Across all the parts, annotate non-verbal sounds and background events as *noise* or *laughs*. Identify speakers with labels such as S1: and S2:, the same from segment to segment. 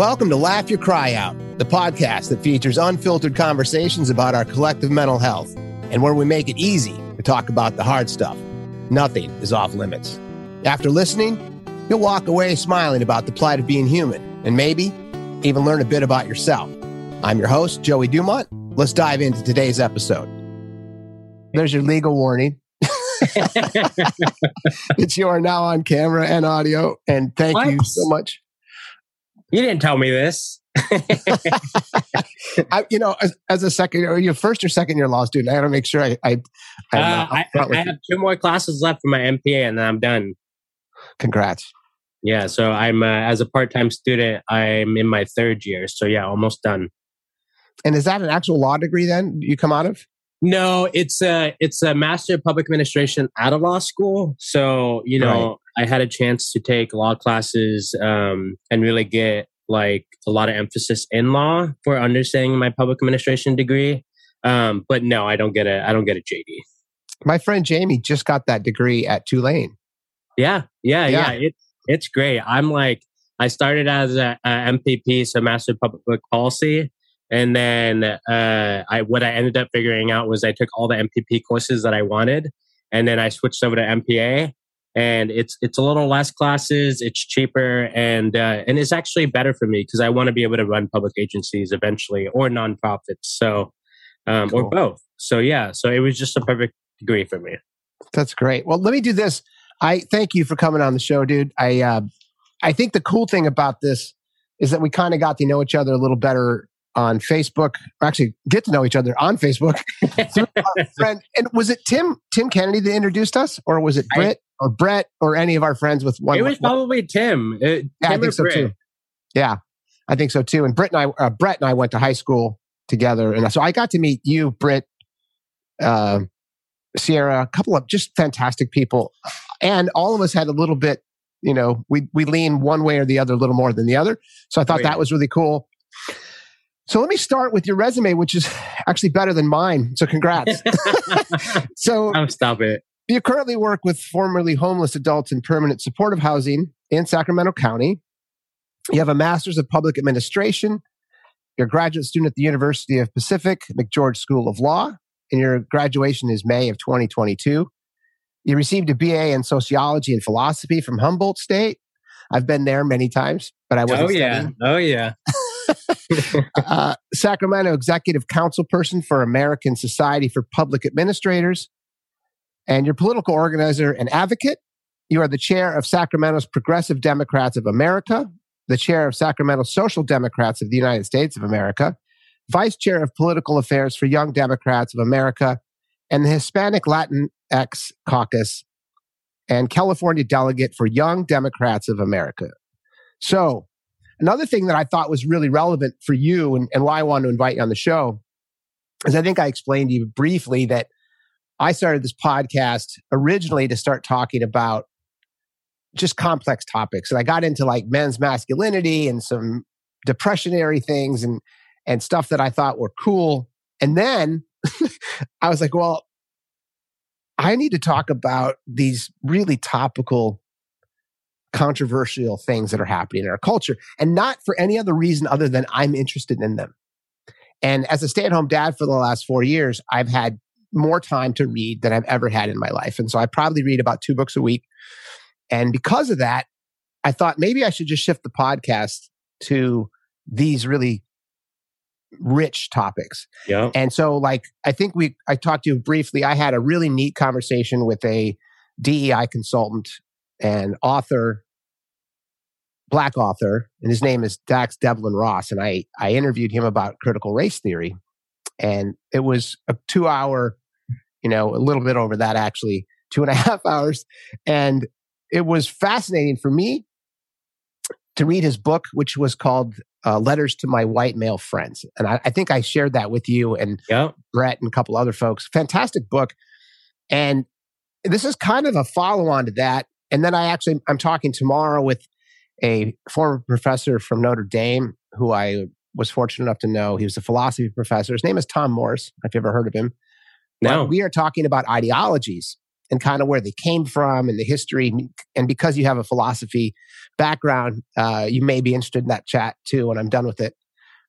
S1: Welcome to Laugh Your Cry Out, the podcast that features unfiltered conversations about our collective mental health and where we make it easy to talk about the hard stuff. Nothing is off limits. After listening, you'll walk away smiling about the plight of being human and maybe even learn a bit about yourself. I'm your host, Joey Dumont. Let's dive into today's episode. There's your legal warning. *laughs* *laughs* that you are now on camera and audio. And thank what? you so much.
S2: You didn't tell me this. *laughs*
S1: I, you know, as, as, a second or your first or second year law student, I got to make sure I I,
S2: uh, I, I have two more classes left for my MPA, and then I'm done.
S1: Congrats.
S2: Yeah, so I'm uh, as a part time student, I'm in my third year. So yeah, almost done.
S1: And is that an actual law degree? Then you come out of?
S2: No, it's a it's a master of public administration at a law school. So you know. I had a chance to take law classes um, and really get like a lot of emphasis in law for understanding my public administration degree. Um, but no, I don't get a I don't get a JD.
S1: My friend Jamie just got that degree at Tulane.
S2: Yeah, yeah, yeah. yeah. It's it's great. I'm like I started as a, a MPP, so Master of Public Policy, and then uh, I what I ended up figuring out was I took all the MPP courses that I wanted, and then I switched over to MPA. And it's it's a little less classes, it's cheaper, and uh, and it's actually better for me because I want to be able to run public agencies eventually or nonprofits, so um, cool. or both. So yeah, so it was just a perfect degree for me.
S1: That's great. Well, let me do this. I thank you for coming on the show, dude. I uh, I think the cool thing about this is that we kind of got to know each other a little better on Facebook. Actually, get to know each other on Facebook. *laughs* *laughs* friend, and was it Tim Tim Kennedy that introduced us, or was it Britt or Brett or any of our friends with
S2: one? It was one, probably Tim. It, uh, yeah, Tim
S1: I think so Britt. too. Yeah, I think so too. And Britt and I, uh, Brett and I went to high school together, and so I got to meet you, Britt, uh, Sierra, a couple of just fantastic people, and all of us had a little bit. You know, we we lean one way or the other a little more than the other. So I thought oh, yeah. that was really cool. So let me start with your resume, which is actually better than mine. So congrats. *laughs* *laughs*
S2: so oh, stop it.
S1: You currently work with formerly homeless adults in permanent supportive housing in Sacramento County. You have a master's of public administration. You're a graduate student at the University of Pacific McGeorge School of Law, and your graduation is May of 2022. You received a BA in sociology and philosophy from Humboldt State. I've been there many times, but I wasn't.
S2: Oh yeah, studying. oh yeah. *laughs* *laughs*
S1: uh, Sacramento Executive Council person for American Society for Public Administrators, and your political organizer and advocate. You are the chair of Sacramento's Progressive Democrats of America, the chair of Sacramento Social Democrats of the United States of America, vice chair of political affairs for Young Democrats of America, and the Hispanic Latin X Caucus, and California delegate for Young Democrats of America. So, Another thing that I thought was really relevant for you and, and why I wanted to invite you on the show is I think I explained to you briefly that I started this podcast originally to start talking about just complex topics. And I got into like men's masculinity and some depressionary things and and stuff that I thought were cool. And then *laughs* I was like, well, I need to talk about these really topical controversial things that are happening in our culture and not for any other reason other than I'm interested in them. And as a stay at home dad for the last four years, I've had more time to read than I've ever had in my life. And so I probably read about two books a week. And because of that, I thought maybe I should just shift the podcast to these really rich topics.
S2: Yeah.
S1: And so like I think we I talked to you briefly. I had a really neat conversation with a DEI consultant and author, black author, and his name is Dax Devlon Ross. And I, I interviewed him about critical race theory. And it was a two hour, you know, a little bit over that actually, two and a *laughs* half hours. And it was fascinating for me to read his book, which was called uh, Letters to My White Male Friends. And I, I think I shared that with you and yep. Brett and a couple other folks. Fantastic book. And this is kind of a follow on to that and then I actually, I'm talking tomorrow with a former professor from Notre Dame who I was fortunate enough to know. He was a philosophy professor. His name is Tom Morris. If you ever heard of him.
S2: No.
S1: But we are talking about ideologies and kind of where they came from and the history. And because you have a philosophy background, uh, you may be interested in that chat too when I'm done with it.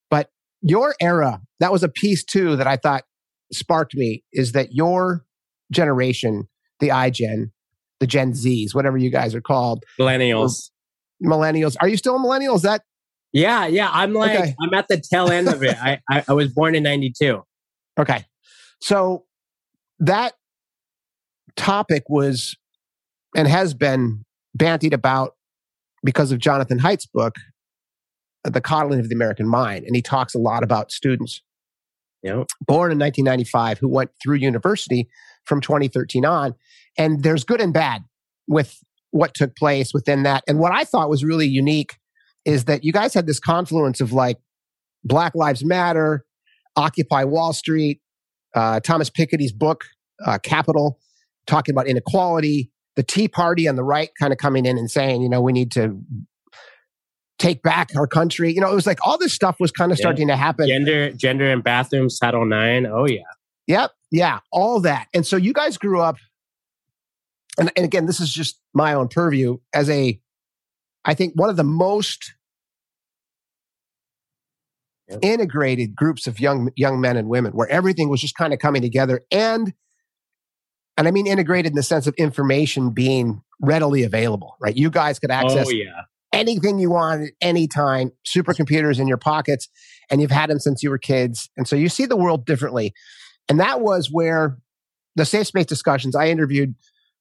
S1: But your era, that was a piece too that I thought sparked me is that your generation, the iGen, the Gen Zs, whatever you guys are called,
S2: millennials,
S1: millennials. Are you still a millennial? Is that?
S2: Yeah, yeah. I'm like, okay. I'm at the tail end of it. I, I, I was born in 92.
S1: Okay. So that topic was and has been bantied about because of Jonathan Haidt's book, The Coddling of the American Mind. And he talks a lot about students
S2: yep.
S1: born in 1995 who went through university from 2013 on. And there's good and bad with what took place within that. And what I thought was really unique is that you guys had this confluence of like Black Lives Matter, Occupy Wall Street, uh, Thomas Piketty's book, uh, Capital, talking about inequality, the Tea Party on the right kind of coming in and saying, you know, we need to take back our country. You know, it was like all this stuff was kind of yeah. starting to happen.
S2: Gender, gender and bathrooms, Title Nine. Oh yeah.
S1: Yep. Yeah. All that. And so you guys grew up, and, and again, this is just my own purview as a, I think one of the most yep. integrated groups of young young men and women, where everything was just kind of coming together, and and I mean integrated in the sense of information being readily available. Right, you guys could oh, access
S2: oh, yeah
S1: anything you want at any time, supercomputers in your pockets, and you've had them since you were kids. And so you see the world differently. And that was where the safe space discussions, I interviewed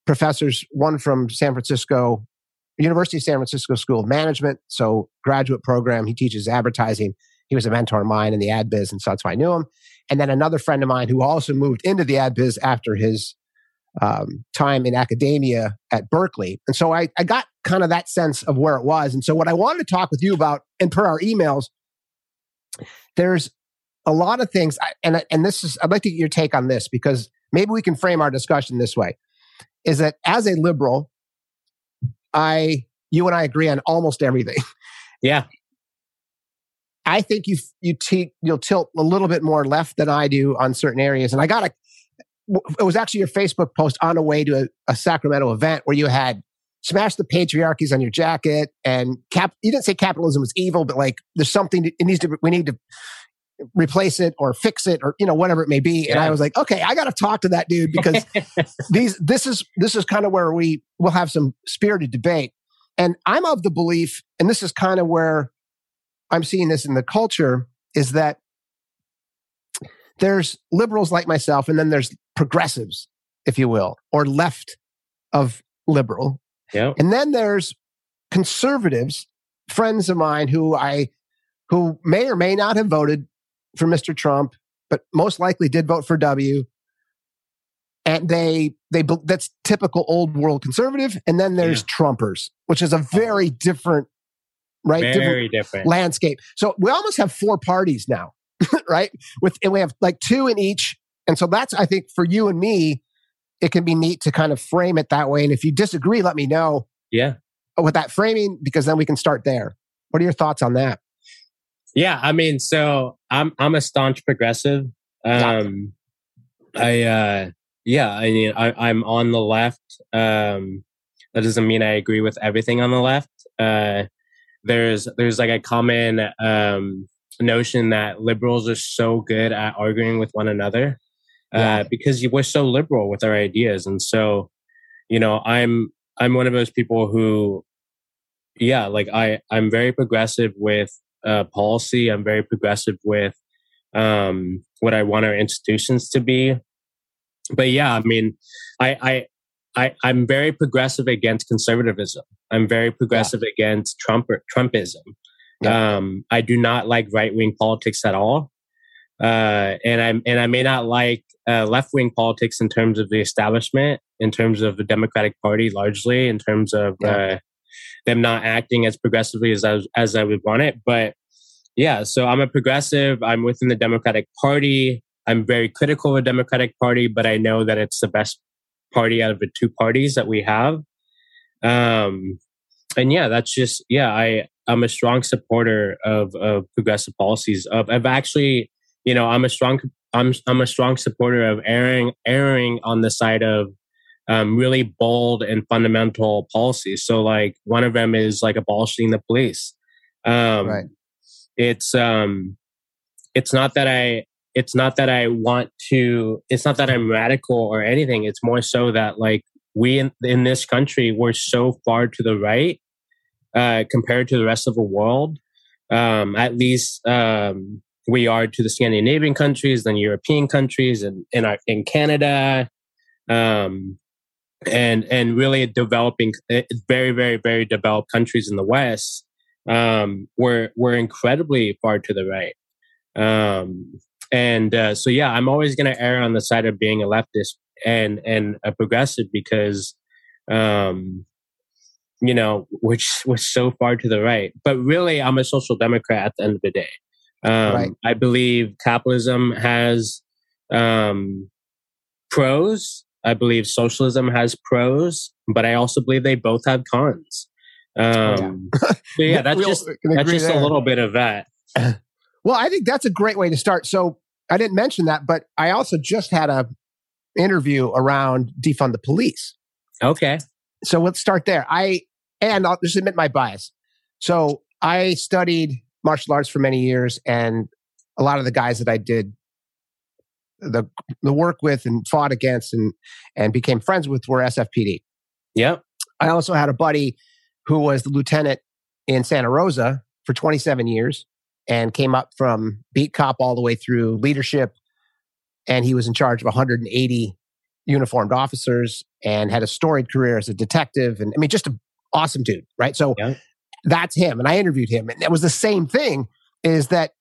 S1: professors, one from San Francisco, University of San Francisco School of Management, so graduate program. He teaches advertising. He was a mentor of mine in the ad biz, and so that's why I knew him. And then another friend of mine who also moved into the ad biz after his um, time in academia at Berkeley. And so I, I got kind of that sense of where it was. And so what I wanted to talk with you about, and per our emails, there's a lot of things, and, and this is, I'd like to get your take on this because maybe we can frame our discussion this way is that as a liberal, I, you and I agree on almost everything.
S2: Yeah.
S1: I think you you t- you'll tilt a little bit more left than I do on certain areas, and I got to it was actually your Facebook post on a way to a, a Sacramento event where you had smash the patriarchies on your jacket and cap you didn't say capitalism was evil but like there's something it needs to we need to replace it or fix it or you know whatever it may be. Yeah. and i was like okay i got to talk to that dude because *laughs* these this is this is kind of where we will have some spirited debate. And i'm of the belief and this is kind of where i'm seeing this in the culture is that there's liberals like myself, and then there's progressives, if you will, or left of liberal.
S2: Yeah.
S1: And then there's conservatives, friends of mine who I who may or may not have voted for Mr. Trump, but most likely did vote for W. And they they that's typical old world conservative. And then there's yeah. Trumpers, which is a very different, right?
S2: Very different, different
S1: landscape. So we almost have four parties now. *laughs* right? With and we have like two in each. And so that's I think for you and me, it can be neat to kind of frame it that way. And if you disagree, let me know.
S2: Yeah.
S1: With that framing, because then we can start there. What are your thoughts on that?
S2: Yeah, I mean, so I'm I'm a staunch progressive. Um I uh yeah, I mean I, I'm on the left. Um that doesn't mean I agree with everything on the left. Uh there's there's like a common um notion that liberals are so good at arguing with one another uh, yeah. because we're so liberal with our ideas. And so, you know, I'm I'm one of those people who, yeah, like I I'm very progressive with uh, policy. I'm very progressive with um, what I want our institutions to be. But yeah, I mean, I I. I, I'm very progressive against conservatism. I'm very progressive yeah. against Trump Trumpism. Yeah. Um, I do not like right wing politics at all, uh, and I'm and I may not like uh, left wing politics in terms of the establishment, in terms of the Democratic Party, largely in terms of yeah. uh, them not acting as progressively as I, as I would want it. But yeah, so I'm a progressive. I'm within the Democratic Party. I'm very critical of the Democratic Party, but I know that it's the best party out of the two parties that we have. Um, and yeah, that's just yeah. I I'm a strong supporter of, of progressive policies. Of, of actually, you know, I'm a strong I'm I'm a strong supporter of erring erring on the side of um, really bold and fundamental policies. So, like one of them is like abolishing the police. Um, right. It's um, it's not that I it's not that I want to. It's not that I'm radical or anything. It's more so that like we in, in this country we're so far to the right uh, compared to the rest of the world. Um, at least um, we are to the Scandinavian countries, then European countries, and in our, in Canada, um, and and really developing eh, very very very developed countries in the West. Um, we're we're incredibly far to the right, um, and uh, so yeah, I'm always going to err on the side of being a leftist and and a progressive because um, you know, which was so far to the right. But really, I'm a social democrat at the end of the day. Um, right. I believe capitalism has um, pros. I believe socialism has pros, but I also believe they both have cons. Um, oh, yeah. *laughs* so yeah, that's just that's just there. a little bit of that. *laughs*
S1: Well, I think that's a great way to start. So I didn't mention that, but I also just had a interview around defund the police.
S2: Okay.
S1: So let's start there. I and I'll just admit my bias. So I studied martial arts for many years, and a lot of the guys that I did the the work with and fought against and and became friends with were SFPD.
S2: Yep.
S1: I also had a buddy who was the lieutenant in Santa Rosa for 27 years and came up from beat cop all the way through leadership. And he was in charge of 180 uniformed officers and had a storied career as a detective. And I mean, just an awesome dude, right? So yeah. that's him. And I interviewed him. And it was the same thing is that,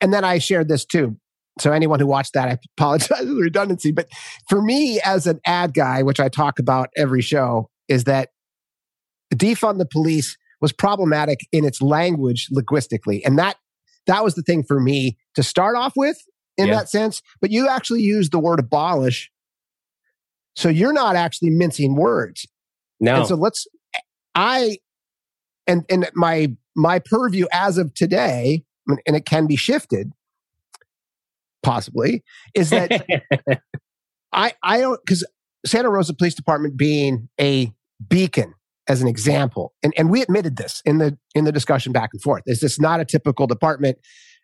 S1: and then I shared this too. So anyone who watched that, I *laughs* apologize for the redundancy. But for me as an ad guy, which I talk about every show, is that defund the police was problematic in its language linguistically. And that that was the thing for me to start off with in yeah. that sense. But you actually use the word abolish. So you're not actually mincing words.
S2: No.
S1: And so let's I and and my my purview as of today, and it can be shifted possibly, is that *laughs* I I don't because Santa Rosa Police Department being a beacon as an example, and, and we admitted this in the in the discussion back and forth. Is this not a typical department?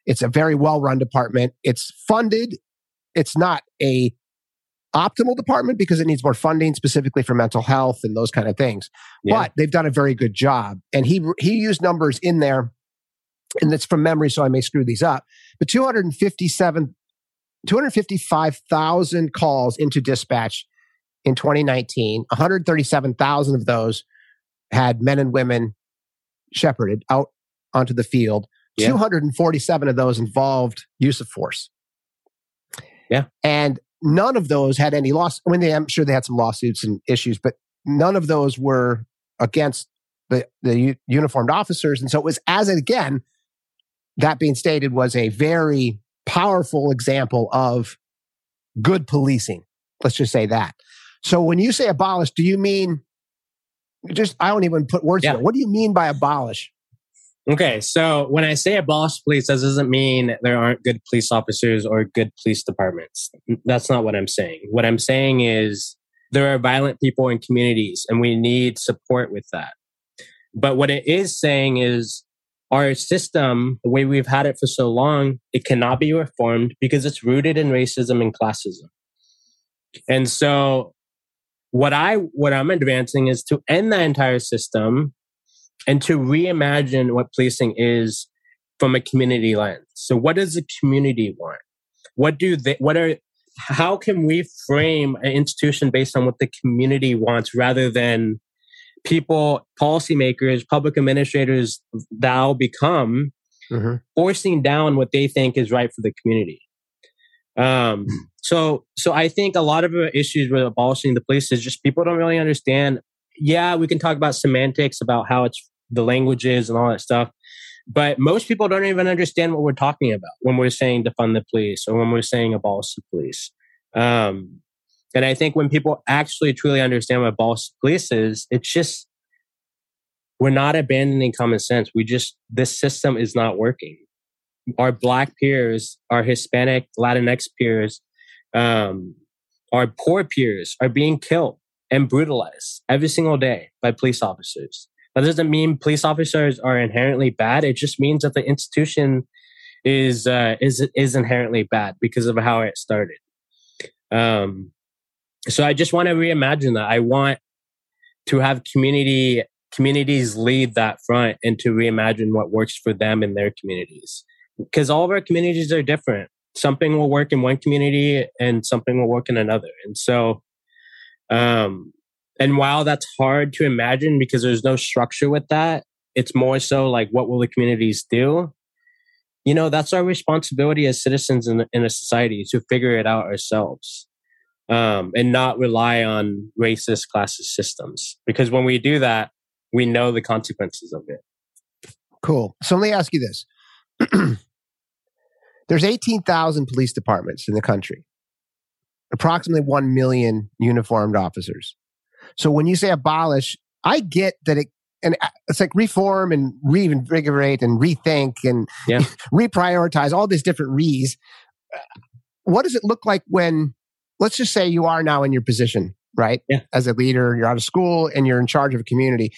S1: It's a very well run department. It's funded. It's not a optimal department because it needs more funding specifically for mental health and those kind of things. Yeah. But they've done a very good job. And he he used numbers in there, and it's from memory, so I may screw these up. But 257, 255,000 calls into dispatch in 2019. 137,000 of those had men and women shepherded out onto the field. Yeah. 247 of those involved use of force.
S2: Yeah.
S1: And none of those had any loss. I mean, they, I'm sure they had some lawsuits and issues, but none of those were against the, the u- uniformed officers. And so it was as again, that being stated was a very powerful example of good policing. Let's just say that. So when you say abolish, do you mean just, I don't even put words yeah. in it. What do you mean by abolish?
S2: Okay, so when I say abolish police, that doesn't mean there aren't good police officers or good police departments. That's not what I'm saying. What I'm saying is there are violent people in communities and we need support with that. But what it is saying is our system, the way we've had it for so long, it cannot be reformed because it's rooted in racism and classism. And so what I what I'm advancing is to end the entire system and to reimagine what policing is from a community lens. So what does the community want? What do they, what are, how can we frame an institution based on what the community wants rather than people, policymakers, public administrators thou become mm-hmm. forcing down what they think is right for the community. Um, *laughs* so, so I think a lot of the issues with abolishing the police is just people don't really understand. Yeah, we can talk about semantics about how it's the languages and all that stuff. But most people don't even understand what we're talking about when we're saying defund the police or when we're saying abolish the police. Um, and I think when people actually truly understand what abolish the police is, it's just we're not abandoning common sense. We just this system is not working. Our black peers, our Hispanic, Latinx peers, um, our poor peers are being killed and brutalized every single day by police officers. That doesn't mean police officers are inherently bad. It just means that the institution is uh, is is inherently bad because of how it started. Um, so I just want to reimagine that. I want to have community communities lead that front and to reimagine what works for them in their communities because all of our communities are different something will work in one community and something will work in another and so um and while that's hard to imagine because there's no structure with that it's more so like what will the communities do you know that's our responsibility as citizens in, in a society to figure it out ourselves um, and not rely on racist classist systems because when we do that we know the consequences of it.
S1: Cool. So let me ask you this. *clears throat* There's 18,000 police departments in the country, approximately 1 million uniformed officers. So when you say abolish, I get that it, and uh, it's like reform and reinvigorate and rethink and yeah. *laughs* reprioritize all these different re's. What does it look like when, let's just say you are now in your position, right?
S2: Yeah.
S1: As a leader, you're out of school and you're in charge of a community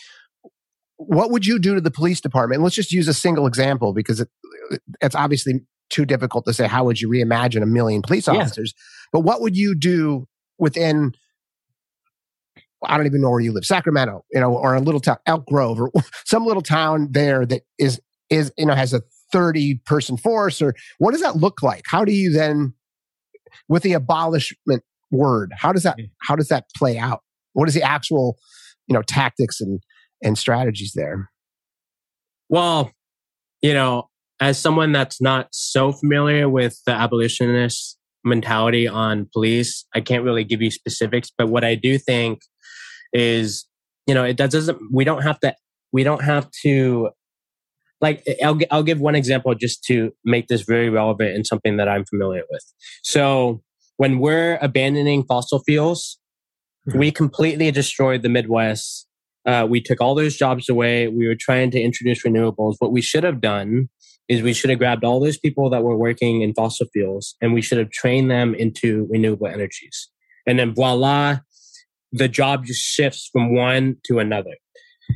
S1: what would you do to the police department? let's just use a single example because it, it's obviously too difficult to say how would you reimagine a million police officers. Yeah. But what would you do within I don't even know where you live, Sacramento, you know, or a little town, Elk Grove, or *laughs* some little town there that is is you know has a thirty person force, or what does that look like? How do you then, with the abolishment word, how does that how does that play out? What is the actual, you know, tactics and and strategies there?
S2: Well, you know, as someone that's not so familiar with the abolitionist mentality on police, I can't really give you specifics, but what I do think is, you know, it doesn't, we don't have to, we don't have to, like, I'll, I'll give one example just to make this very relevant and something that I'm familiar with. So when we're abandoning fossil fuels, mm-hmm. we completely destroyed the Midwest uh, we took all those jobs away. We were trying to introduce renewables. What we should have done is we should have grabbed all those people that were working in fossil fuels and we should have trained them into renewable energies. And then voila, the job just shifts from one to another.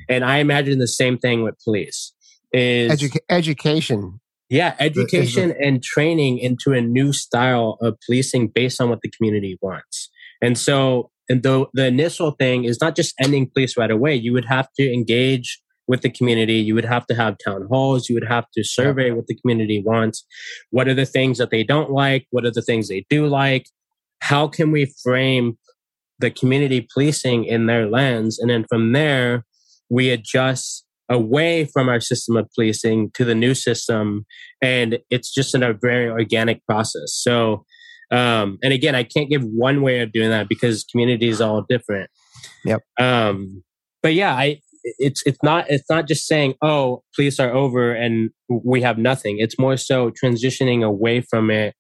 S2: And I imagine the same thing with police is
S1: Edu- education.
S2: Yeah, education and training into a new style of policing based on what the community wants. And so and the, the initial thing is not just ending police right away. You would have to engage with the community. You would have to have town halls. You would have to survey what the community wants. What are the things that they don't like? What are the things they do like? How can we frame the community policing in their lens? And then from there, we adjust away from our system of policing to the new system. And it's just in a very organic process. So um, and again, I can't give one way of doing that because community is all different.
S1: Yep.
S2: Um, but yeah, I it's it's not it's not just saying oh police are over and we have nothing. It's more so transitioning away from it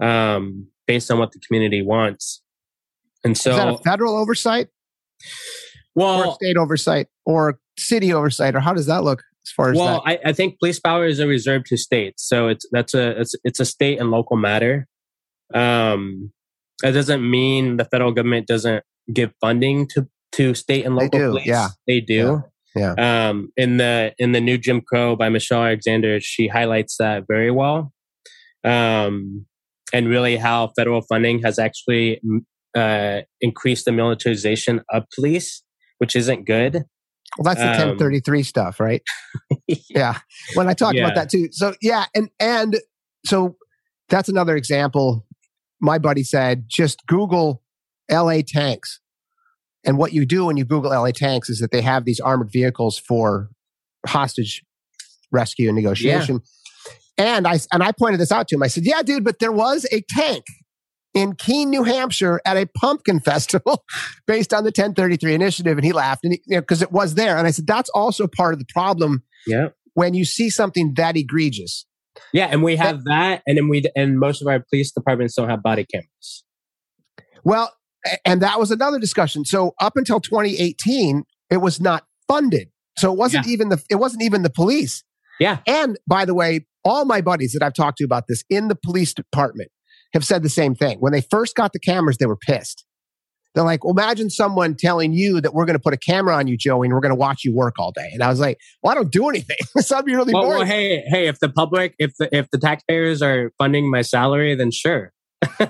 S2: um, based on what the community wants. And so,
S1: is that a federal oversight?
S2: Well,
S1: or state oversight or city oversight, or how does that look? As far as
S2: well, I, I, think police power is a reserve to states, so it's that's a it's it's a state and local matter. Um, that doesn't mean the federal government doesn't give funding to to state and local
S1: they do,
S2: police.
S1: Yeah,
S2: they do.
S1: Yeah. yeah.
S2: Um, in the in the new Jim Crow by Michelle Alexander, she highlights that very well. Um, and really how federal funding has actually uh, increased the militarization of police, which isn't good.
S1: Well, that's the um, 1033 stuff, right? *laughs* yeah. When I talked yeah. about that too. So yeah, and and so that's another example my buddy said, just Google LA tanks. And what you do when you Google LA tanks is that they have these armored vehicles for hostage rescue and negotiation. Yeah. And I and I pointed this out to him. I said, "Yeah, dude, but there was a tank in Keene, New Hampshire, at a pumpkin festival *laughs* based on the 1033 initiative." And he laughed, and because you know, it was there. And I said, "That's also part of the problem."
S2: Yeah.
S1: When you see something that egregious,
S2: yeah, and we have that, and then we and most of our police departments don't have body cameras.
S1: Well, and that was another discussion. So up until 2018, it was not funded. So it wasn't yeah. even the it wasn't even the police.
S2: Yeah.
S1: And by the way, all my buddies that I've talked to about this in the police department have said the same thing. When they first got the cameras, they were pissed They're like, well, imagine someone telling you that we're going to put a camera on you, Joey, and we're going to watch you work all day. And I was like, well, I don't do anything. *laughs* so I'd be really
S2: well,
S1: boring.
S2: Well, hey, hey, if the public, if the if the taxpayers are funding my salary, then sure.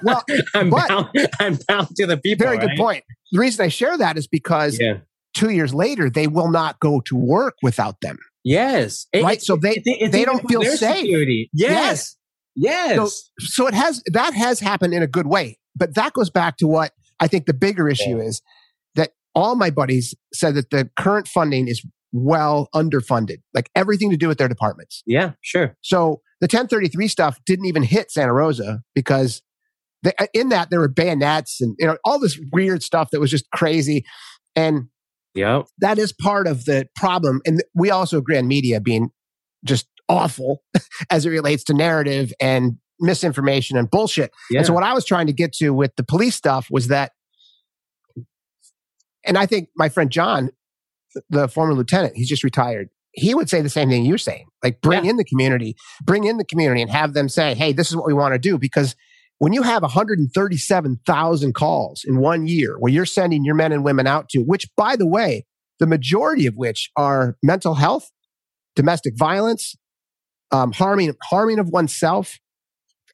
S2: Well, *laughs* I'm but, bound. I'm bound to the people.
S1: Very
S2: right?
S1: good point. The reason I share that is because yeah. two years later, they will not go to work without them.
S2: Yes.
S1: Right. It, so they it, they don't feel safe.
S2: Security. Yes. Yes.
S1: So, so it has that has happened in a good way. But that goes back to what I think the bigger issue yeah. is that all my buddies said that the current funding is well underfunded, like everything to do with their departments.
S2: Yeah, sure.
S1: So the 1033 stuff didn't even hit Santa Rosa because they, uh, in that there were bayonets and you know all this weird stuff that was just crazy. And
S2: yeah,
S1: that is part of the problem. And we also agree on media being just awful *laughs* as it relates to narrative and misinformation and bullshit. Yeah. And so what I was trying to get to with the police stuff was that, and I think my friend John, the former lieutenant, he's just retired. He would say the same thing you're saying. Like bring yeah. in the community, bring in the community and have them say, hey, this is what we want to do. Because when you have 137,000 calls in one year where you're sending your men and women out to, which by the way, the majority of which are mental health, domestic violence, um, harming, harming of oneself,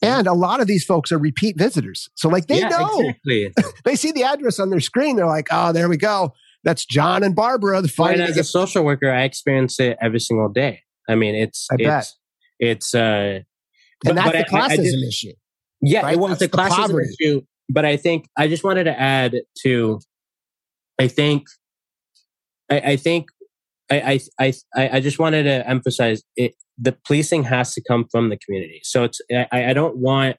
S1: and a lot of these folks are repeat visitors. So, like, they yeah, know. Exactly. *laughs* they see the address on their screen. They're like, oh, there we go. That's John and Barbara. The fight.
S2: Well, as a social worker, I experience it every single day. I mean, it's, I it's, bet. it's, uh,
S1: and that's the classism I, I did, issue.
S2: Yeah, right? it was the classism the issue. But I think I just wanted to add to, I think, I, I think I, I, I, I just wanted to emphasize it. The policing has to come from the community. So it's, I, I don't want,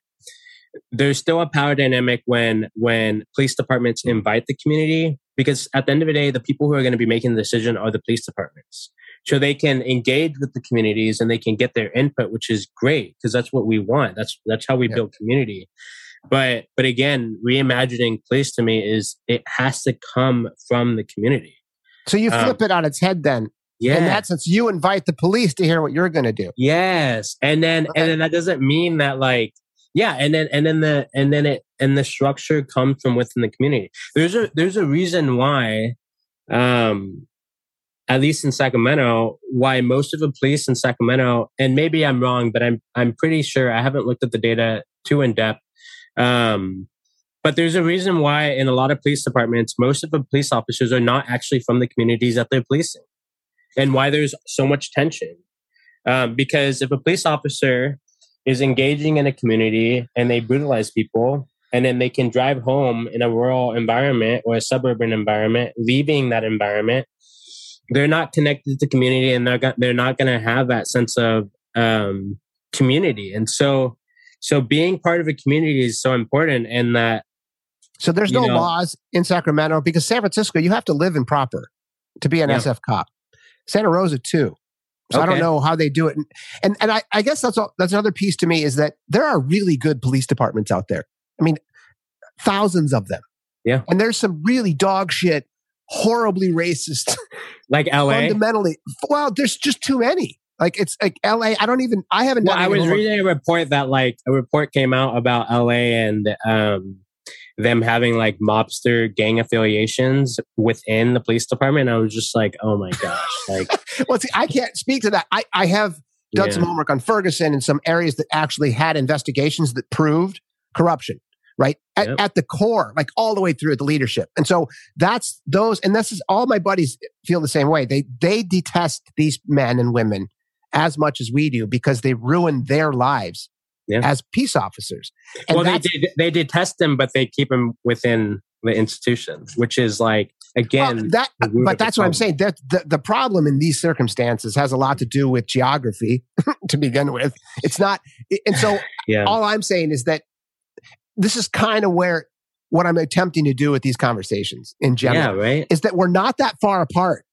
S2: there's still a power dynamic when, when police departments invite the community because at the end of the day, the people who are going to be making the decision are the police departments. So they can engage with the communities and they can get their input, which is great because that's what we want. That's, that's how we yeah. build community. But, but again, reimagining police to me is it has to come from the community.
S1: So you um, flip um, it on its head then. Yeah. In that sense, you invite the police to hear what you're going to do.
S2: Yes. And then, okay. and then that doesn't mean that like, yeah. And then, and then the, and then it, and the structure comes from within the community. There's a, there's a reason why, um, at least in Sacramento, why most of the police in Sacramento, and maybe I'm wrong, but I'm, I'm pretty sure I haven't looked at the data too in depth. Um, but there's a reason why in a lot of police departments, most of the police officers are not actually from the communities that they're policing and why there's so much tension. Um, because if a police officer is engaging in a community and they brutalize people and then they can drive home in a rural environment or a suburban environment, leaving that environment, they're not connected to community and they're, they're not going to have that sense of um, community. And so, so being part of a community is so important and that
S1: so there's no know, laws in Sacramento because San Francisco, you have to live in proper to be an yeah. SF cop. Santa Rosa too. So okay. I don't know how they do it. And and, and I, I guess that's all, that's another piece to me is that there are really good police departments out there. I mean, thousands of them.
S2: Yeah.
S1: And there's some really dog shit, horribly racist.
S2: Like LA.
S1: Fundamentally. Well, there's just too many. Like it's like LA. I don't even I haven't
S2: well, I was reading a report that like a report came out about LA and um them having like mobster gang affiliations within the police department. I was just like, oh my gosh. *laughs* Like,
S1: well, see, I can't speak to that. I, I have done yeah. some homework on Ferguson and some areas that actually had investigations that proved corruption, right? At, yep. at the core, like all the way through the leadership. And so that's those, and this is all my buddies feel the same way. They, they detest these men and women as much as we do because they ruin their lives yeah. as peace officers.
S2: And well, they, they they detest them, but they keep them within the institution, which is like again well,
S1: that. But that's what I'm saying. That the, the problem in these circumstances has a lot to do with geography *laughs* to begin with. It's not, and so yeah. all I'm saying is that this is kind of where what I'm attempting to do with these conversations in general
S2: yeah, right?
S1: is that we're not that far apart.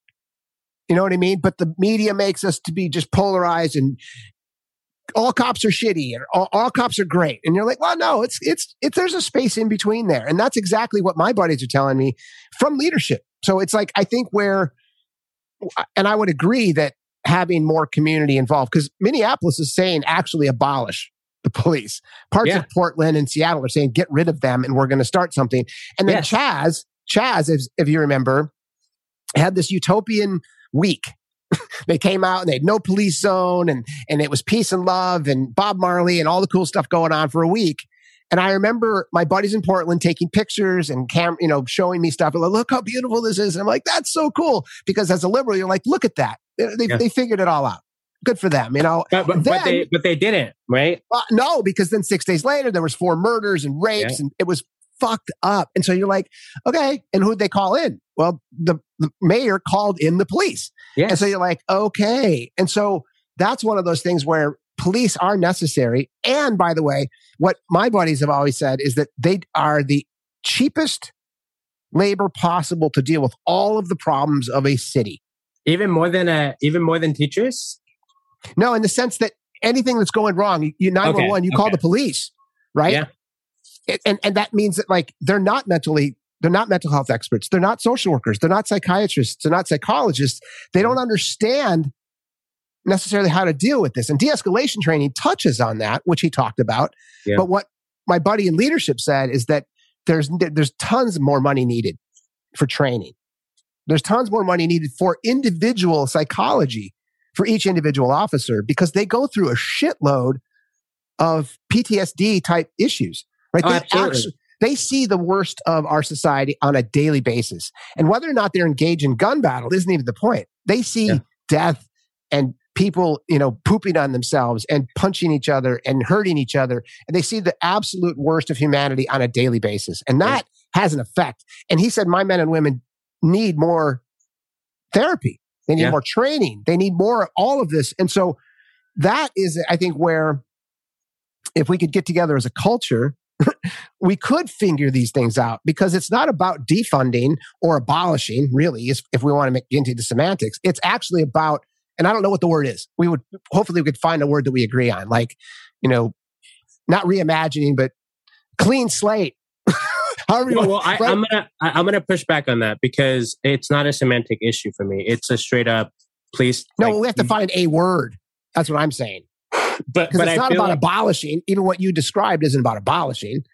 S1: You know what I mean? But the media makes us to be just polarized and all cops are shitty and all, all, cops are great. And you're like, well, no, it's, it's, it's, there's a space in between there. And that's exactly what my buddies are telling me from leadership. So it's like, I think where, and I would agree that having more community involved, because Minneapolis is saying actually abolish the police. Parts yeah. of Portland and Seattle are saying, get rid of them and we're going to start something. And then yes. Chaz, Chaz, if, if you remember, had this utopian week. *laughs* they came out and they had no police zone and, and it was peace and love and Bob Marley and all the cool stuff going on for a week. And I remember my buddies in Portland taking pictures and cam, you know, showing me stuff. And like, look how beautiful this is. And I'm like, that's so cool. Because as a liberal, you're like, look at that. They, yeah. they figured it all out. Good for them, you know.
S2: But, but, then, but they but they didn't, right?
S1: Uh, no, because then six days later there was four murders and rapes, yeah. and it was fucked up. And so you're like, okay, and who'd they call in? Well, the, the mayor called in the police. Yes. And so you're like, okay. And so that's one of those things where police are necessary. And by the way, what my buddies have always said is that they are the cheapest labor possible to deal with all of the problems of a city.
S2: Even more than a, even more than teachers.
S1: No, in the sense that anything that's going wrong, you nine one one, you call the police, right? Yeah. And and that means that like they're not mentally they're not mental health experts. They're not social workers. They're not psychiatrists. They're not psychologists. They don't understand necessarily how to deal with this. And de escalation training touches on that, which he talked about. Yeah. But what my buddy in leadership said is that there's, there's tons more money needed for training. There's tons more money needed for individual psychology for each individual officer because they go through a shitload of PTSD type issues, right? Oh, they, actually, they see the worst of our society on a daily basis. And whether or not they're engaged in gun battle isn't even the point. They see yeah. death and people, you know, pooping on themselves and punching each other and hurting each other. And they see the absolute worst of humanity on a daily basis. And that has an effect. And he said, my men and women need more therapy. They need yeah. more training. They need more all of this. And so that is, I think, where if we could get together as a culture, *laughs* we could figure these things out because it's not about defunding or abolishing, really, if we want to get into the semantics. It's actually about and I don't know what the word is. We would hopefully we could find a word that we agree on, like you know, not reimagining, but clean slate.
S2: However, well, well I, am gonna I, am gonna push back on that because it's not a semantic issue for me. It's a straight up please.
S1: No, like, we have to find a word. That's what I'm saying. But but it's I not about like, abolishing. Even what you described isn't about abolishing.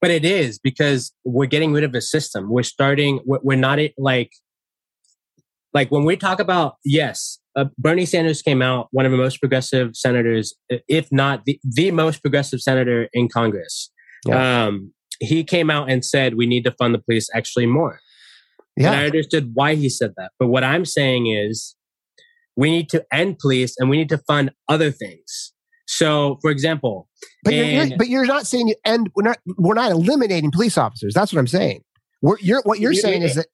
S2: But it is because we're getting rid of a system. We're starting. We're, we're not like like when we talk about yes uh, bernie sanders came out one of the most progressive senators if not the, the most progressive senator in congress yeah. um, he came out and said we need to fund the police actually more. Yeah. and i understood why he said that. But what i'm saying is we need to end police and we need to fund other things. So for example
S1: but, you're, you're, but you're not saying you end we're not we're not eliminating police officers. That's what i'm saying. We're, you're, what you're saying is that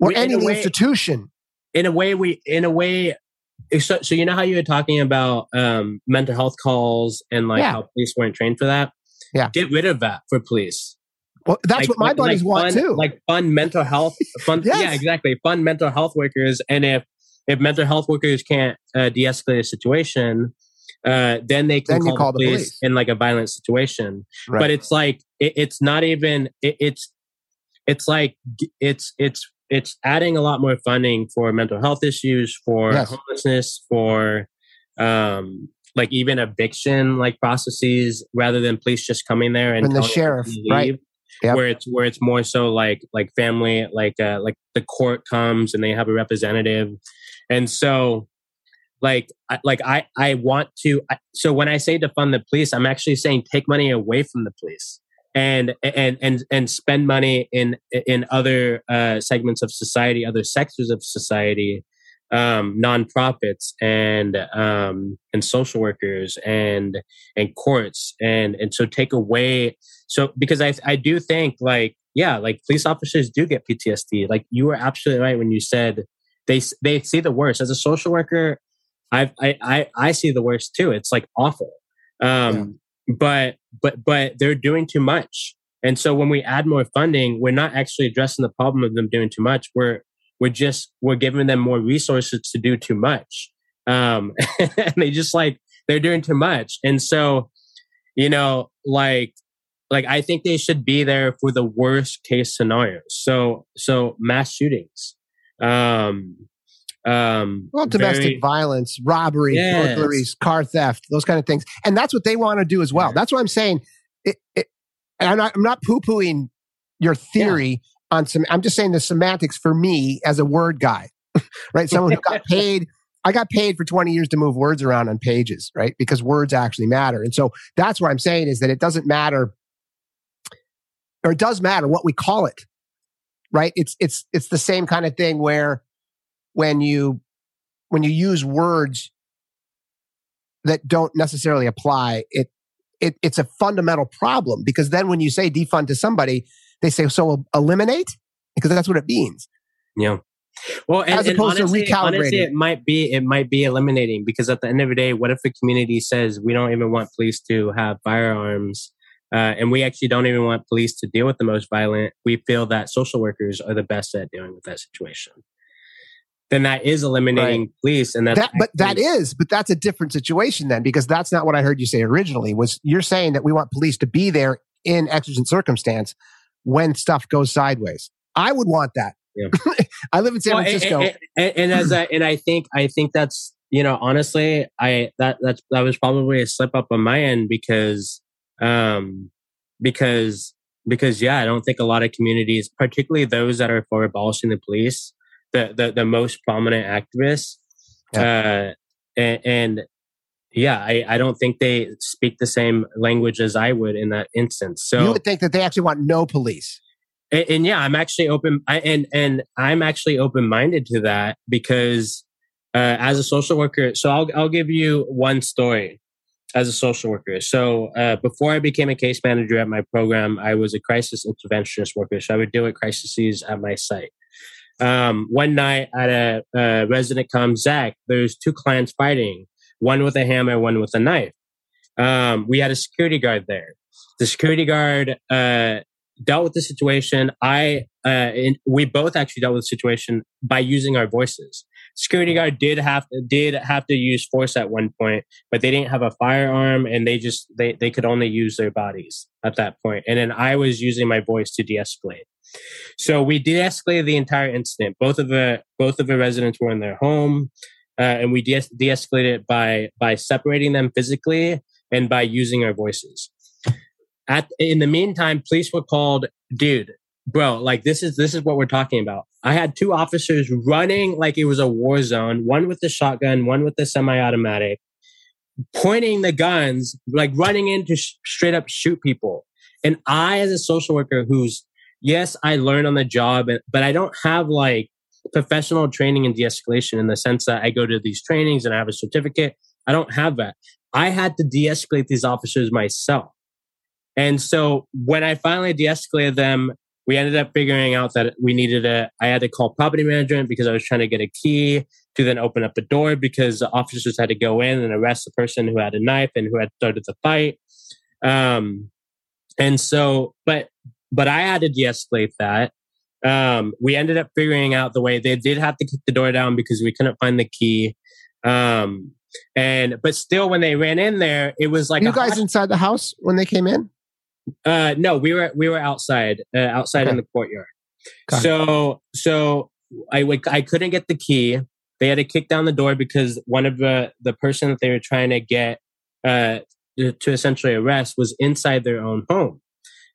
S1: we're ending the institution.
S2: In a way we in a way so, so you know how you were talking about um, mental health calls and like yeah. how police weren't trained for that?
S1: Yeah.
S2: Get rid of that for police
S1: well that's like, what my buddies like want
S2: fun,
S1: too
S2: like fund mental health fund *laughs* yes. yeah exactly fund mental health workers and if if mental health workers can't uh, de-escalate a situation uh, then they can then call, call, the police, police, in like a violent situation right. but it's like it, it's not even it, it's it's like it's it's it's adding a lot more funding for mental health issues, for yes. homelessness, for um, like even eviction like processes, rather than police just coming there and,
S1: the sheriff, right?
S2: Yep. Where it's where it's more so like like family, like uh, like the court comes and they have a representative, and so like I, like I I want to. I, so when I say defund the police, I'm actually saying take money away from the police and and and and spend money in in other uh, segments of society, other sectors of society, um, nonprofits and um, and social workers and and courts and and so take away so because I I do think like yeah like police officers do get PTSD like you were absolutely right when you said they they see the worst. As a social worker I I I see the worst too. It's like awful. Um but but but they're doing too much. And so when we add more funding we're not actually addressing the problem of them doing too much. We're we're just we're giving them more resources to do too much um *laughs* and they just like they're doing too much and so you know like like i think they should be there for the worst case scenarios so so mass shootings um Um,
S1: well, domestic very, violence, robbery, yes. burglaries, car theft, those kind of things, and that's what they want to do as well. That's what I'm saying. It, it, and I'm not, I'm not poo pooing your theory yeah. On some. I'm just saying the semantics for me as a word guy, *laughs* right? Someone who got *laughs* paid. I got paid for 20 years to move words around on pages, right? Because words actually matter. And so that's what I'm saying is that it doesn't matter, or it does matter what we call it, right? It's it's it's the same kind of thing where when you when you use words that don't necessarily apply, it it it's a fundamental problem because then when you say defund to somebody, they say so eliminate because that's what it means.
S2: Yeah. Well, and,
S1: as opposed
S2: honestly,
S1: to recalibrating,
S2: honestly, it might be it might be eliminating because at the end of the day, what if a community says we don't even want police to have firearms uh, and we actually don't even want police to deal with the most violent. We feel that social workers are the best at dealing with that situation. Then that is eliminating right. police, and that's
S1: that, but that is, but that's a different situation then, because that's not what I heard you say originally. Was you're saying that we want police to be there in exigent circumstance when stuff goes sideways? I would want that. Yeah. *laughs* I live in San well, Francisco,
S2: and, and, and as I, and I think I think that's you know honestly I that that's that was probably a slip up on my end because um, because because yeah, I don't think a lot of communities, particularly those that are for abolishing the police, the the, the most prominent activists, yeah. uh, and, and yeah, I, I don't think they speak the same language as I would in that instance. So
S1: you would think that they actually want no police.
S2: And, and yeah, I'm actually open. I, and and I'm actually open minded to that because uh, as a social worker, so I'll I'll give you one story as a social worker. So uh, before I became a case manager at my program, I was a crisis interventionist worker. So I would deal with crises at my site. Um, one night at a, a resident comes, Zach, there's two clients fighting, one with a hammer, one with a knife. Um, we had a security guard there. The security guard uh, dealt with the situation. I, uh, we both actually dealt with the situation by using our voices security guard did have to, did have to use force at one point, but they didn't have a firearm and they just they they could only use their bodies at that point. And then I was using my voice to de-escalate. So we de-escalated the entire incident. Both of the both of the residents were in their home, uh, and we de- de-escalated it by by separating them physically and by using our voices. At in the meantime, police were called. Dude, bro, like this is this is what we're talking about. I had two officers running like it was a war zone, one with the shotgun, one with the semi-automatic, pointing the guns, like running in to sh- straight up shoot people. And I, as a social worker, who's yes, I learned on the job, but I don't have like professional training in de-escalation in the sense that I go to these trainings and I have a certificate. I don't have that. I had to de-escalate these officers myself. And so when I finally de-escalated them, we ended up figuring out that we needed a i had to call property management because i was trying to get a key to then open up the door because the officers had to go in and arrest the person who had a knife and who had started the fight um and so but but i had to de-escalate that um we ended up figuring out the way they did have to kick the door down because we couldn't find the key um and but still when they ran in there it was like
S1: you guys hot- inside the house when they came in
S2: uh, no, we were we were outside, uh, outside okay. in the courtyard. Got so it. so I I couldn't get the key. They had to kick down the door because one of the the person that they were trying to get uh, to essentially arrest was inside their own home,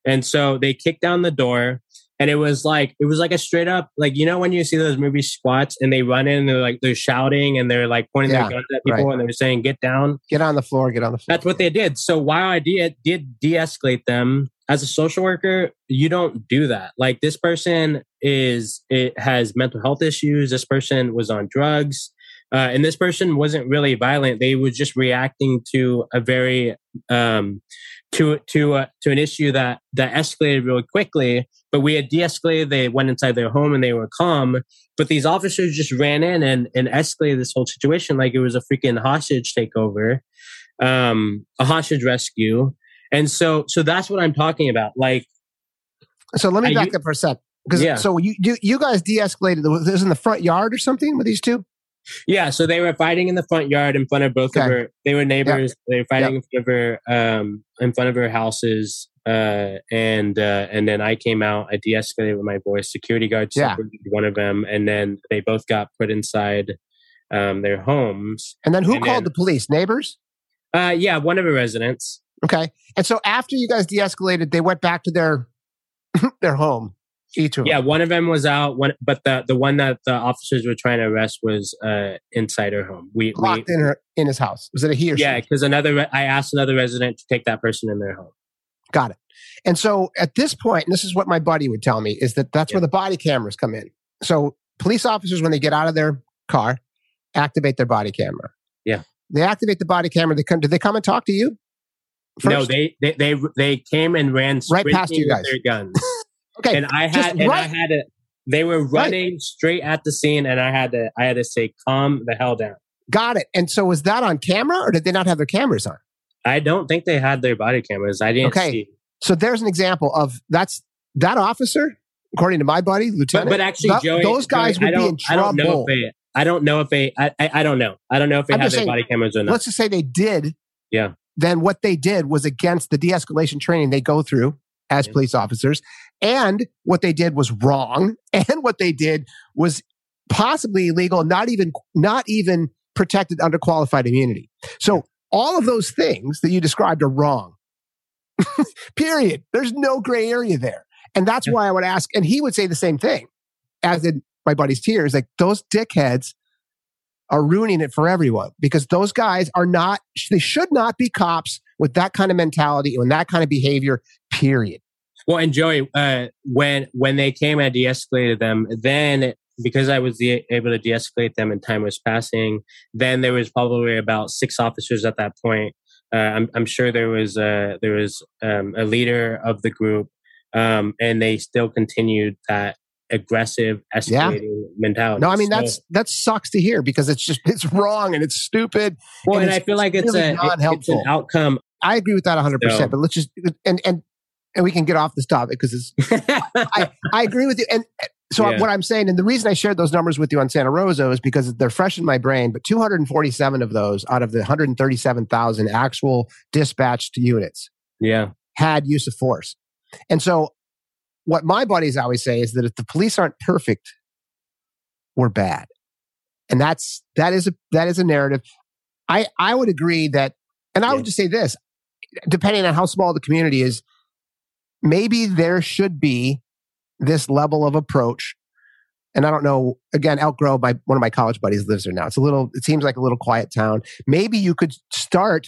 S2: and so they kicked down the door and it was like it was like a straight up like you know when you see those movie squats and they run in and they're like they're shouting and they're like pointing yeah, their guns at people right. and they're saying get down.
S1: Get on the floor get on the floor.
S2: That's what they did. So while i did did de-escalate them as a social worker you don't do that. Like this person is it has mental health issues. This person was on drugs uh, and this person wasn't really violent. They were just reacting to a very um, to to uh, to an issue that that escalated really quickly. But we had de-escalated. They went inside their home and they were calm. But these officers just ran in and and escalated this whole situation like it was a freaking hostage takeover, um, a hostage rescue. And so so that's what I'm talking about. Like,
S1: so let me back up for a sec. Because yeah. so you, you you guys de-escalated. This was in the front yard or something with these two.
S2: Yeah, so they were fighting in the front yard in front of both okay. of her. They were neighbors. They were fighting in front of her, um, in front of her houses. Uh, and uh, and then I came out. I de-escalated with my voice. Security guards yeah. one of them, and then they both got put inside um, their homes.
S1: And then who and called then, the police? Neighbors?
S2: Uh, yeah, one of the residents.
S1: Okay. And so after you guys de-escalated, they went back to their *laughs* their home. Each of
S2: yeah, one of them was out. One, but the the one that the officers were trying to arrest was uh, inside her home. We
S1: locked in her in his house. Was it a he or
S2: yeah? Because another, I asked another resident to take that person in their home.
S1: Got it. And so at this point, and this is what my buddy would tell me, is that that's yeah. where the body cameras come in. So police officers, when they get out of their car, activate their body camera.
S2: Yeah.
S1: They activate the body camera. They come. Did they come and talk to you?
S2: First? No, they, they they they came and ran
S1: right past you guys.
S2: Their guns. Okay, and I had and. I had to. They were running right. straight at the scene, and I had to I had to say, "Calm the hell down."
S1: Got it. And so was that on camera, or did they not have their cameras on?
S2: I don't think they had their body cameras. I didn't okay. see.
S1: So there's an example of that's that officer, according to my buddy, Lieutenant.
S2: But, but actually, that, Joey,
S1: those guys
S2: Joey,
S1: would be in trouble.
S2: I don't know if they. I don't know if they. I, I, I don't know. I don't know if they have their saying, body cameras or not.
S1: Let's just say they did.
S2: Yeah.
S1: Then what they did was against the de-escalation training they go through as yeah. police officers, and what they did was wrong, *laughs* and what they did was possibly illegal, not even not even protected under qualified immunity. So all of those things that you described are wrong. *laughs* Period. There's no gray area there. And that's why I would ask, and he would say the same thing, as in my buddy's tears, like those dickheads are ruining it for everyone because those guys are not, they should not be cops with that kind of mentality and that kind of behavior, period.
S2: Well, and Joey, uh, when when they came, I de-escalated them. Then, because I was de- able to de-escalate them and time was passing, then there was probably about six officers at that point uh, I'm, I'm, sure there was a, there was um, a leader of the group, um, and they still continued that aggressive, escalating yeah. mentality.
S1: No, I mean so, that's that sucks to hear because it's just it's *laughs* wrong and it's stupid.
S2: Well, and, and I feel like it's really a it's an outcome.
S1: I agree with that 100. So. percent But let's just and and and we can get off this topic because it's. I, I agree with you, and so yeah. what I'm saying, and the reason I shared those numbers with you on Santa Rosa is because they're fresh in my brain. But 247 of those out of the 137,000 actual dispatched units,
S2: yeah,
S1: had use of force. And so, what my buddies always say is that if the police aren't perfect, we're bad, and that's that is a that is a narrative. I I would agree that, and I yeah. would just say this, depending on how small the community is, maybe there should be this level of approach. And I don't know, again, Elk Grove, my, one of my college buddies lives there now. It's a little, it seems like a little quiet town. Maybe you could start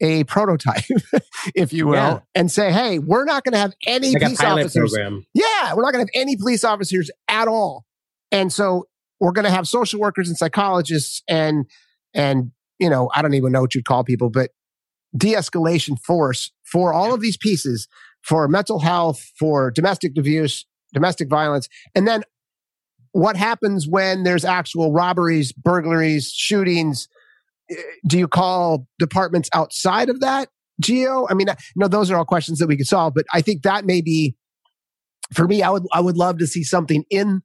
S1: a prototype, *laughs* if you will, yeah. and say, hey, we're not going to have any like police officers. Program. Yeah, we're not going to have any police officers at all. And so we're going to have social workers and psychologists and, and, you know, I don't even know what you'd call people, but de escalation force for all of these pieces for mental health, for domestic abuse, domestic violence. And then what happens when there's actual robberies, burglaries, shootings? Eh, do you call departments outside of that, Geo? I mean, no, those are all questions that we could solve, but I think that may be for me. I would I would love to see something in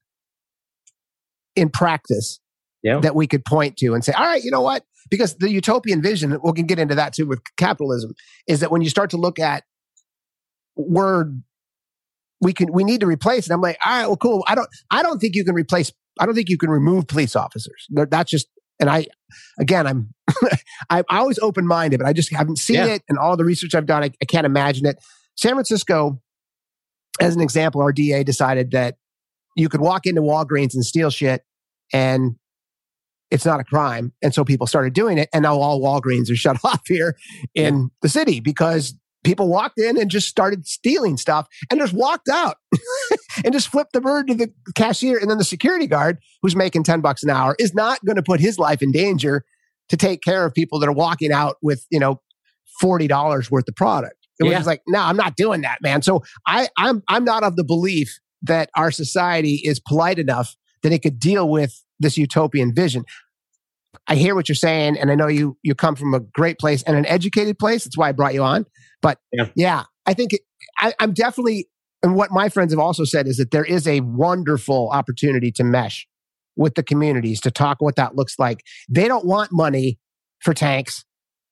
S1: in practice yeah. that we could point to and say, all right, you know what? Because the utopian vision, we can get into that too with capitalism, is that when you start to look at word we can we need to replace it. I'm like, all right, well, cool. I don't I don't think you can replace. I don't think you can remove police officers. That's just and I again I'm *laughs* I'm always open minded, but I just haven't seen yeah. it. And all the research I've done, I, I can't imagine it. San Francisco, as an example, our DA decided that you could walk into Walgreens and steal shit, and it's not a crime. And so people started doing it, and now all Walgreens are *laughs* shut off here in the city because people walked in and just started stealing stuff and just walked out *laughs* and just flipped the bird to the cashier. And then the security guard, who's making 10 bucks an hour, is not going to put his life in danger to take care of people that are walking out with, you know, $40 worth of product. It was yeah. like, no, I'm not doing that, man. So I, I'm, I'm not of the belief that our society is polite enough that it could deal with this utopian vision. I hear what you're saying, and I know you you come from a great place and an educated place. That's why I brought you on. But yeah, yeah I think it, I, I'm definitely, and what my friends have also said is that there is a wonderful opportunity to mesh with the communities to talk what that looks like. They don't want money for tanks,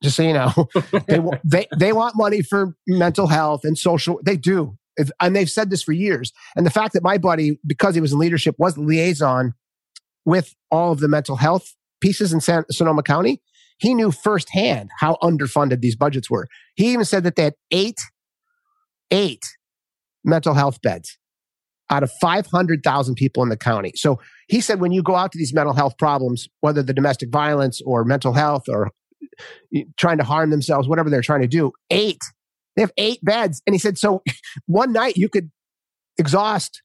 S1: just so you know. *laughs* they, they, they want money for mental health and social. They do. And they've said this for years. And the fact that my buddy, because he was in leadership, was the liaison with all of the mental health pieces in San- Sonoma County, he knew firsthand how underfunded these budgets were. He even said that they had eight, eight mental health beds out of 500,000 people in the county. So he said when you go out to these mental health problems, whether the domestic violence or mental health or eh, trying to harm themselves, whatever they're trying to do, eight. They have eight beds. And he said, so *laughs* one night you could exhaust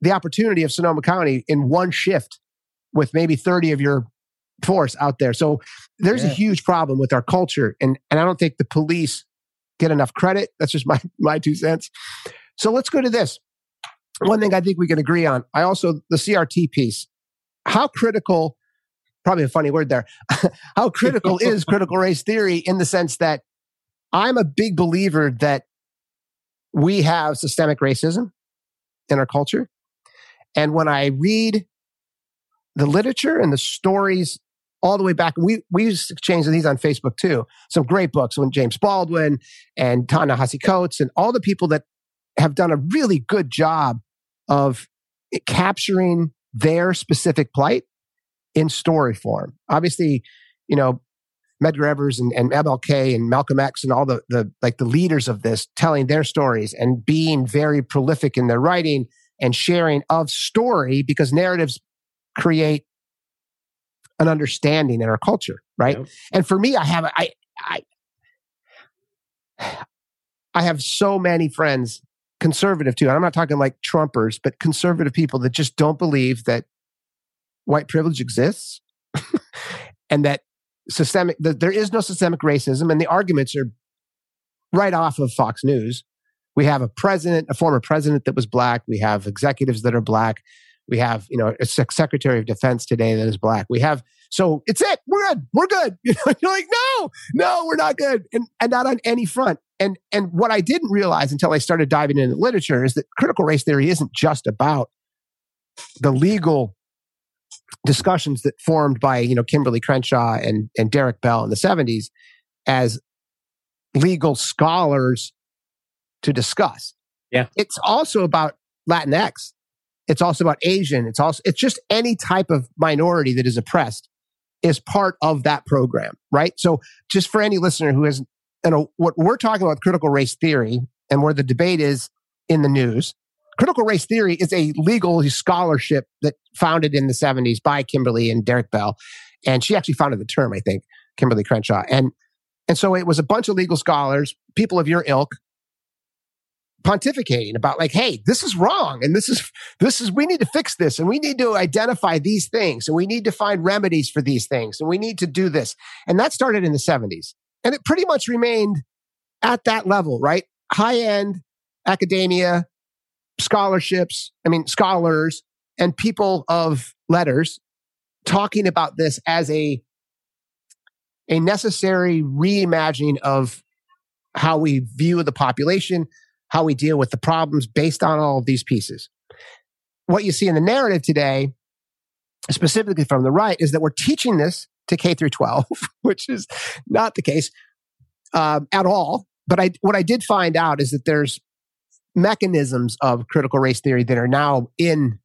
S1: the opportunity of Sonoma County in one shift with maybe 30 of your force out there. So there's yeah. a huge problem with our culture. And, and I don't think the police get enough credit. That's just *laughs* my, my two cents. So let's go to this. One thing I think we can agree on. I also, the CRT piece, how critical, probably a funny word there, *laughs* how critical *laughs* is critical race theory in the sense that I'm a big believer that we have systemic racism in our culture. And when I read the literature and the stories all the way back, we we exchanged these on Facebook too. Some great books when James Baldwin and Ta-Nehisi Coates and all the people that have done a really good job of capturing their specific plight in story form. Obviously, you know, Medgar Evers and, and MLK and Malcolm X and all the, the like the leaders of this telling their stories and being very prolific in their writing and sharing of story because narratives create an understanding in our culture, right? And for me, I have I I I have so many friends, conservative too. And I'm not talking like Trumpers, but conservative people that just don't believe that white privilege exists *laughs* and that systemic that there is no systemic racism and the arguments are right off of Fox News. We have a president, a former president that was black. We have executives that are black. We have, you know, a secretary of defense today that is black. We have, so it's it. We're good. We're good. You *laughs* know, you're like, no, no, we're not good. And, and not on any front. And, and what I didn't realize until I started diving into literature is that critical race theory isn't just about the legal discussions that formed by, you know, Kimberlé Crenshaw and, and Derek Bell in the 70s as legal scholars to discuss.
S2: Yeah.
S1: It's also about Latinx. It's also about Asian. It's also, it's just any type of minority that is oppressed is part of that program, right? So just for any listener who has, you know, what we're talking about critical race theory and where the debate is in the news, critical race theory is a legal scholarship that founded in the 70s by Kimberlé and Derek Bell. And she actually founded the term, I think, Kimberlé Crenshaw. And, and so it was a bunch of legal scholars, people of your ilk, pontificating about like, hey, this is wrong. And this is, this is, we need to fix this. And we need to identify these things. And we need to find remedies for these things. And we need to do this. And that started in the 70s. And it pretty much remained at that level, right? High end academia, scholarships, I mean, scholars and people of letters talking about this as a, a necessary reimagining of how we view the population, how we deal with the problems based on all of these pieces. What you see in the narrative today, specifically from the right, is that we're teaching this to K through 12, *laughs* which is not the case um, at all. But I, what I did find out is that there's mechanisms of critical race theory that are now in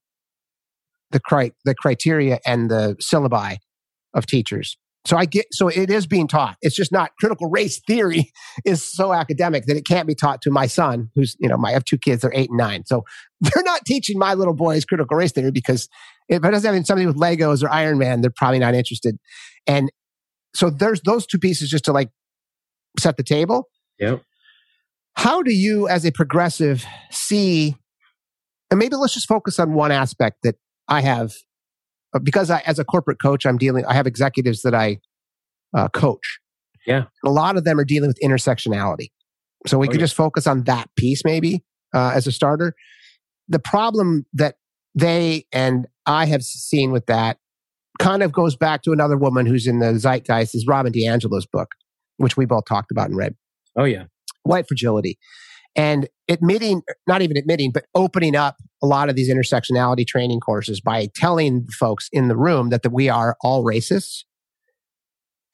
S1: the, cri- the criteria and the syllabi of teachers. So I get, so it is being taught. It's just not critical race theory *laughs* is so academic that it can't be taught to my son, who's, you know, my, I have two kids, they're eight and nine. So *laughs* they're not teaching my little boys critical race theory because if it doesn't have something with Legos or Iron Man, they're probably not interested. And so there's those two pieces just to like set the table.
S2: Yep.
S1: How do you, as a progressive, see, and maybe let's just focus on one aspect that I have because I, as a corporate coach, I'm dealing, I have executives that I uh, coach.
S2: Yeah.
S1: A lot of them are dealing with intersectionality. So we oh, could yeah. just focus on that piece maybe uh, as a starter. The problem that they and I have seen with that kind of goes back to another woman who's in the zeitgeist is Robin DiAngelo's book, which we both talked about and read.
S2: Oh, yeah.
S1: White fragility and admitting, not even admitting, but opening up a lot of these intersectionality training courses by telling folks in the room that, that we are all racists.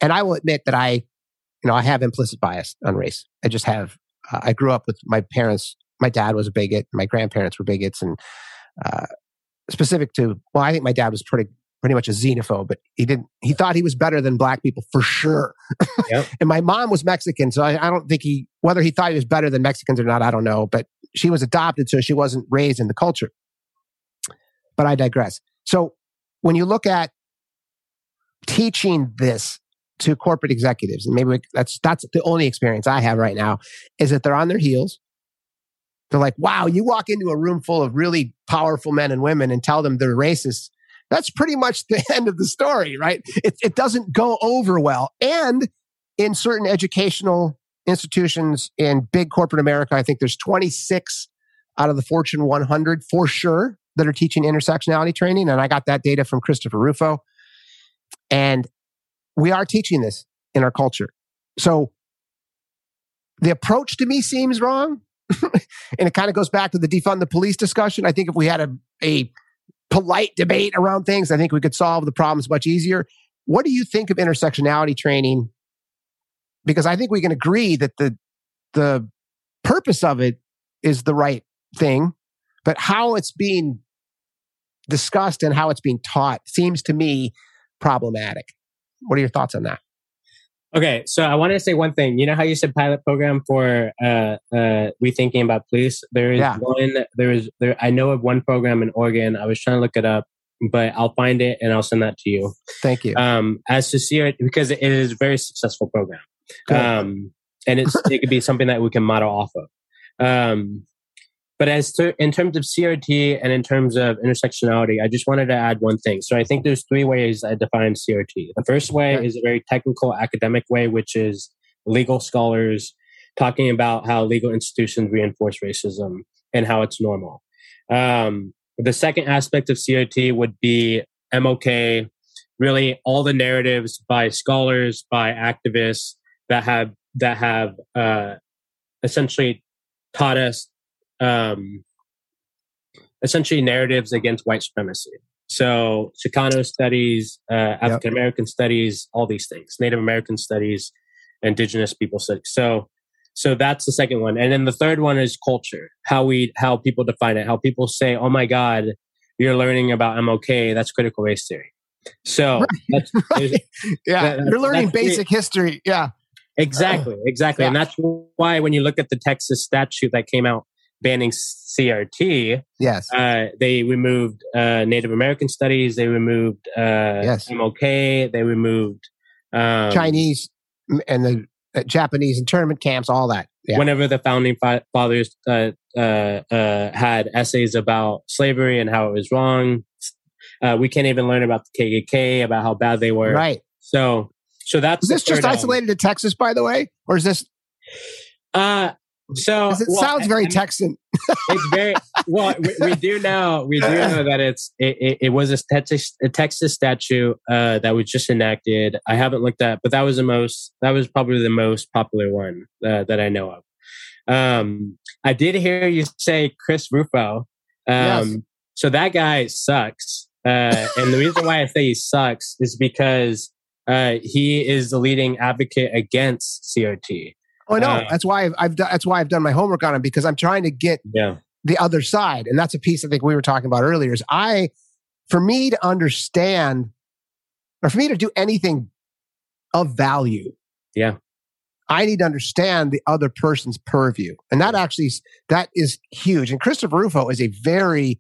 S1: And I will admit that I, you know, I have implicit bias on race. I just have. Uh, I grew up with my parents. My dad was a bigot. My grandparents were bigots, and uh, specific to well, I think my dad was pretty pretty much a xenophobe, but he didn't. He thought he was better than black people for sure. *laughs* Yep. and my mom was Mexican, so I, I, don't think he whether he thought he was better than Mexicans or not. I don't know, but she was adopted, so she wasn't raised in the culture. But I digress. So when you look at teaching this to corporate executives, and maybe that's that's the only experience I have right now, is that they're on their heels. They're like, wow, you walk into a room full of really powerful men and women and tell them they're racist. That's pretty much the *laughs* end of the story, right? It, it doesn't go over well. And in certain educational institutions in big corporate America, I think there's 26 out of the Fortune 100 for sure that are teaching intersectionality training. And I got that data from Christopher Rufo. And we are teaching this in our culture. So the approach to me seems wrong. *laughs* and it kind of goes back to the defund the police discussion. I think if we had a, a polite debate around things, I think we could solve the problems much easier. What do you think of intersectionality training? Because I think we can agree that the the purpose of it is the right thing, but how it's being discussed and how it's being taught seems to me problematic. What are your thoughts on that?
S2: Okay, so I want to say one thing. You know how you said pilot program for uh, uh, rethinking about police? There is yeah. one. There is there. I know of one program in Oregon. I was trying to look it up, but I'll find it and I'll send that to you.
S1: Thank you.
S2: Um, as to see it because it is a very successful program, um, and it's it could be something that we can model off of. Um, but as to, in terms of CRT and in terms of intersectionality, I just wanted to add one thing. So I think there's three ways I define CRT. The first way is a very technical academic way, which is legal scholars talking about how legal institutions reinforce racism and how it's normal. Um, the second aspect of CRT would be MOK, really all the narratives by scholars, by activists that have that have uh, essentially taught us um, essentially narratives against white supremacy. So Chicano studies, uh, African American yep. studies, all these things, Native American studies, Indigenous people studies. So, so that's the second one, and then the third one is culture. How we, how people define it. How people say, "Oh my God, you're learning about MLK. That's critical race theory." So, *laughs* right.
S1: That's, right. *laughs* yeah, that, you're learning basic history. Yeah,
S2: exactly, exactly, yeah. and that's why when you look at the Texas statute that came out banning CRT,
S1: yes,
S2: uh, they removed uh, Native American studies. They removed uh, yes. MLK. They removed
S1: um, Chinese and the uh, Japanese internment camps. All that.
S2: Yeah. Whenever the founding fa- fathers uh, uh, had essays about slavery and how it was wrong, we can't even learn about the KKK, about how bad they were.
S1: Right.
S2: So, so that's
S1: is this just isolated to Texas, by the way, or is this?
S2: Uh, so
S1: it well, sounds very I mean, Texan.
S2: it's very well. We, we, do know we do *laughs* know that it's it, it, it was a Texas, a Texas statute uh, that was just enacted. I haven't looked at, but that was the most that was probably the most popular one uh, that I know of. Um, I did hear you say Chris Rufo. Um, yes. So that guy sucks, uh, and the reason why I say he sucks is because uh, he is the leading advocate against CRT.
S1: Oh, I know. Uh, that's why I've, I've done, that's why I've done my homework on it because I'm trying to get
S2: yeah.
S1: the other side, and that's a piece I think we were talking about earlier. Is I, for me to understand, or for me to do anything of value,
S2: yeah,
S1: I need to understand the other person's purview, and that actually that is huge. And Christopher Rufo is a very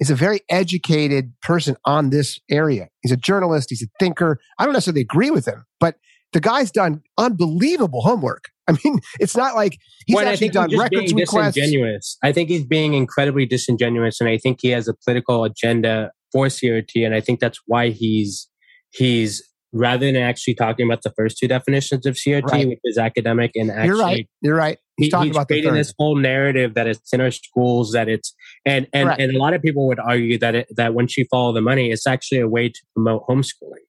S1: is a very educated person on this area. He's a journalist. He's a thinker. I don't necessarily agree with him, but the guy's done unbelievable homework. I mean, it's not like he's well, actually done records requests.
S2: Disingenuous. I think he's being incredibly disingenuous, and I think he has a political agenda for CRT, and I think that's why he's he's rather than actually talking about the first two definitions of CRT, right. which is academic and actually,
S1: you're right. You're right. He's he, talking he's about
S2: creating this whole narrative that it's in our schools, that it's and and right. and a lot of people would argue that it, that once you follow the money, it's actually a way to promote homeschooling.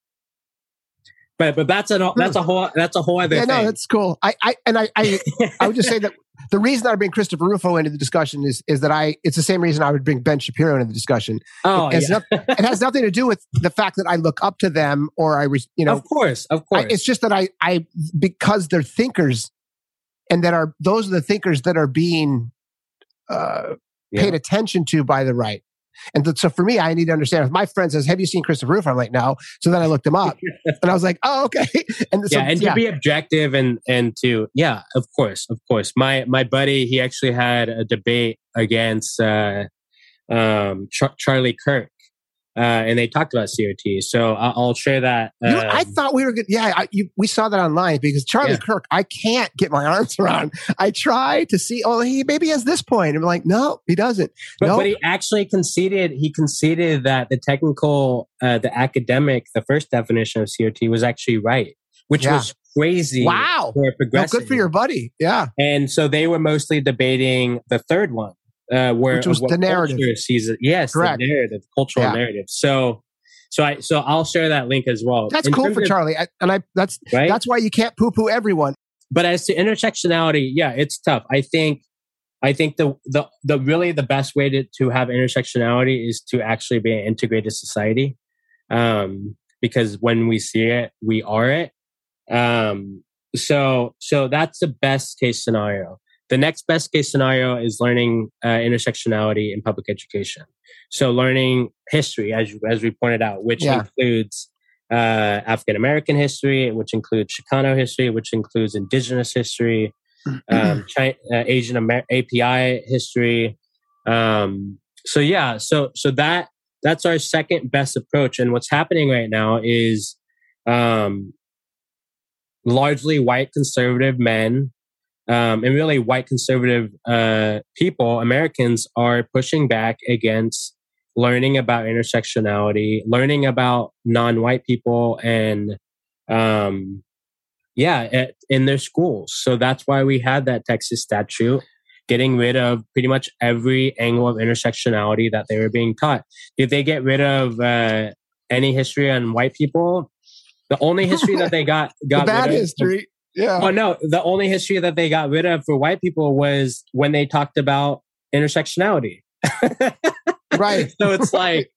S2: But but that's a that's a whole that's a whole other yeah, thing.
S1: no, that's cool. I, I and I I, I would just say that the reason that I bring Christopher Rufo into the discussion is is that I it's the same reason I would bring Ben Shapiro into the discussion.
S2: Oh,
S1: it has,
S2: yeah.
S1: no, it has nothing to do with the fact that I look up to them or I you know.
S2: Of course, of course.
S1: I, it's just that I I because they're thinkers, and that are those are the thinkers that are being uh, paid yeah. attention to by the right. And th- so for me, I need to understand. If my friend says, "Have you seen Christopher Rufo?" I'm like, "No." So then I looked him up, *laughs* and I was like, "Oh, okay." *laughs*
S2: And so, yeah, and yeah. to be objective and and to yeah, of course, of course. My my buddy, he actually had a debate against uh, um, Char- Charlie Kirk uh, and they talked about CRT. So I'll, I'll share that.
S1: Um, you know, I um, thought we were good. Yeah, I, you, we saw that online because Charlie yeah. Kirk, I can't get my *laughs* arms around. I try to see, oh, he maybe has this point. I'm like, no, he doesn't.
S2: But,
S1: nope.
S2: but he actually conceded. He conceded that the technical, uh, the academic, the first definition of CRT was actually right, which yeah. was crazy.
S1: Wow,
S2: for
S1: no, good for your buddy. Yeah.
S2: And so they were mostly debating the third one, uh, where
S1: Which was the narrative
S2: sees it. Yes, Correct. the narrative, cultural yeah. narrative. So, so I so I'll share that link as well.
S1: That's In cool for of, Charlie, I, and I that's right? that's why you can't poo poo everyone.
S2: But as to intersectionality, yeah, it's tough. I think I think the the the really the best way to to have intersectionality is to actually be an integrated society, um, because when we see it, we are it. Um, so so that's the best case scenario. The next best case scenario is learning uh, intersectionality in public education. So learning history, as, as we pointed out, which yeah. includes uh, African American history, which includes Chicano history, which includes indigenous history, *clears throat* um, China, uh, Asian Amer- API history. Um, so yeah, so so that that's our second best approach. And what's happening right now is um, largely white conservative men um, and really white conservative uh, people, Americans, are pushing back against learning about intersectionality, learning about non-white people, and um, yeah, at, in their schools. So that's why we had that Texas statute getting rid of pretty much every angle of intersectionality that they were being taught. Did they get rid of uh, any history on white people? The only history that they got *laughs* got
S1: the bad history. Yeah.
S2: Oh no, the only history that they got rid of for white people was when they talked about intersectionality. *laughs*
S1: right.
S2: so it's like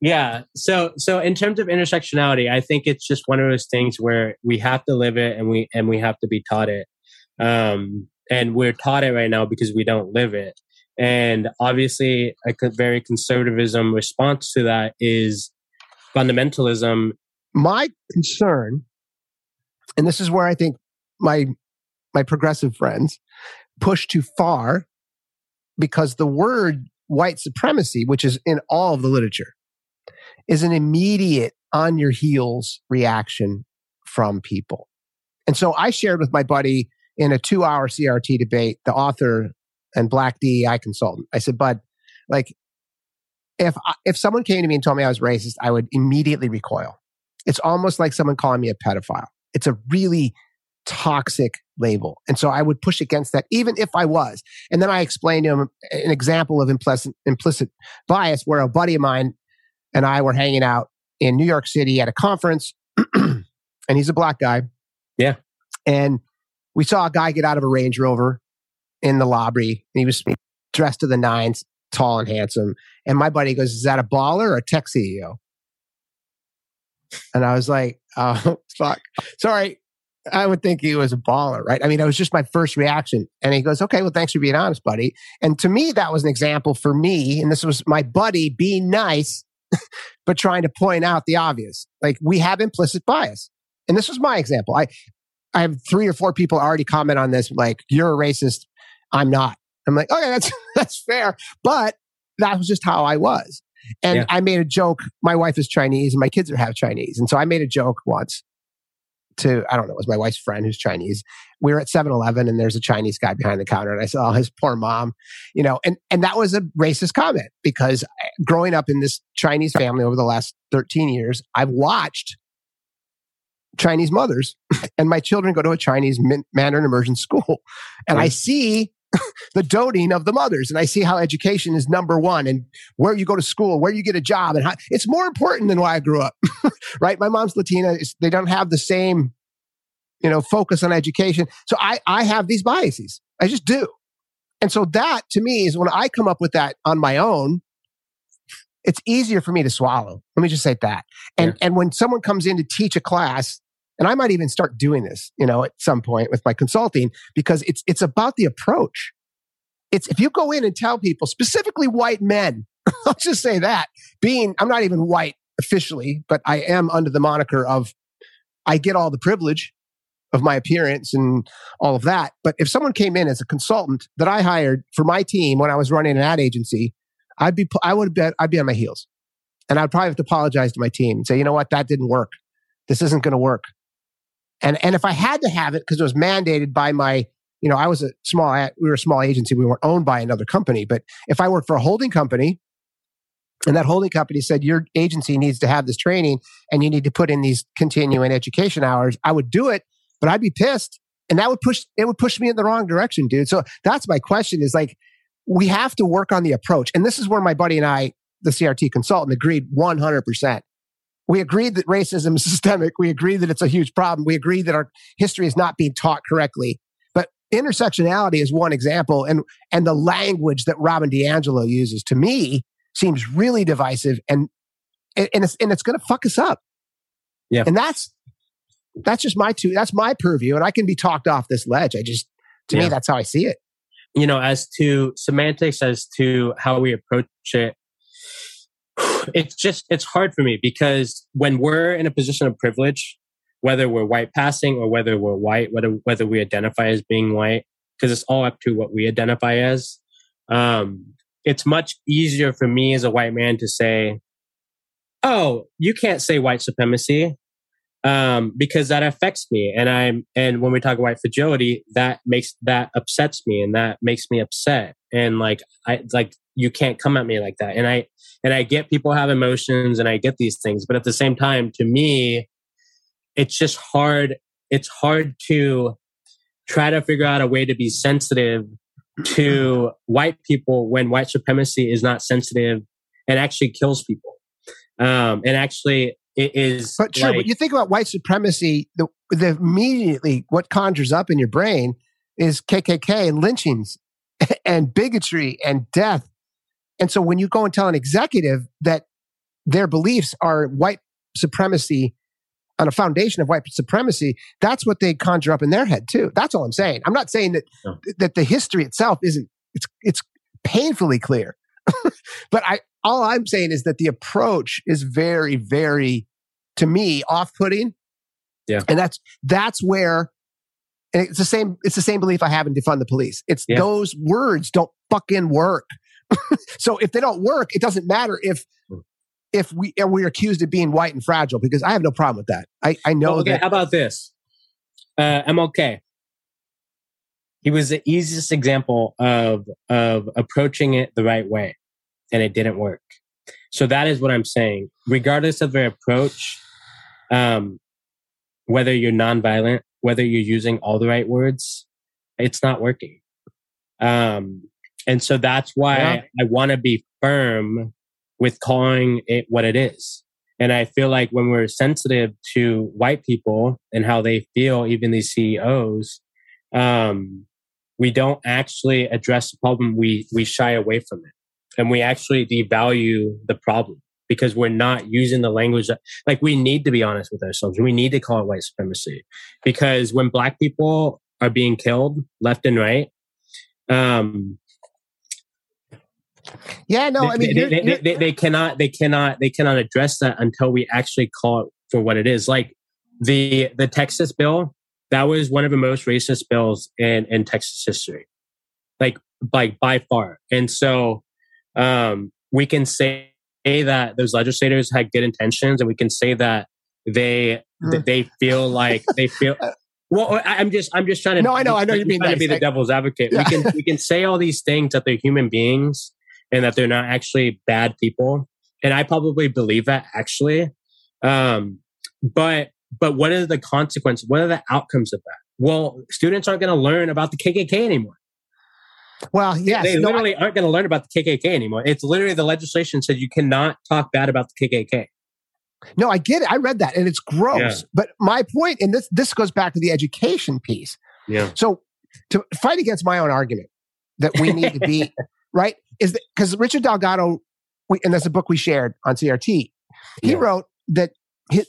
S2: yeah. So so in terms of intersectionality, I think it's just one of those things where we have to live it and we and we have to be taught it. Um and we're taught it right now because we don't live it. And obviously a very conservatism response to that is fundamentalism.
S1: My concern and this is where I think my my progressive friends push too far because the word white supremacy, which is in all of the literature, is an immediate on your heels reaction from people. And so I shared with my buddy in a two hour CRT debate, the author and black DEI consultant. I said, Bud, like, if, if someone came to me and told me I was racist, I would immediately recoil. It's almost like someone calling me a pedophile it's a really toxic label. And so I would push against that, even if I was. And then I explained to him an example of implicit, implicit bias where a buddy of mine and I were hanging out in New York City at a conference, *clears throat* and he's a black guy.
S2: Yeah.
S1: And we saw a guy get out of a Range Rover in the lobby, and he was dressed to the nines, tall and handsome. And my buddy goes, Is that a baller or a tech CEO? And I was like, oh, fuck. Sorry. I would think he was a baller, right? I mean, it was just my first reaction. And he goes, okay, well, thanks for being honest, buddy. And to me, that was an example for me. And this was my buddy being nice, *laughs* but trying to point out the obvious. Like we have implicit bias. And this was my example. I, I have three or four people already comment on this, like, you're a racist. I'm not. I'm like, okay, that's, *laughs* that's fair. But that was just how I was. And yeah. I made a joke. My wife is Chinese and my kids are half Chinese. And so I made a joke once to, I don't know, it was my wife's friend who's Chinese. We were at 7 Eleven and there's a Chinese guy behind the counter. And I said, oh, his poor mom, you know, and, and that was a racist comment because uh, growing up in this Chinese family over the last 13 years, I've watched Chinese mothers *laughs* and my children go to a Chinese Mandarin immersion school. And I see *laughs* the doting of the mothers. And I see how education is number one and where you go to school, where you get a job. And how, it's more important than why I grew up, *laughs* right? My mom's Latina. They don't have the same, you know, focus on education. So I, I have these biases. I just do. And so that to me is when I come up with that on my own, it's easier for me to swallow. Let me just say that. And, yeah. and when someone comes in to teach a class and I might even start doing this, you know, at some point with my consulting because it's, it's about the approach. It's if you go in and tell people, specifically white men, *laughs* I'll just say that. Being, I'm not even white officially, but I am under the moniker of I get all the privilege of my appearance and all of that. But if someone came in as a consultant that I hired for my team when I was running an ad agency, I'd be, I would bet I'd be on my heels. And I'd probably have to apologize to my team and say, you know what, that didn't work. This isn't going to work. And, and if I had to have it because it was mandated by my, you know, I was a small, we were a small agency. We weren't owned by another company. But if I worked for a holding company and that holding company said your agency needs to have this training and you need to put in these continuing education hours, I would do it, but I'd be pissed. And that would push, it would push me in the wrong direction, dude. So that's my question is like, we have to work on the approach. And this is where my buddy and I, the CRT consultant, agreed 100%. We agreed that racism is *laughs* systemic. We agreed that it's a huge problem. We agreed that our history is not being taught correctly. But intersectionality is one example. And, and the language that Robin DiAngelo uses to me seems really divisive and, and it's, and it's going to fuck us up.
S2: Yeah.
S1: And that's, that's just my two, that's my purview. And I can be talked off this ledge. I just, to yeah. me, that's how I see it.
S2: You know, as to semantics, as to how we approach it, it's just it's hard for me because when we're in a position of privilege whether we're white passing or whether we're white whether whether we identify as being white because it's all up to what we identify as um, it's much easier for me as a white man to say oh you can't say white supremacy um, because that affects me. And i'm and when we talk about white fragility that makes that upsets me and that makes me upset. And like i like you can't come at me like that and i and I get people have emotions and I get these things, but at the same time, to me, it's just hard. It's hard to try to figure out a way to be sensitive to white people when white supremacy is not sensitive and actually kills people. Um, and actually, it is.
S1: But sure, like, but you think about white supremacy, the, the immediately what conjures up in your brain is KKK and lynchings *laughs* and bigotry and death and so when you go and tell an executive that their beliefs are white supremacy on a foundation of white supremacy, that's what they conjure up in their head too. That's all I'm saying. I'm not saying that that the history itself isn't it's it's painfully clear. *laughs* but I all I'm saying is that the approach is very very to me off-putting.
S2: Yeah.
S1: And that's that's where and it's the same it's the same belief I have in defund the police. It's yeah. those words don't fucking work. *laughs* so if they don't work, it doesn't matter if hmm. if we are we accused of being white and fragile because I have no problem with that. I I know
S2: okay,
S1: that.
S2: How about this? Uh, MLK. He was the easiest example of of approaching it the right way, and it didn't work. So that is what I'm saying. Regardless of their approach, um, whether you're nonviolent, whether you're using all the right words, it's not working. Um, and so that's why yeah. I, want to be firm with calling it what it is. And I feel like when we're sensitive to white people and how they feel, even these CEOs, um, we don't actually address the problem. We, we shy away from it and we actually devalue the problem because we're not using the language that, like, we need to be honest with ourselves. We need to call it white supremacy because when black people are being killed left and right, um,
S1: yeah, no,
S2: I mean, they, they, they, they, cannot, they cannot, they cannot address that until we actually call it for what it is. Like the the Texas bill, that was one of the most racist bills in in Texas history, like like by far. And so, um, we can say that those legislators had good intentions, and we can say that they mm. that they feel like they feel. *laughs* Well, I'm just I'm just trying to.
S1: No, I know, I know you're being
S2: trying
S1: nice.
S2: to be the devil's advocate. Yeah. We can we can say all these things that they're human beings and that they're not actually bad people. And I probably believe that actually. Um, but but what are the consequences? What are the outcomes of that? Well, students aren't going to learn about the KKK anymore.
S1: Well, yes,
S2: they no, literally I, aren't going to learn about the KKK anymore. It's literally the legislation says you cannot talk bad about the KKK.
S1: No, I get it. I read that, and it's gross. Yeah. But my point, and this this goes back to the education piece.
S2: Yeah.
S1: So to fight against my own argument that we need to be *laughs* right is that because Richard Delgado, we, and that's a book we shared on CRT, he yeah. wrote that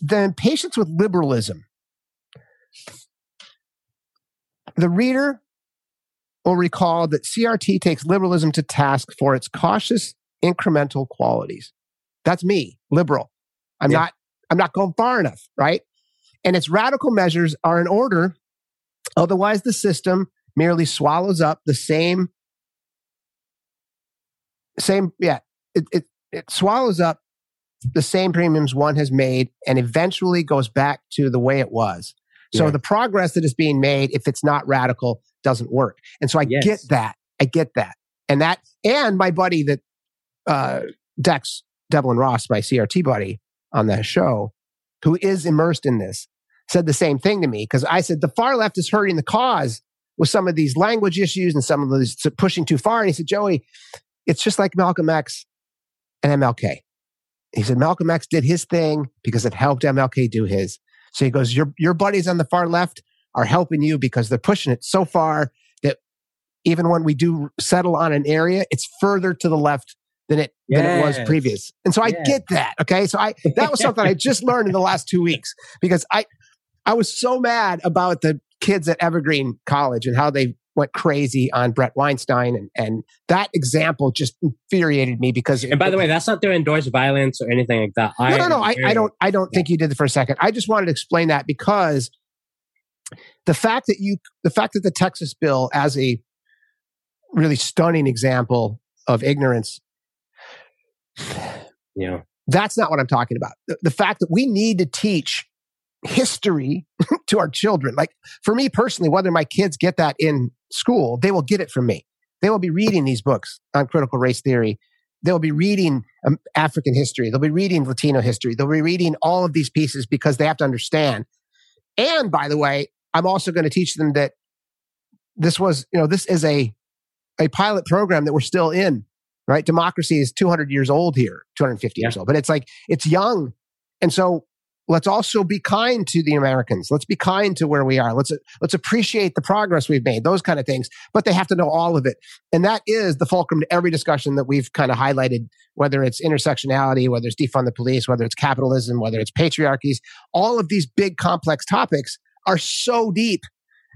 S1: the impatience with liberalism, the reader will recall that CRT takes liberalism to task for its cautious incremental qualities. That's me, liberal. I'm yeah. not, I'm not going far enough, right? And its radical measures are in order. Otherwise, the system merely swallows up the same, same, yeah, it, it, it swallows up the same premiums one has made and eventually goes back to the way it was. So yeah. the progress that is being made, if it's not radical, doesn't work. And so I yes. get that. I get that. And that, and my buddy that, uh, Dex Devlon Ross, my CRT buddy on the show, who is immersed in this, said the same thing to me because I said the far left is hurting the cause with some of these language issues and some of these pushing too far. And he said, Joey, it's just like Malcolm X and MLK. He said Malcolm X did his thing because it helped MLK do his. So he goes, your, your buddies on the far left are helping you because they're pushing it so far that even when we do settle on an area, it's further to the left than it yes. than it was previous. And so I yes. get that. Okay. So I that was something I just learned in the last two weeks because I I was so mad about the kids at Evergreen College and how they went crazy on Bret Weinstein. And, and that example just infuriated me because.
S2: And by the way, that's not to endorse violence or anything like that.
S1: No, no, no. I, I don't, I don't yeah. think you did it for a second. I just wanted to explain that because the fact that you, the fact that the Texas bill as a really stunning example of ignorance.
S2: Yeah.
S1: That's not what I'm talking about. The, the fact that we need to teach history *laughs* to our children. Like for me personally, whether my kids get that in school, they will get it from me. They will be reading these books on critical race theory. They'll be reading um, African history. They'll be reading Latino history. They'll be reading all of these pieces because they have to understand. And by the way, I'm also going to teach them that this was, you know, this is a, a pilot program that we're still in, right? Democracy is 200 years old here, 250 yeah. years old, but it's like, it's young. And so let's also be kind to the Americans. Let's be kind to where we are. Let's let's appreciate the progress we've made. Those kind of things. But they have to know all of it, and that is the fulcrum to every discussion that we've kind of highlighted. Whether it's intersectionality, whether it's defund the police, whether it's capitalism, whether it's patriarchies, all of these big complex topics are so deep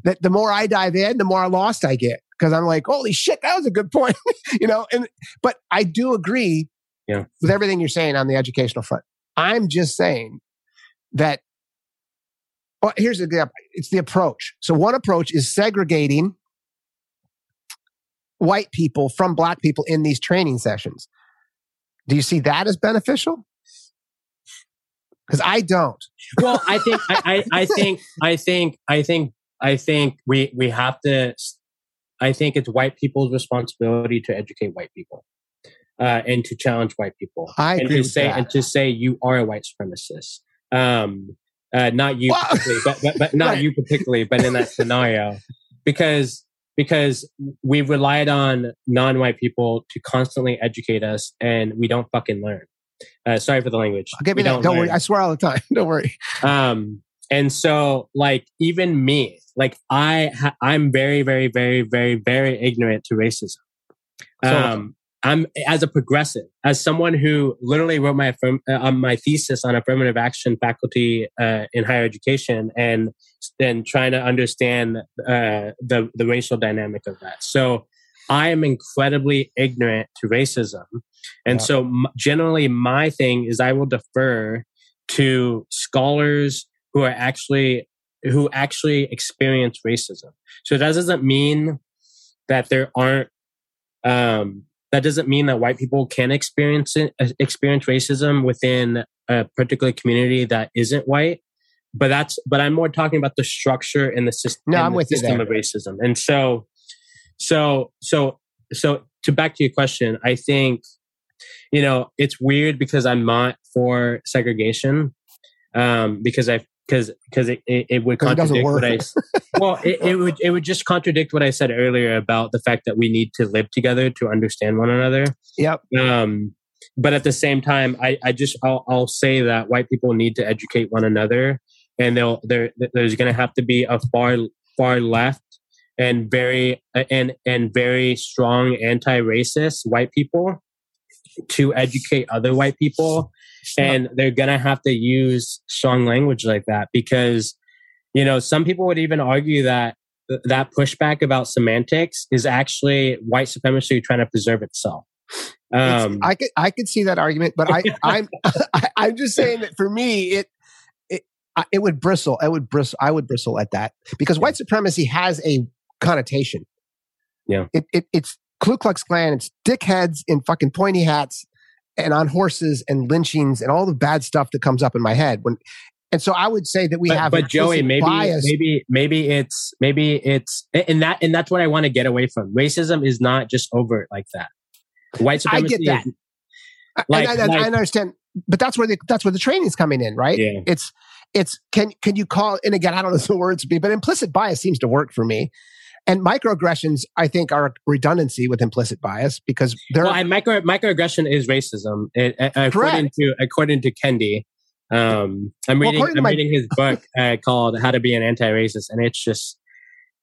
S1: that the more I dive in, the more lost I get because I'm like, holy shit, that was a good point, *laughs* you know. And but I do agree
S2: yeah.
S1: with everything you're saying on the educational front. I'm just saying that well, here's the example. It's the approach. So one approach is segregating white people from black people in these training sessions. Do you see that as beneficial? Because I don't.
S2: Well, I think I, I, I *laughs* think I think I think I think we we have to I think it's white people's responsibility to educate white people. Uh, and to challenge white people.
S1: I
S2: and to say
S1: that.
S2: and to say you are a white supremacist. Um, uh, not you, particularly, but, but, but *laughs* not right. you particularly, but in that *laughs* scenario, because because we relied on non-white people to constantly educate us, and we don't fucking learn. Uh, sorry for the language.
S1: I'll give me that. Don't, don't worry. I swear all the time. *laughs* Don't worry.
S2: Um, and so like even me, like I, ha- I'm very, very, very, very, very ignorant to racism. Um, I'm as a progressive, as someone who literally wrote my affirm, uh, my thesis on affirmative action faculty uh, in higher education, and then trying to understand uh, the the racial dynamic of that. So I am incredibly ignorant to racism, and yeah. so m- generally my thing is I will defer to scholars who are actually who actually experience racism. So that doesn't mean that there aren't um, that doesn't mean that white people can experience it, uh, experience racism within a particular community that isn't white. But that's but I'm more talking about the structure and the system.
S1: No, I'm with
S2: system of racism. And so, so so so to back to your question, I think you know it's weird because I'm not for segregation um, because I because because it, it, it, would contradict what I well it, it would it would just contradict what I said earlier about the fact that we need to live together to understand one another.
S1: Yep.
S2: Um, but at the same time, I, I just I'll, I'll say that white people need to educate one another, and they'll there there's going to have to be a far far left and very and and very strong anti-racist white people to educate other white people and they're gonna have to use strong language like that because you know some people would even argue that that pushback about semantics is actually white supremacy trying to preserve itself Um,
S1: I could I could see that argument, but I *laughs* I'm *laughs* I, I'm just saying that for me it it it would bristle. I would bristle. I would bristle at that because white supremacy has a connotation.
S2: Yeah,
S1: it, it it's Ku Klux Klan. It's dickheads in fucking pointy hats and on horses and lynchings and all the bad stuff that comes up in my head when and so I would say that we
S2: but,
S1: have
S2: but Joey maybe
S1: bias.
S2: maybe maybe it's maybe it's and that and that's what I want to get away from. Racism is not just overt like that. White supremacy
S1: I get that.
S2: Is, like,
S1: I, I,
S2: like,
S1: I understand but that's where the that's where the training is coming in right?
S2: Yeah.
S1: it's it's can can you call and again I don't know the words to be but implicit bias seems to work for me and microaggressions, I think, are a redundancy with implicit bias because they're.
S2: well, micro microaggression is racism it, uh, according to according to Kendi. Um, I'm reading
S1: to
S2: I'm
S1: my-
S2: reading his book *laughs* uh, called How to Be an Anti-Racist, and it's just.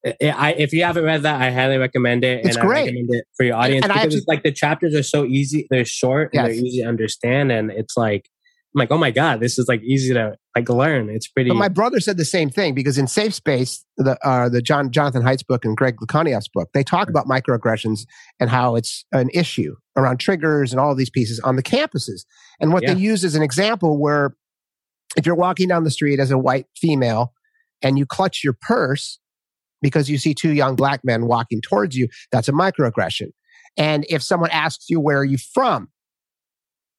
S2: I, I, if you haven't read that, I highly recommend it.
S1: It's
S2: and
S1: great.
S2: I recommend it for your audience
S1: and I
S2: because
S1: actually-
S2: it's like the chapters are so easy, they're short and
S1: Yes.
S2: they're easy to understand, and it's like I'm like, oh my god, this is like easy to like learn. It's pretty.
S1: But my brother said the same thing because in Safe Space, the uh, the John Jonathan Haidt's book and Greg Lukianoff's book, they talk about microaggressions and how it's an issue around triggers and all of these pieces on the campuses. And what
S2: Yeah.
S1: they use as an example where if you're walking down the street as a white female and you clutch your purse because you see two young black men walking towards you, that's a microaggression. And if someone asks you where are you from,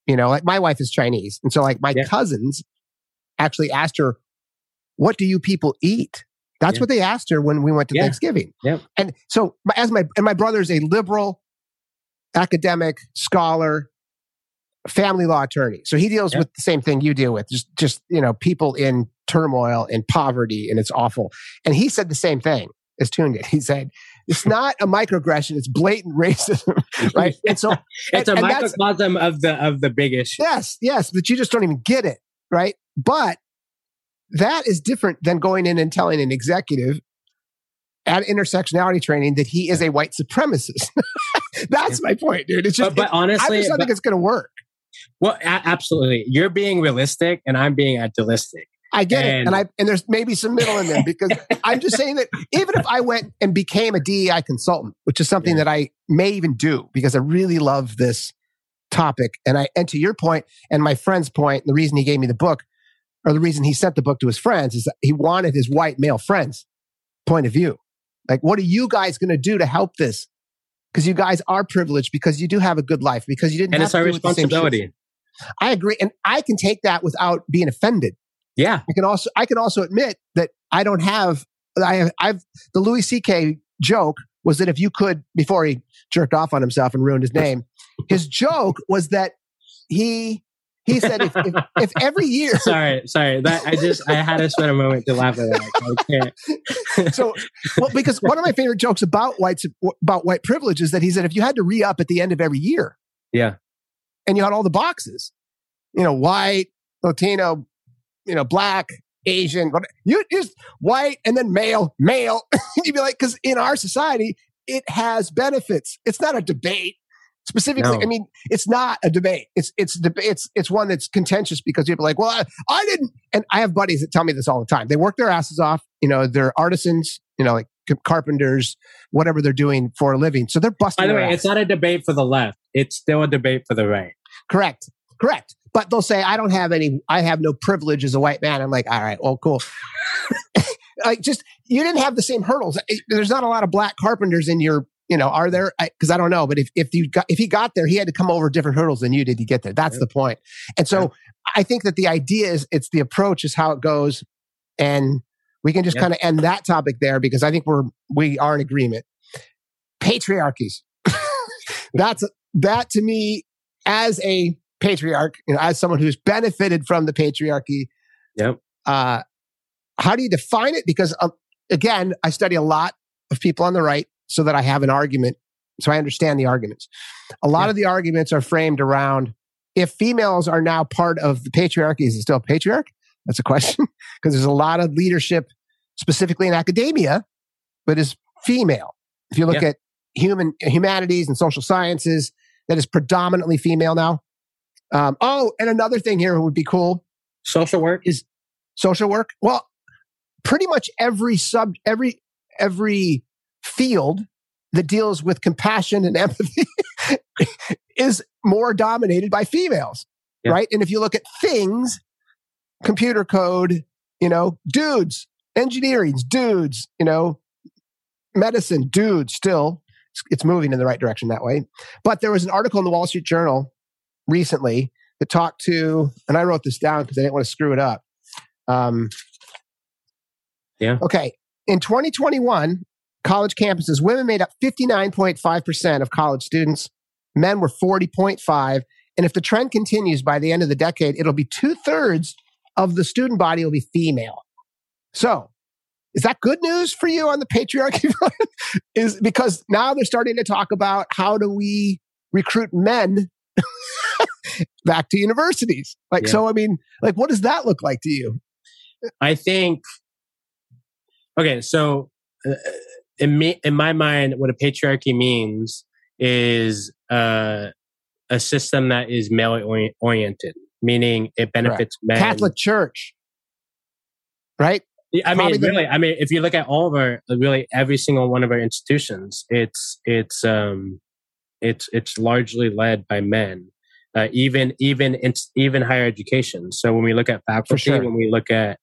S1: you know, like my wife is Chinese, and so like my
S2: Yeah.
S1: cousins actually asked her, "What do you people eat?" That's
S2: Yeah.
S1: what they asked her when we went to
S2: Yeah.
S1: Thanksgiving.
S2: Yep.
S1: And so, my- as my and my brother is a liberal, academic scholar, family law attorney. So he deals with the same thing you deal with, just just you know, people in turmoil and poverty, and it's awful. And he said the same thing as Tune did. He said, "It's not a microaggression; it's blatant racism." *laughs* right? And so, *laughs*
S2: it's
S1: and-
S2: a
S1: and
S2: microcosm of the of the big issue.
S1: yes, yes, but you just don't even get it, right? But that is different than going in and telling an executive at intersectionality training that he is a white supremacist. *laughs* That's my point, dude. It's just,
S2: But, but
S1: I
S2: honestly,
S1: just don't
S2: but-
S1: think it's going to work.
S2: well, a- absolutely, you're being realistic, and I'm being idealistic.
S1: I get it,
S2: And-
S1: and I and there's maybe some middle in there because *laughs* I'm just saying that even if I went and became a DEI consultant, which is something
S2: Yeah.
S1: that I may even do because I really love this topic, and I and to your point and my friend's point, the reason he gave me the book, or the reason he sent the book to his friends is that he wanted his white male friends' point of view. Like, what are you guys going to do to help this? Because you guys are privileged because you do have a good life because you didn't.
S2: And
S1: have
S2: it's
S1: to
S2: our
S1: the same shit.
S2: responsibility.
S1: I agree, and I can take that without being offended.
S2: Yeah,
S1: I can also I can also admit that I don't have I have I've the Louis C.K. joke was that if you could before he jerked off on himself and ruined his name, his joke was that he he said if if, if every year *laughs*
S2: sorry, sorry. That I just I had to spend a moment to laugh at that. I can't. *laughs*
S1: so well because one of my favorite jokes about white about white privilege is that he said if you had to re up at the end of every year
S2: Yeah,
S1: and you had all the boxes, you know, white, Latino, you know, black, Asian, you just white and then male, male. *laughs* You'd be like, because in our society, it has benefits. It's not a debate. Specifically,
S2: No.
S1: I mean, it's not a debate. It's it's it's it's one that's contentious because people are like, well, I, I didn't. And I have buddies that tell me this all the time. They work their asses off. You know, they're artisans. You know, like carpenters, whatever they're doing for a living. So they're busting.
S2: By the way,
S1: ass.
S2: it's not a debate for the left. It's still a debate for the right.
S1: Correct. Correct. But they'll say, I don't have any, I have no privilege as a white man. I'm like, all right, well, cool. *laughs* like, just, you didn't have the same hurdles. There's not a lot of black carpenters in your, you know, are there? Because I, don't know. But if, if you got, if he got there, he had to come over different hurdles than you did to get there. That's
S2: Yeah.
S1: the point. And so
S2: Yeah.
S1: I think that the idea is, it's the approach is how it goes. And we can just
S2: Yeah.
S1: kind of end that topic there because I think we're, we are in agreement. Patriarchies. *laughs* That's, that to me, as a patriarch, you know, as someone who's benefited from the patriarchy,
S2: Yep.
S1: uh, how do you define it? Because um, again, I study a lot of people on the right so that I have an argument, so I understand the arguments. A lot
S2: Yeah.
S1: of the arguments are framed around if females are now part of the patriarchy, is it still a patriarch? That's a question *laughs* because there's a lot of leadership, specifically in academia, but is female. If you look
S2: Yeah.
S1: at human humanities and social sciences, that is predominantly female now. Um, oh, and another thing here would be cool
S2: Social work
S1: is social work. Well, pretty much every sub, every every field that deals with compassion and *laughs* empathy is more dominated by females, yeah. right? And if you look at things, computer code, you know, dudes, engineering, dudes, you know, medicine, dudes, still, it's moving in the right direction that way. But there was an article in the Wall Street Journal recently that talked to, and I wrote this down because I didn't want to screw it up. Um,
S2: yeah.
S1: Okay. In 2021, college campuses, women made up 59.5% of college students, men were 40.5. And if the trend continues by the end of the decade, it'll be two thirds of the student body will be female. So, is that good news for you on the patriarchy *laughs* front? is because now they're starting to talk about how do we recruit men *laughs* back to universities? Like, yeah. so I mean, like, what does that look like to you?
S2: I think. Okay, so uh, in me, in my mind, what a patriarchy means is uh, a system that is male oriented, meaning it benefits men.
S1: Catholic Church, right?
S2: I mean, the, really, I mean, if you look at all of our, really every single one of our institutions, it's it's um, it's it's largely led by men. Uh, even even even higher education. So when we look at faculty, sure. when we look at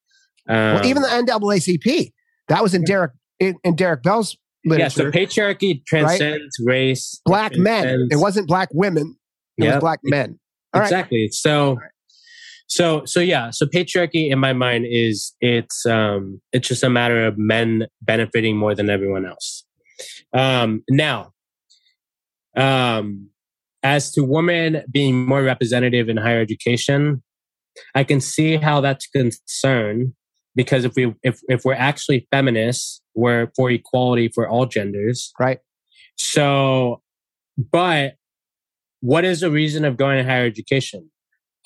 S1: um, well, even the NAACP, that was in Derrick in, in Derrick Bell's literature.
S2: Yeah, so patriarchy transcends right? race.
S1: Black
S2: it
S1: men. It wasn't black women. It yep. was black men.
S2: All exactly. Right. So so so yeah, so patriarchy in my mind is it's um it's just a matter of men benefiting more than everyone else. Um now um as to women being more representative in higher education, I can see how that's a concern because if we if if we're actually feminists, we're for equality for all genders.
S1: Right.
S2: So but what is the reason of going to higher education?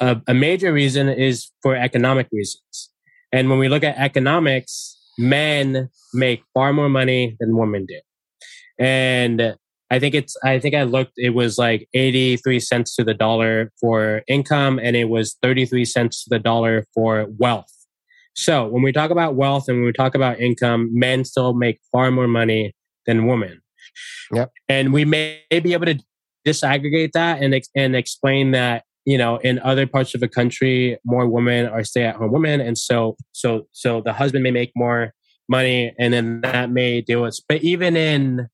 S2: a, a major reason is for economic reasons. And when we look at economics, men make far more money than women do. And I think it's, I think I looked, it was like 83 cents to the dollar for income and it was 33 cents to the dollar for wealth. So when we talk about wealth and when we talk about income, men still make far more money than women.
S1: Yep.
S2: And we may be able to disaggregate that and, and explain that you know in other parts of the country more women are stay at home women and so so so the husband may make more money and then that may deal with but even in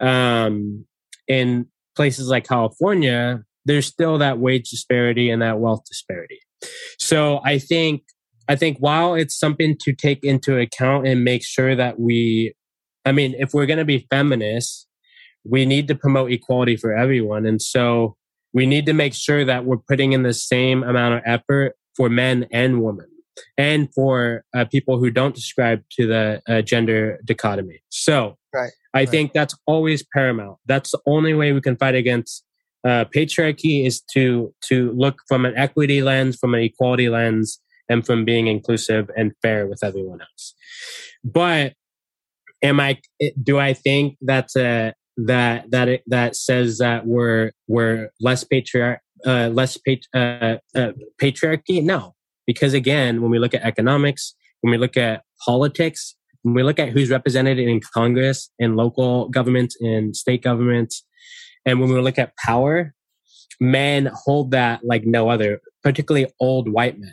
S2: um in places like california there's still that wage disparity and that wealth disparity so i think i think while it's something to take into account and make sure that we i mean if we're going to be feminists we need to promote equality for everyone and so we need to make sure that we're putting in the same amount of effort for men and women and for uh, people who don't describe to the uh, gender dichotomy. So
S1: right,
S2: I
S1: right.
S2: think that's always paramount. That's the only way we can fight against uh, patriarchy is to to look from an equity lens, from an equality lens, and from being inclusive and fair with everyone else. But am I? Do I think that's a that that it, that says that we're we're less patriarch uh, less pat- uh, uh, patriarchy? No, because again, when we look at economics, when we look at politics, when we look at who's represented in Congress, in local governments, in state governments, and when we look at power, men hold that like no other, particularly old white men.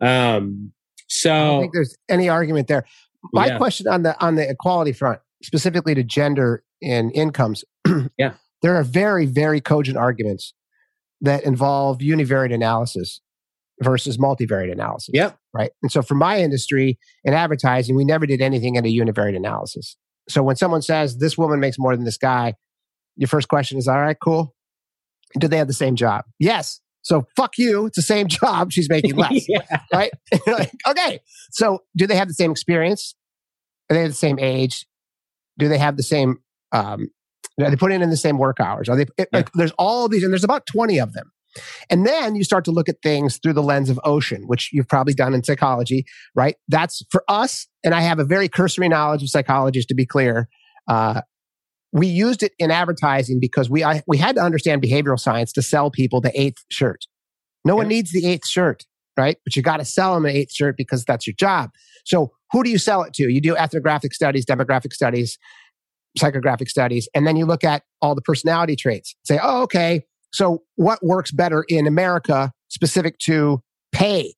S2: Um, so I
S1: don't think there's any argument there. My yeah. question on the on the equality front, specifically to gender and incomes. *clears throat*
S2: yeah.
S1: There are very, very cogent arguments that involve univariate analysis versus multivariate analysis.
S2: Yeah.
S1: Right. And so for my industry in advertising, we never did anything in a univariate analysis. So when someone says this woman makes more than this guy, your first question is, all right, cool. Do they have the same job? Yes. So fuck you. It's the same *laughs* job. She's making less. *laughs* yeah. Right. *laughs* like, okay. So do they have the same experience? Are they the same age? Do they have the same um, they put in in the same work hours? Are they? It, yeah. like, there's all these, and there's about 20 of them. And then you start to look at things through the lens of ocean, which you've probably done in psychology, right? That's for us. And I have a very cursory knowledge of psychology, to be clear. Uh, we used it in advertising because we I, we had to understand behavioral science to sell people the eighth shirt. No yeah. one needs the eighth shirt, right? But you got to sell them an eighth shirt because that's your job. So who do you sell it to? You do ethnographic studies, demographic studies, psychographic studies, and then you look at all the personality traits. Say, oh, okay, so what works better in America specific to pay?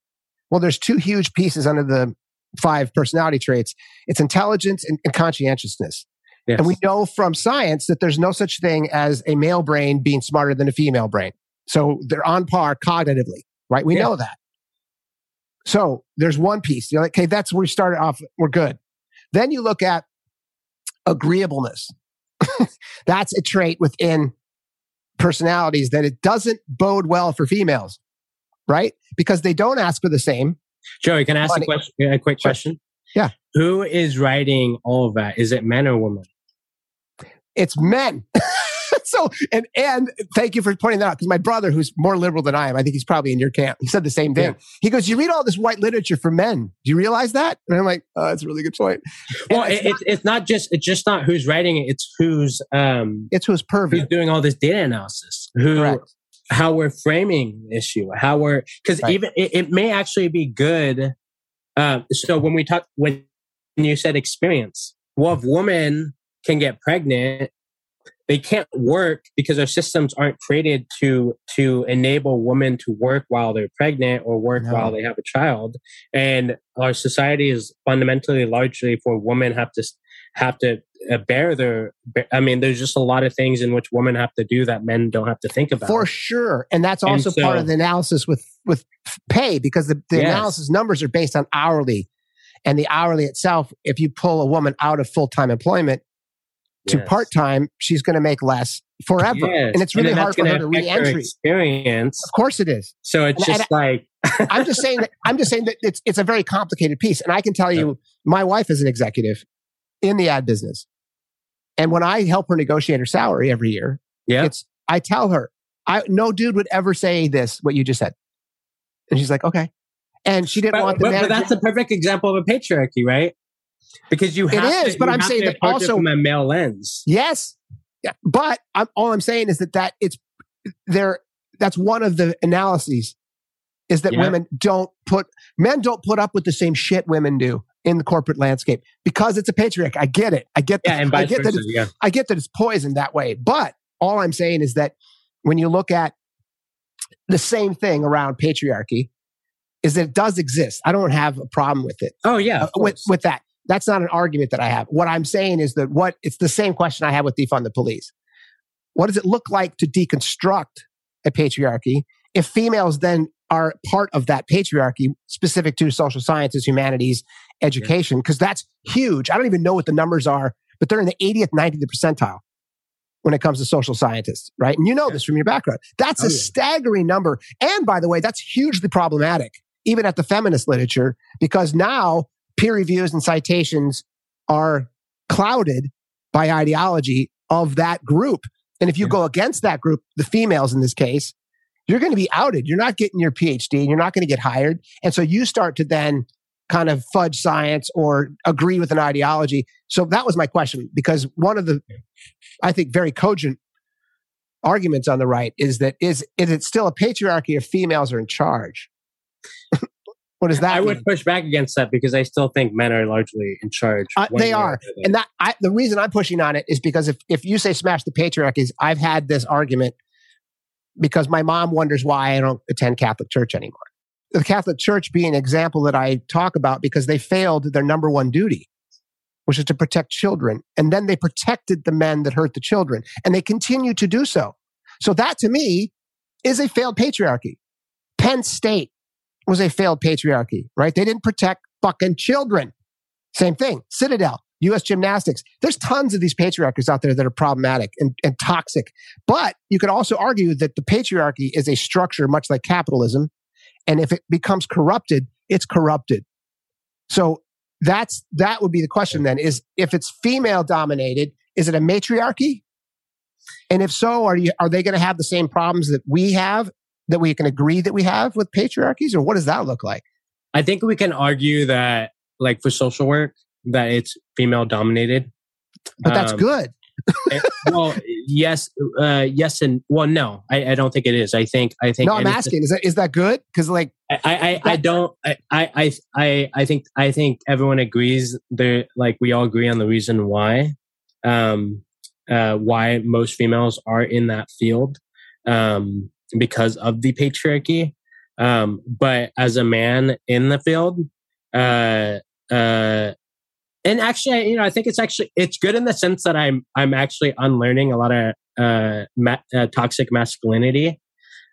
S1: Well, there's two huge pieces under the five personality traits. It's intelligence and, and conscientiousness. Yes. And we know from science that there's no such thing as a male brain being smarter than a female brain. So they're on par cognitively, right? We yeah. know that. So there's one piece. You're like, okay, that's where we started off. We're good. Then you look at agreeableness. *laughs* that's a trait within personalities that it doesn't bode well for females, right? Because they don't ask for the same.
S2: Joey, can I ask a, question, a quick sure. question?
S1: Yeah.
S2: Who is writing all of that? Is it men or women?
S1: It's men. *laughs* *laughs* so and and thank you for pointing that out because my brother, who's more liberal than I am, I think he's probably in your camp. He said the same thing. Yeah. He goes, "You read all this white literature for men. Do you realize that?" And I'm like, "Oh, that's a really good point." *laughs*
S2: Well, it's, not, it's not just it's just not who's writing it. It's who's um
S1: it's who's pervy
S2: who's doing all this data analysis. Who Correct. how we're framing the issue. How we're because right. even it, it, may actually be good. Um, so when we talk when you said experience, well, if women can get pregnant they can't work because our systems aren't created to to enable women to work while they're pregnant or work no. while they have a child and our society is fundamentally largely for women have to have to uh, bear their i mean there's just a lot of things in which women have to do that men don't have to think about
S1: for sure and that's also and so, part of the analysis with with pay because the, the yes. analysis numbers are based on hourly and the hourly itself if you pull a woman out of full-time employment to yes. part time, she's going to make less forever, yes. and it's really and hard for her to re-entry.
S2: Experience,
S1: of course, it is.
S2: So it's and, just and like
S1: I'm just saying that I'm just saying that it's it's a very complicated piece, and I can tell you, my wife is an executive in the ad business, and when I help her negotiate her salary every year, yeah, it's I tell her, I no dude would ever say this what you just said, and she's like, okay, and she didn't
S2: but,
S1: want the.
S2: But, but that's a perfect example of a patriarchy, right? Because you have
S1: it is,
S2: to,
S1: but I'm saying that also
S2: from a male lens.
S1: Yes, yeah, but I'm, all I'm saying is that that it's there. That's one of the analyses is that yeah. women don't put men don't put up with the same shit women do in the corporate landscape because it's a patriarch. I get it. I get
S2: yeah, and
S1: I get
S2: versa,
S1: that.
S2: Yeah.
S1: I get that it's poisoned that way. But all I'm saying is that when you look at the same thing around patriarchy, is that it does exist. I don't have a problem with it.
S2: Oh yeah, uh,
S1: with with that. That's not an argument that I have. What I'm saying is that what it's the same question I have with defund the police. What does it look like to deconstruct a patriarchy if females then are part of that patriarchy specific to social sciences, humanities, education? Because that's huge. I don't even know what the numbers are, but they're in the 80th, 90th percentile when it comes to social scientists, right? And you know this from your background. That's oh, a yeah. staggering number. And by the way, that's hugely problematic, even at the feminist literature, because now peer reviews and citations are clouded by ideology of that group. And if you go against that group, the females in this case, you're going to be outed. You're not getting your PhD and you're not going to get hired. And so you start to then kind of fudge science or agree with an ideology. So that was my question because one of the, I think, very cogent arguments on the right is that is, is it still a patriarchy if females are in charge? What does that?
S2: I
S1: mean?
S2: would push back against that because I still think men are largely in charge.
S1: Uh, they are, and that I, the reason I'm pushing on it is because if if you say smash the patriarchies, I've had this argument because my mom wonders why I don't attend Catholic Church anymore. The Catholic Church being an example that I talk about because they failed their number one duty, which is to protect children, and then they protected the men that hurt the children, and they continue to do so. So that to me is a failed patriarchy. Penn State was a failed patriarchy, right? They didn't protect fucking children. Same thing. Citadel, US gymnastics. There's tons of these patriarchies out there that are problematic and, and toxic. But you could also argue that the patriarchy is a structure much like capitalism. And if it becomes corrupted, it's corrupted. So that's that would be the question then is if it's female dominated, is it a matriarchy? And if so, are you are they going to have the same problems that we have that we can agree that we have with patriarchies, or what does that look like?
S2: I think we can argue that, like for social work, that it's female dominated.
S1: But that's um, good.
S2: Eh, well, yes, uh, yes, and well, no, I, I, don't think it is. I think, I think.
S1: No, I'm asking. Is that is that good? Because like,
S2: I, I, I don't. I, I, I, I think, I think everyone agrees. There, like, we all agree on the reason why, um, uh, why most females are in that field. um, because of the patriarchy. Um, but as a man in the field, uh, uh, and actually, you know, I think it's actually it's good in the sense that I'm I'm actually unlearning a lot of uh, ma- uh toxic masculinity.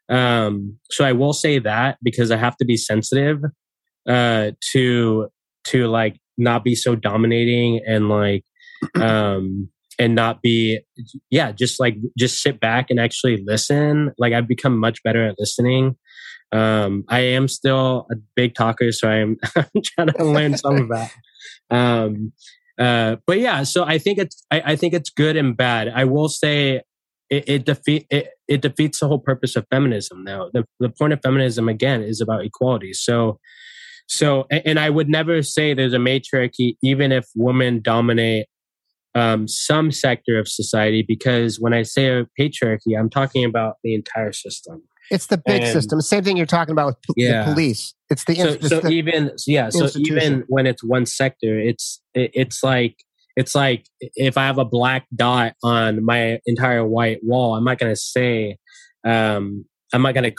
S2: Um, so I will say that because I have to be sensitive uh, to to like not be so dominating and like *clears throat* um and not be yeah just like just sit back and actually listen. Like i've become much better at listening. Um i am still a big talker so *laughs* i'm, trying to learn some of that. Um uh but yeah so i think it's i, I think it's good and bad. I will say it, it defeat it, it defeats the whole purpose of feminism now the, the point of feminism again is about equality. So so and i would never say there's a matriarchy even if women dominate um, some sector of society because when I say a patriarchy, I'm talking about the entire system.
S1: It's the big and, system. Same thing you're talking about with yeah. the police. It's the
S2: so, so
S1: the
S2: even yeah. So even when it's one sector, it's it, it's like it's like if I have a black dot on my entire white wall, I'm not going to say um, I'm not going to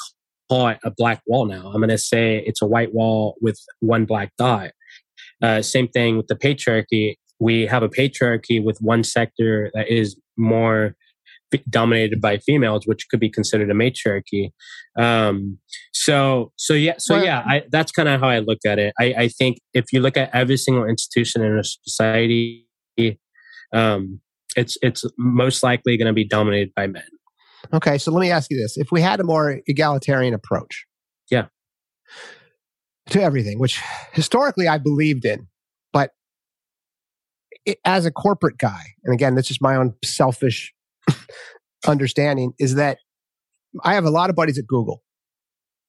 S2: call it a black wall now. I'm going to say it's a white wall with one black dot. Uh, same thing with the patriarchy we have a patriarchy with one sector that is more dominated by females, which could be considered a matriarchy. Um, so, so yeah, so yeah, I, that's kind of how I look at it. I, I, think if you look at every single institution in a society, um, it's it's most likely going to be dominated by men.
S1: Okay, so let me ask you this: If we had a more egalitarian approach,
S2: yeah,
S1: to everything, which historically I believed in, it, as a corporate guy, and again, this is my own selfish *laughs* understanding, is that I have a lot of buddies at Google.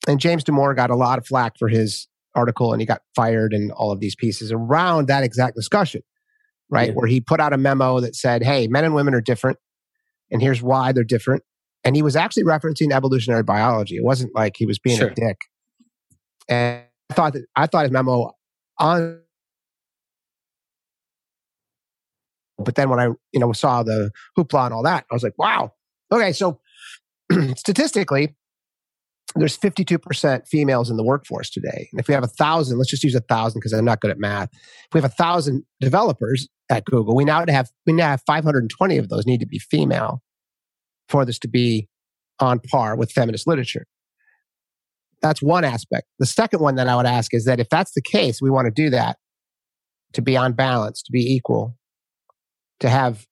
S1: And James Damore got a lot of flack for his article and he got fired and all of these pieces around that exact discussion, right? Yeah. Where he put out a memo that said, hey, men and women are different. And here's why they're different. And he was actually referencing evolutionary biology. It wasn't like he was being sure. a dick. And I thought that I thought his memo on But then when I, you know, saw the hoopla and all that, I was like, wow. Okay, so *clears throat* statistically, there's 52% females in the workforce today. And if we have a thousand, let's just use a thousand because I'm not good at math. If we have a thousand developers at Google, we now have we now have 520 of those need to be female for this to be on par with feminist literature. That's one aspect. The second one that I would ask is that if that's the case, we want to do that to be on balance, to be equal to have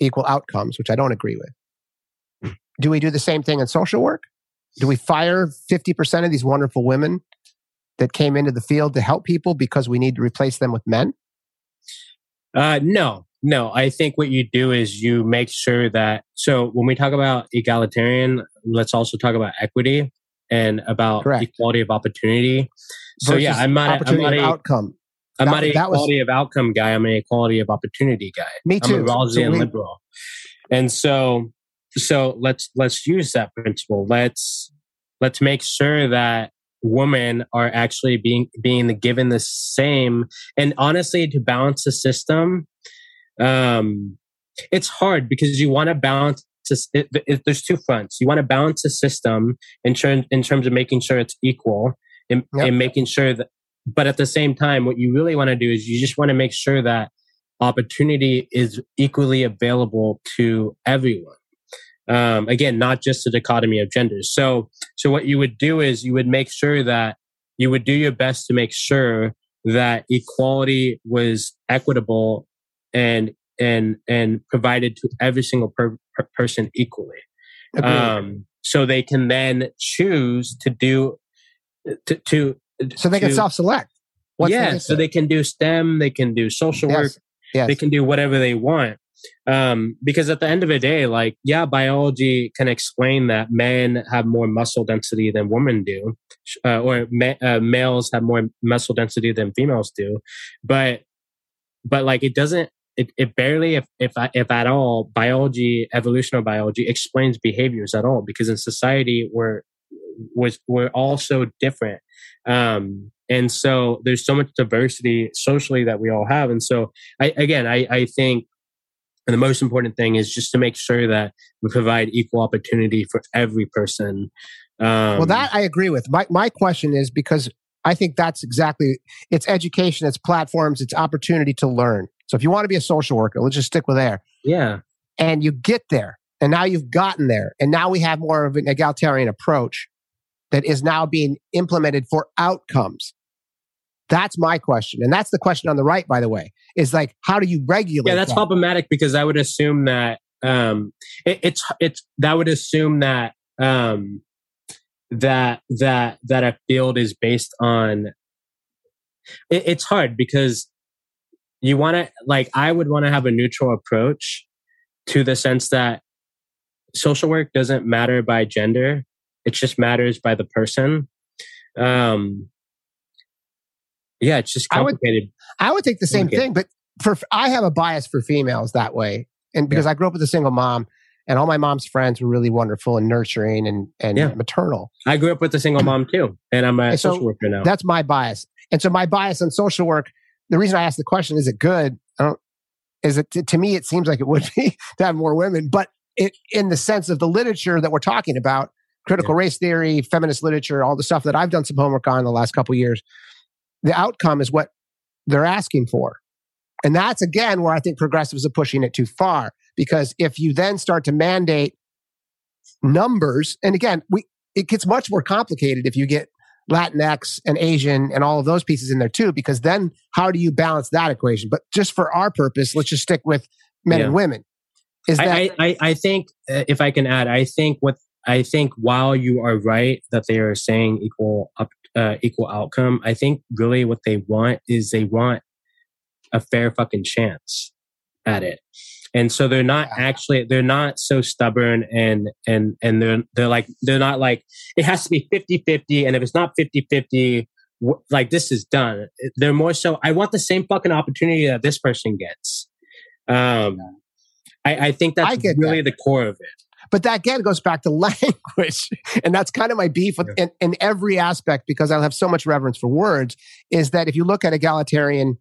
S1: equal outcomes, which I don't agree with. Do we do the same thing in social work? Do we fire 50% of these wonderful women that came into the field to help people because we need to replace them with men?
S2: Uh, no, no. I think what you do is you make sure that. So when we talk about egalitarian, let's also talk about equity and about Correct. equality of opportunity. So Versus yeah, I'm not, I'm not a, outcome. I'm that, not a equality was, of outcome guy. I'm an equality of opportunity guy.
S1: Me too.
S2: I'm a Rawlsian so liberal. And so, so let's let's use that principle. Let's let's make sure that women are actually being being given the same. And honestly, to balance the system, um, it's hard because you want to balance. It, it, there's two fronts. You want to balance the system in, term, in terms of making sure it's equal and, yep. and making sure that but at the same time, what you really want to do is you just want to make sure that opportunity is equally available to everyone. Um, again, not just the dichotomy of genders. So, so what you would do is you would make sure that you would do your best to make sure that equality was equitable and and and provided to every single per, per person equally. Um, so they can then choose to do to, to
S1: so they to, can self-select.
S2: yeah, so they can do STEM, they can do social yes. work, yes. they can do whatever they want. Um, because at the end of the day, like, yeah, biology can explain that men have more muscle density than women do, uh, or ma- uh, males have more muscle density than females do, but but like it doesn't. It, it barely, if if if at all, biology, evolutionary biology explains behaviors at all. Because in society, we're was we're all so different um, and so there's so much diversity socially that we all have and so i again i i think And the most important thing is just to make sure that we provide equal opportunity for every person.
S1: Um, well, that I agree with. My my question is because I think that's exactly it's education, it's platforms, it's opportunity to learn. So if you want to be a social worker, let's just stick with there.
S2: Yeah.
S1: And you get there, and now you've gotten there, and now we have more of an egalitarian approach that is now being implemented for outcomes. That's my question. And that's the question on the right, by the way, is like, how do you regulate?
S2: Yeah, that's
S1: that?
S2: problematic because I would assume that um, it, it's, it's, that would assume that, um, that, that, that a field is based on, it, it's hard because you want to, like, I would want to have a neutral approach to the sense that social work doesn't matter by gender. It just matters by the person. Um, yeah, it's just complicated.
S1: I would, I would think the same thing, but for I have a bias for females that way, and because yeah. I grew up with a single mom, and all my mom's friends were really wonderful and nurturing and and yeah. maternal.
S2: I grew up with a single mom too, and I'm a and social worker now.
S1: That's my bias, and so my bias on social work. The reason I asked the question is it good? I don't. Is it to, to me? It seems like it would *laughs* be to have more women, but it in the sense of the literature that we're talking about, critical yeah. race theory, feminist literature, all the stuff that I've done some homework on the last couple years the outcome is what they're asking for. And that's again where I think progressives are pushing it too far. Because if you then start to mandate numbers, and again, we, it gets much more complicated if you get Latinx and Asian and all of those pieces in there too, because then how do you balance that equation? But just for our purpose, let's just stick with men yeah. and women.
S2: Is that I, I, I think uh, if I can add, I think what I think while you are right that they are saying equal up uh, equal outcome. I think really what they want is they want a fair fucking chance at it. And so they're not actually they're not so stubborn and and and they're they're like they're not like it has to be 50-50 and if it's not 50-50 like this is done. They're more so I want the same fucking opportunity that this person gets. Um I, I think that's really that. the core of it.
S1: But that again goes back to *laughs* language. and that's kind of my beef with, yeah. in, in every aspect because I have so much reverence for words is that if you look at egalitarian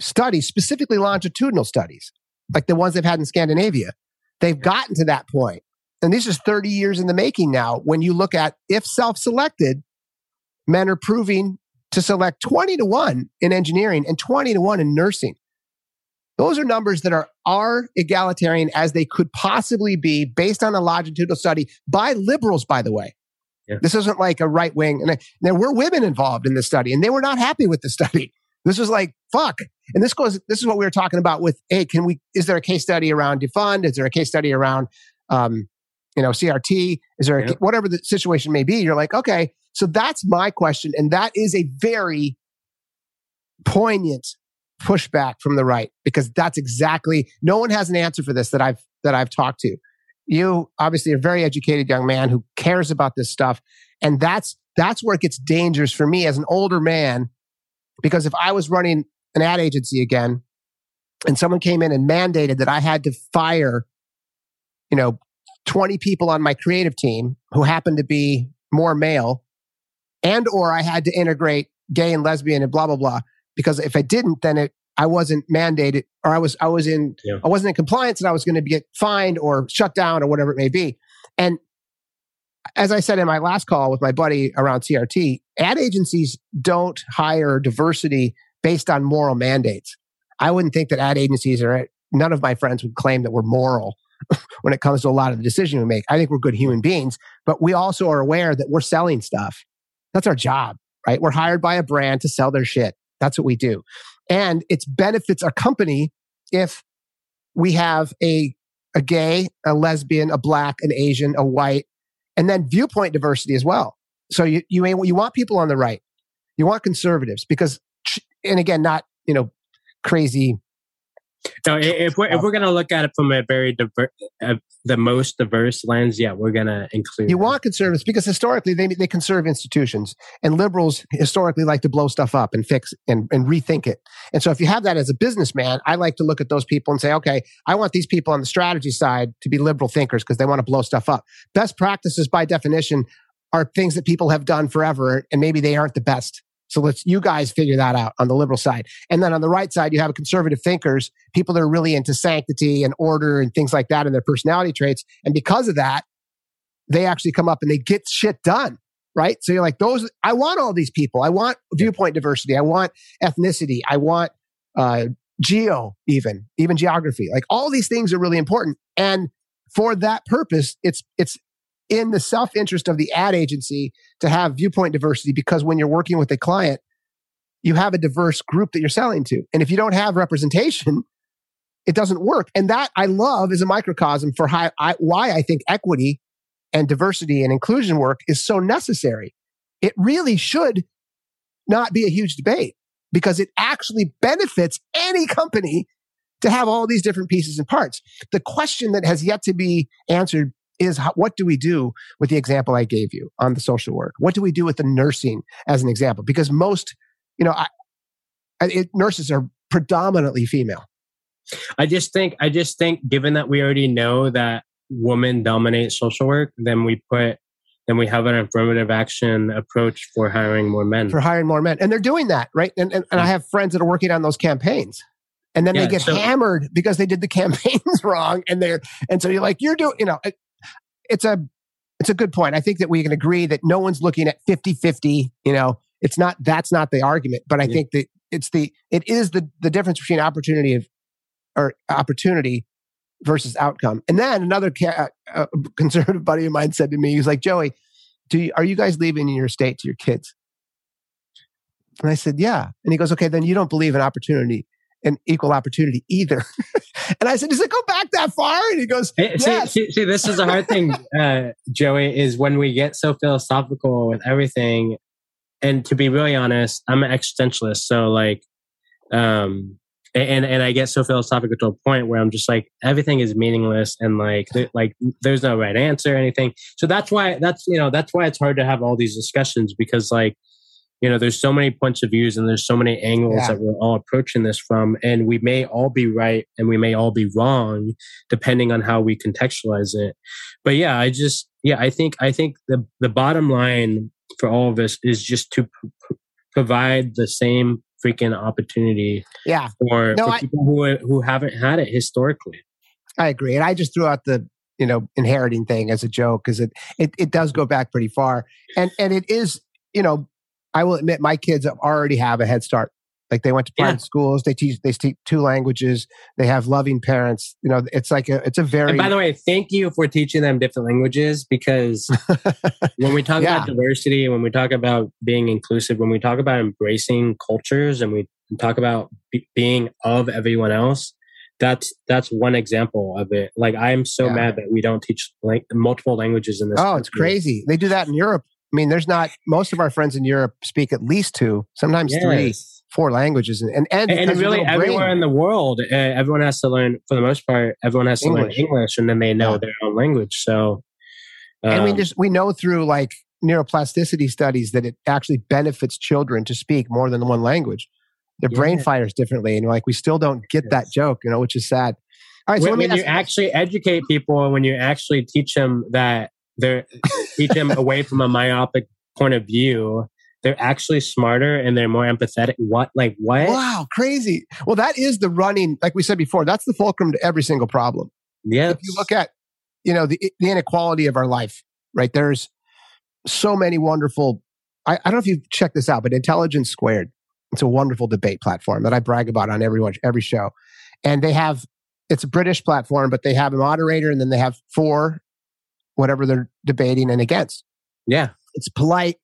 S1: studies, specifically longitudinal studies, like the ones they've had in Scandinavia, they've gotten to that point. And this is 30 years in the making now. When you look at if self selected, men are proving to select 20 to 1 in engineering and 20 to 1 in nursing. Those are numbers that are are egalitarian as they could possibly be based on a longitudinal study by liberals, by the way. Yeah. This isn't like a right wing. And there were women involved in this study and they were not happy with the study. This was like, fuck. And this goes, this is what we were talking about with, hey, can we, is there a case study around defund? Is there a case study around, um, you know, CRT? Is there, a, whatever the situation may be? You're like, okay. So that's my question. And that is a very poignant pushback from the right because that's exactly no one has an answer for this that I've that I've talked to. You obviously a very educated young man who cares about this stuff and that's that's where it gets dangerous for me as an older man because if I was running an ad agency again and someone came in and mandated that I had to fire you know 20 people on my creative team who happened to be more male and or I had to integrate gay and lesbian and blah blah blah because if I didn't, then it I wasn't mandated or I was I was in yeah. I wasn't in compliance and I was going to get fined or shut down or whatever it may be. And as I said in my last call with my buddy around CRT, ad agencies don't hire diversity based on moral mandates. I wouldn't think that ad agencies are none of my friends would claim that we're moral *laughs* when it comes to a lot of the decisions we make. I think we're good human beings, but we also are aware that we're selling stuff. That's our job, right? We're hired by a brand to sell their shit. That's what we do. And it benefits our company if we have a, a gay, a lesbian, a black, an Asian, a white, and then viewpoint diversity as well. So you, you, you want people on the right. You want conservatives because, and again, not, you know, crazy
S2: so if we're if we're gonna look at it from a very diverse, uh, the most diverse lens, yeah, we're gonna include.
S1: You want conservatives because historically they they conserve institutions, and liberals historically like to blow stuff up and fix and, and rethink it. And so if you have that as a businessman, I like to look at those people and say, okay, I want these people on the strategy side to be liberal thinkers because they want to blow stuff up. Best practices by definition are things that people have done forever, and maybe they aren't the best So let's you guys figure that out on the liberal side. And then on the right side, you have conservative thinkers, people that are really into sanctity and order and things like that in their personality traits. And because of that, they actually come up and they get shit done. Right. So you're like, those, I want all these people. I want viewpoint diversity. I want ethnicity. I want, uh, geo, even, even geography. Like all these things are really important. And for that purpose, it's, it's in the self interest of the ad agency to have viewpoint diversity because when you're working with a client, you have a diverse group that you're selling to. And if you don't have representation, *laughs* it doesn't work. And that I love is a microcosm for how I, why I think equity and diversity and inclusion work is so necessary. It really should not be a huge debate because it actually benefits any company to have all these different pieces and parts. The question that has yet to be answered is how, what do we do with the example I gave you on the social work? What do we do with the nursing as an example? Because most, you know, I, it, nurses are predominantly female.
S2: I just think, I just think, given that we already know that women dominate social work, then we put, then we have an affirmative action approach for hiring more men.
S1: For hiring more men, and they're doing that, right? And and, and I have friends that are working on those campaigns and then yeah, they get so, hammered because they did the *laughs* campaigns wrong and they're and so you're like you're doing you know it's a it's a good point. I think that we can agree that no one's looking at 50-50, you know. It's not that's not the argument, but I yeah. think that it's the it is the the difference between opportunity of or opportunity versus outcome. And then another ca- uh, *laughs* conservative buddy of mine said to me, he was like, "Joey, do you, are you guys leaving your state to your kids?" And I said, "Yeah." And he goes, "Okay, then you don't believe in opportunity and equal opportunity either." *laughs* And I said, Does it go back that far? And he goes,
S2: hey,
S1: yes.
S2: see, see, this is a hard thing, *laughs* uh, Joey, is when we get so philosophical with everything. And to be really honest, I'm an existentialist. So, like, um, and and I get so philosophical to a point where I'm just like everything is meaningless and like th- like there's no right answer or anything. So that's why that's you know that's why it's hard to have all these discussions because like you know there's so many points of views and there's so many angles yeah. that we're all approaching this from and we may all be right and we may all be wrong depending on how we contextualize it. But yeah i just yeah i think i think the the bottom line for all of us is just to p- provide the same freaking opportunity
S1: yeah.
S2: for, no, for I, people who who haven't had it historically.
S1: I agree and i just threw out the you know inheriting thing as a joke because it, it it does go back pretty far and and it is you know I will admit my kids already have a head start. Like they went to private yeah. schools, they teach they speak two languages, they have loving parents. You know, it's like a it's a very.
S2: And by the way, thank you for teaching them different languages because *laughs* when we talk yeah. about diversity, when we talk about being inclusive, when we talk about embracing cultures, and we talk about be, being of everyone else, that's that's one example of it. Like I'm so yeah. mad that we don't teach like multiple languages in this.
S1: Oh, country. it's crazy. They do that in Europe. I mean, there's not most of our friends in Europe speak at least two, sometimes yes. three, four languages, and and,
S2: and, and really everywhere in the world, uh, everyone has to learn. For the most part, everyone has to English. learn English, and then they know yeah. their own language. So,
S1: um, and we um, just we know through like neuroplasticity studies that it actually benefits children to speak more than one language. Their yeah. brain fires differently, and like we still don't get yes. that joke, you know, which is sad.
S2: All right, so when, when you actually educate people, when you actually teach them that they're teach them *laughs* away from a myopic point of view. They're actually smarter and they're more empathetic. What like what?
S1: Wow crazy. Well that is the running like we said before that's the fulcrum to every single problem.
S2: Yeah
S1: if you look at you know the, the inequality of our life right? There's so many wonderful I, I don't know if you've checked this out but intelligence squared it's a wonderful debate platform that i brag about on every every show. And they have it's a british platform but they have a moderator and then they have four whatever they're debating and against.
S2: Yeah.
S1: It's polite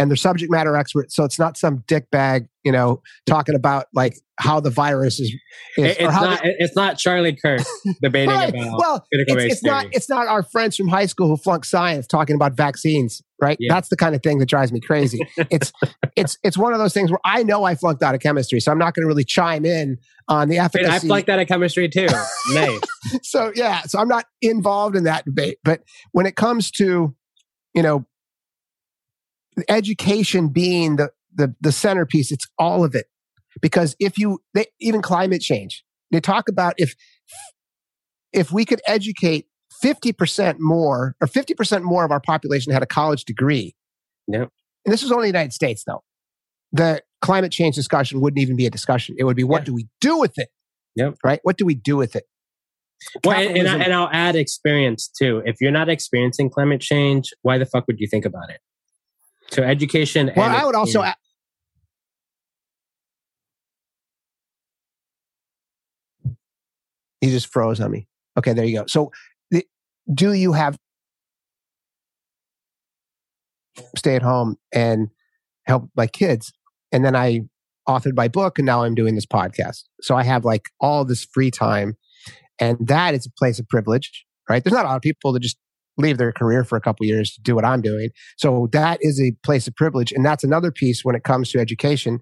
S1: and they're subject matter experts. So it's not some dick bag, you know, talking about like how the virus is.
S2: is it's, not, they, it's not Charlie Kirk *laughs* debating right. about
S1: well, it's, it's not it's not our friends from high school who flunked science talking about vaccines, right? Yeah. That's the kind of thing that drives me crazy. *laughs* it's it's it's one of those things where I know I flunked out of chemistry, so I'm not going to really chime in on the efficacy.
S2: I flunked out of chemistry too. *laughs* nice.
S1: so yeah, so I'm not involved in that debate. But when it comes to you know education being the, the, the centerpiece, it's all of it. Because if you, they, even climate change, they talk about if, if we could educate 50% more or 50% more of our population had a college degree.
S2: Yep.
S1: And this is only the United States though. the climate change discussion wouldn't even be a discussion. It would be what yeah. do we do with it?
S2: Yep.
S1: Right? What do we do with it?
S2: Well, and, and, I, and I'll add experience too. If you're not experiencing climate change, why the fuck would you think about it? So education.
S1: Well, I would also. Add, he just froze on me. Okay, there you go. So, do you have stay at home and help my kids? And then I authored my book, and now I'm doing this podcast. So I have like all this free time and that is a place of privilege, right? There's not a lot of people that just leave their career for a couple years to do what I'm doing. So that is a place of privilege. And that's another piece when it comes to education.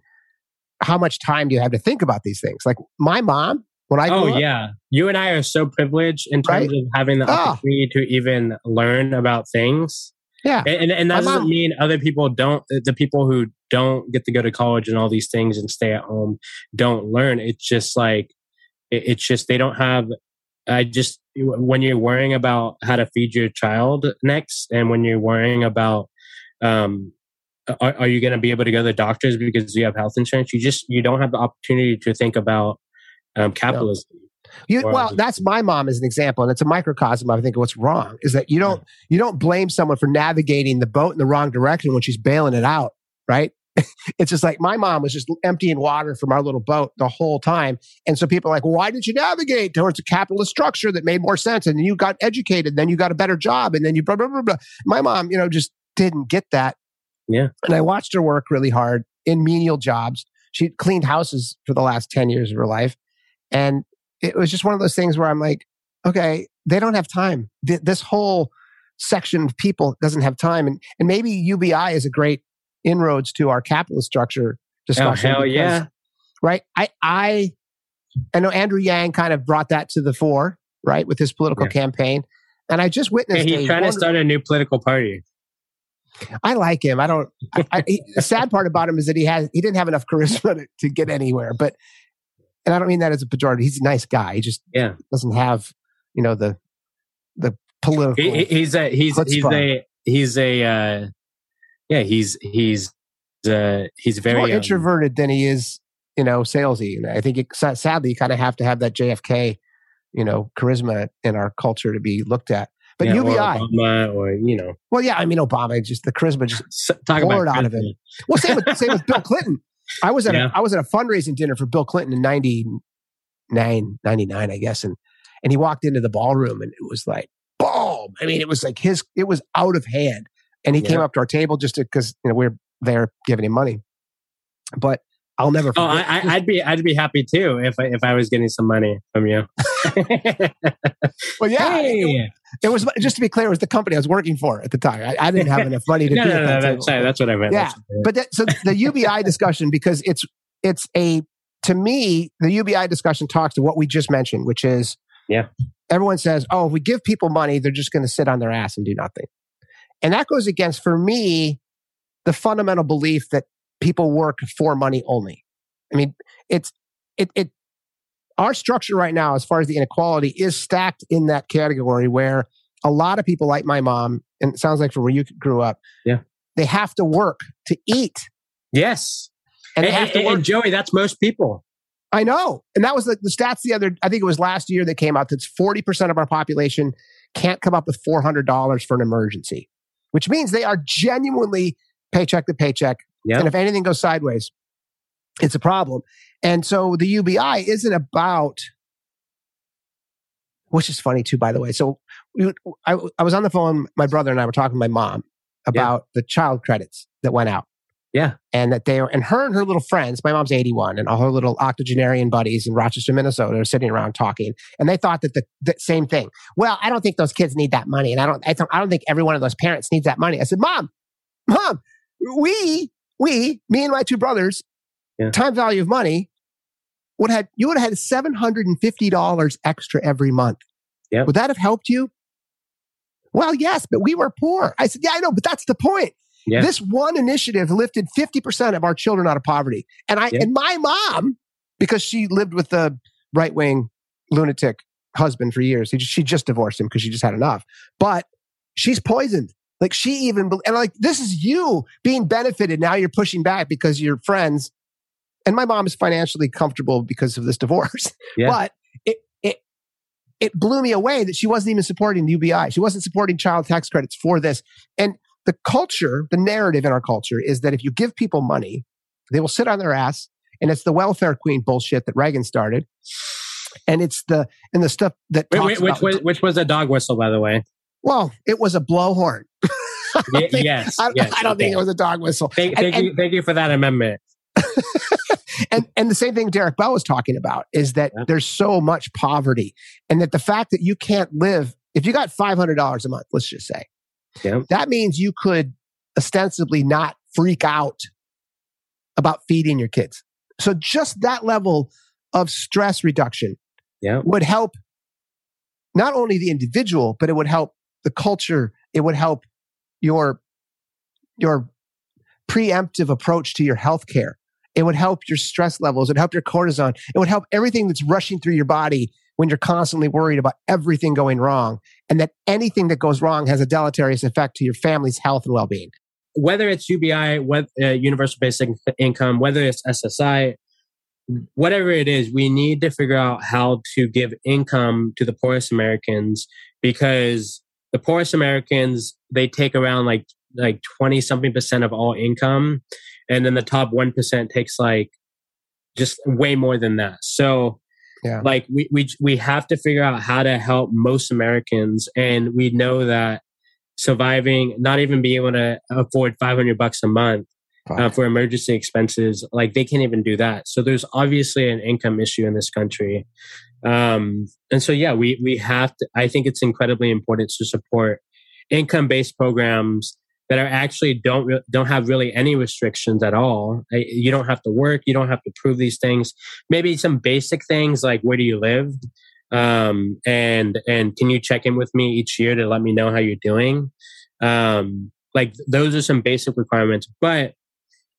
S1: How much time do you have to think about these things? Like my mom, when I
S2: oh up, yeah, you and I are so privileged in terms right? of having the oh. opportunity to even learn about things.
S1: Yeah,
S2: and and, that my doesn't mean other people don't. The people who don't get to go to college and all these things and stay at home don't learn. It's just like it's just they don't have I just when you're worrying about how to feed your child next, and when you're worrying about um, are, are you going to be able to go to the doctors because you have health insurance? You just you don't have the opportunity to think about um, capitalism.
S1: You, well, that's my mom as an example, and it's a microcosm. I think of what's wrong is that you don't you don't blame someone for navigating the boat in the wrong direction when she's bailing it out, right? *laughs* it's just like my mom was just emptying water from our little boat the whole time. And so people are like, why did you navigate towards a capitalist structure that made more sense? And you got educated, then you got a better job, and then you blah, blah, blah, blah. My mom, you know, just didn't get that.
S2: Yeah.
S1: And I watched her work really hard in menial jobs. She cleaned houses for the last 10 years of her life. And it was just one of those things where I'm like, okay, they don't have time. This whole section of people doesn't have time. And, and maybe UBI is a great inroads to our capitalist structure oh, discussion.
S2: Oh, hell because, yeah.
S1: Right. I, I, I know Andrew Yang kind of brought that to the fore, right, with his political yeah. campaign. And I just witnessed.
S2: Yeah, he's trying to start a new political party.
S1: I like him. I don't. I, I, he, the sad part about him is that he has he didn't have enough charisma to, to, get anywhere. But and I don't mean that as a pejorative. He's a nice guy. He just
S2: yeah
S1: doesn't have you know the the political.
S2: He, he's a he's he's a he's a uh, yeah, he's he's uh, he's very
S1: more um, introverted than he is, you know, salesy. And I think it, sadly, you kind of have to have that JFK, you know, charisma in our culture to be looked at. But yeah, UBI,
S2: or, Obama or you know,
S1: well, yeah, I mean, Obama just the charisma just Talk poured out of him. Well, same with same with Bill Clinton. I was at yeah. a, I was at a fundraising dinner for Bill Clinton in 99, 99, I guess, and and he walked into the ballroom and it was like boom. I mean, it was like his it was out of hand. And he yeah. came up to our table just because you know we're there giving him money. But I'll never.
S2: Oh, I, would be I'd be happy too if I, if I was getting some money from you. *laughs*
S1: well, yeah, hey. it, it, was just to be clear, it was the company I was working for at the time. I, I didn't have enough money to *laughs*
S2: no,
S1: do
S2: no, no, that's, sorry, that's what I meant.
S1: Yeah, but that, so the UBI discussion because it's it's a to me the UBI discussion talks to what we just mentioned, which is
S2: yeah.
S1: Everyone says, "Oh, if we give people money, they're just going to sit on their ass and do nothing." And that goes against, for me, the fundamental belief that people work for money only. I mean, it's, it, it, our structure right now, as far as the inequality, is stacked in that category where a lot of people, like my mom, and it sounds like from where you grew up,
S2: yeah,
S1: they have to work to eat.
S2: Yes, and, they and, and, and Joey, that's most people.
S1: I know, and that was the, the stats the other. I think it was last year that came out. That's forty percent of our population can't come up with four hundred dollars for an emergency which means they are genuinely paycheck to paycheck. Yep. And if anything goes sideways, it's a problem. And so the UBI isn't about, which is funny too, by the way. So we, I, I was on the phone, my brother and I were talking to my mom about yeah. the child credits that went out.
S2: Yeah.
S1: And that they were, and her and her little friends, my mom's 81, and all her little octogenarian buddies in Rochester, Minnesota are sitting around talking. And they thought that the, the, same thing. Well, I don't think those kids need that money. And I don't, I don't, I don't think every one of those parents needs that money. I said, Mom, Mom, we, we, me and my two brothers, yeah. time value of money would have, you would have had $750 extra every month.
S2: Yeah.
S1: Would that have helped you? Well, yes, but we were poor. I said, Yeah, I know, but that's the point. Yeah. This one initiative lifted 50% of our children out of poverty. And I yeah. and my mom, because she lived with the right wing lunatic husband for years, he just, she just divorced him because she just had enough. But she's poisoned. Like she even, and like, this is you being benefited. Now you're pushing back because your friends, and my mom is financially comfortable because of this divorce. *laughs* Yeah. But it, it, it blew me away that she wasn't even supporting UBI. She wasn't supporting child tax credits for this. And the culture, the narrative in our culture is that if you give people money, they will sit on their ass. And it's the welfare queen bullshit that Reagan started. And it's the, and the stuff that,
S2: wait, wait, which, was, which was a dog whistle, by the way.
S1: Well, it was a blowhorn.
S2: think, yes,
S1: I,
S2: yes,
S1: I don't okay. think it was a dog whistle.
S2: Thank, thank and, you, thank you for that amendment. *laughs*
S1: and and the same thing Derrick Bell was talking about is that yeah. there's so much poverty, and that the fact that you can't live if you got five hundred dollars a month, let's just say, yeah. that means you could ostensibly not freak out about feeding your kids. So just that level of stress reduction yeah. would help not only the individual, but it would help the culture. It would help your your preemptive approach to your healthcare. It would help your stress levels. It would help your cortisol. It would help everything that's rushing through your body when you're constantly worried about everything going wrong and that anything that goes wrong has a deleterious effect to your family's health and well-being.
S2: Whether it's UBI, whether, uh, universal basic income, whether it's SSI, whatever it is, we need to figure out how to give income to the poorest Americans because the poorest Americans, they take around like like 20 something percent of all income. And then the top 1% takes like just way more than that. So yeah. like we, we we have to figure out how to help most Americans. And we know that surviving, not even being able to afford 500 bucks a month uh, for emergency expenses, like they can't even do that. So there's obviously an income issue in this country. Um, and so, yeah, we, we have to, I think it's incredibly important to support income based programs that are actually don't re- don't have really any restrictions at all. You don't have to work. You don't have to prove these things. Maybe some basic things like where do you live, um, and and can you check in with me each year to let me know how you're doing. Um, like those are some basic requirements. But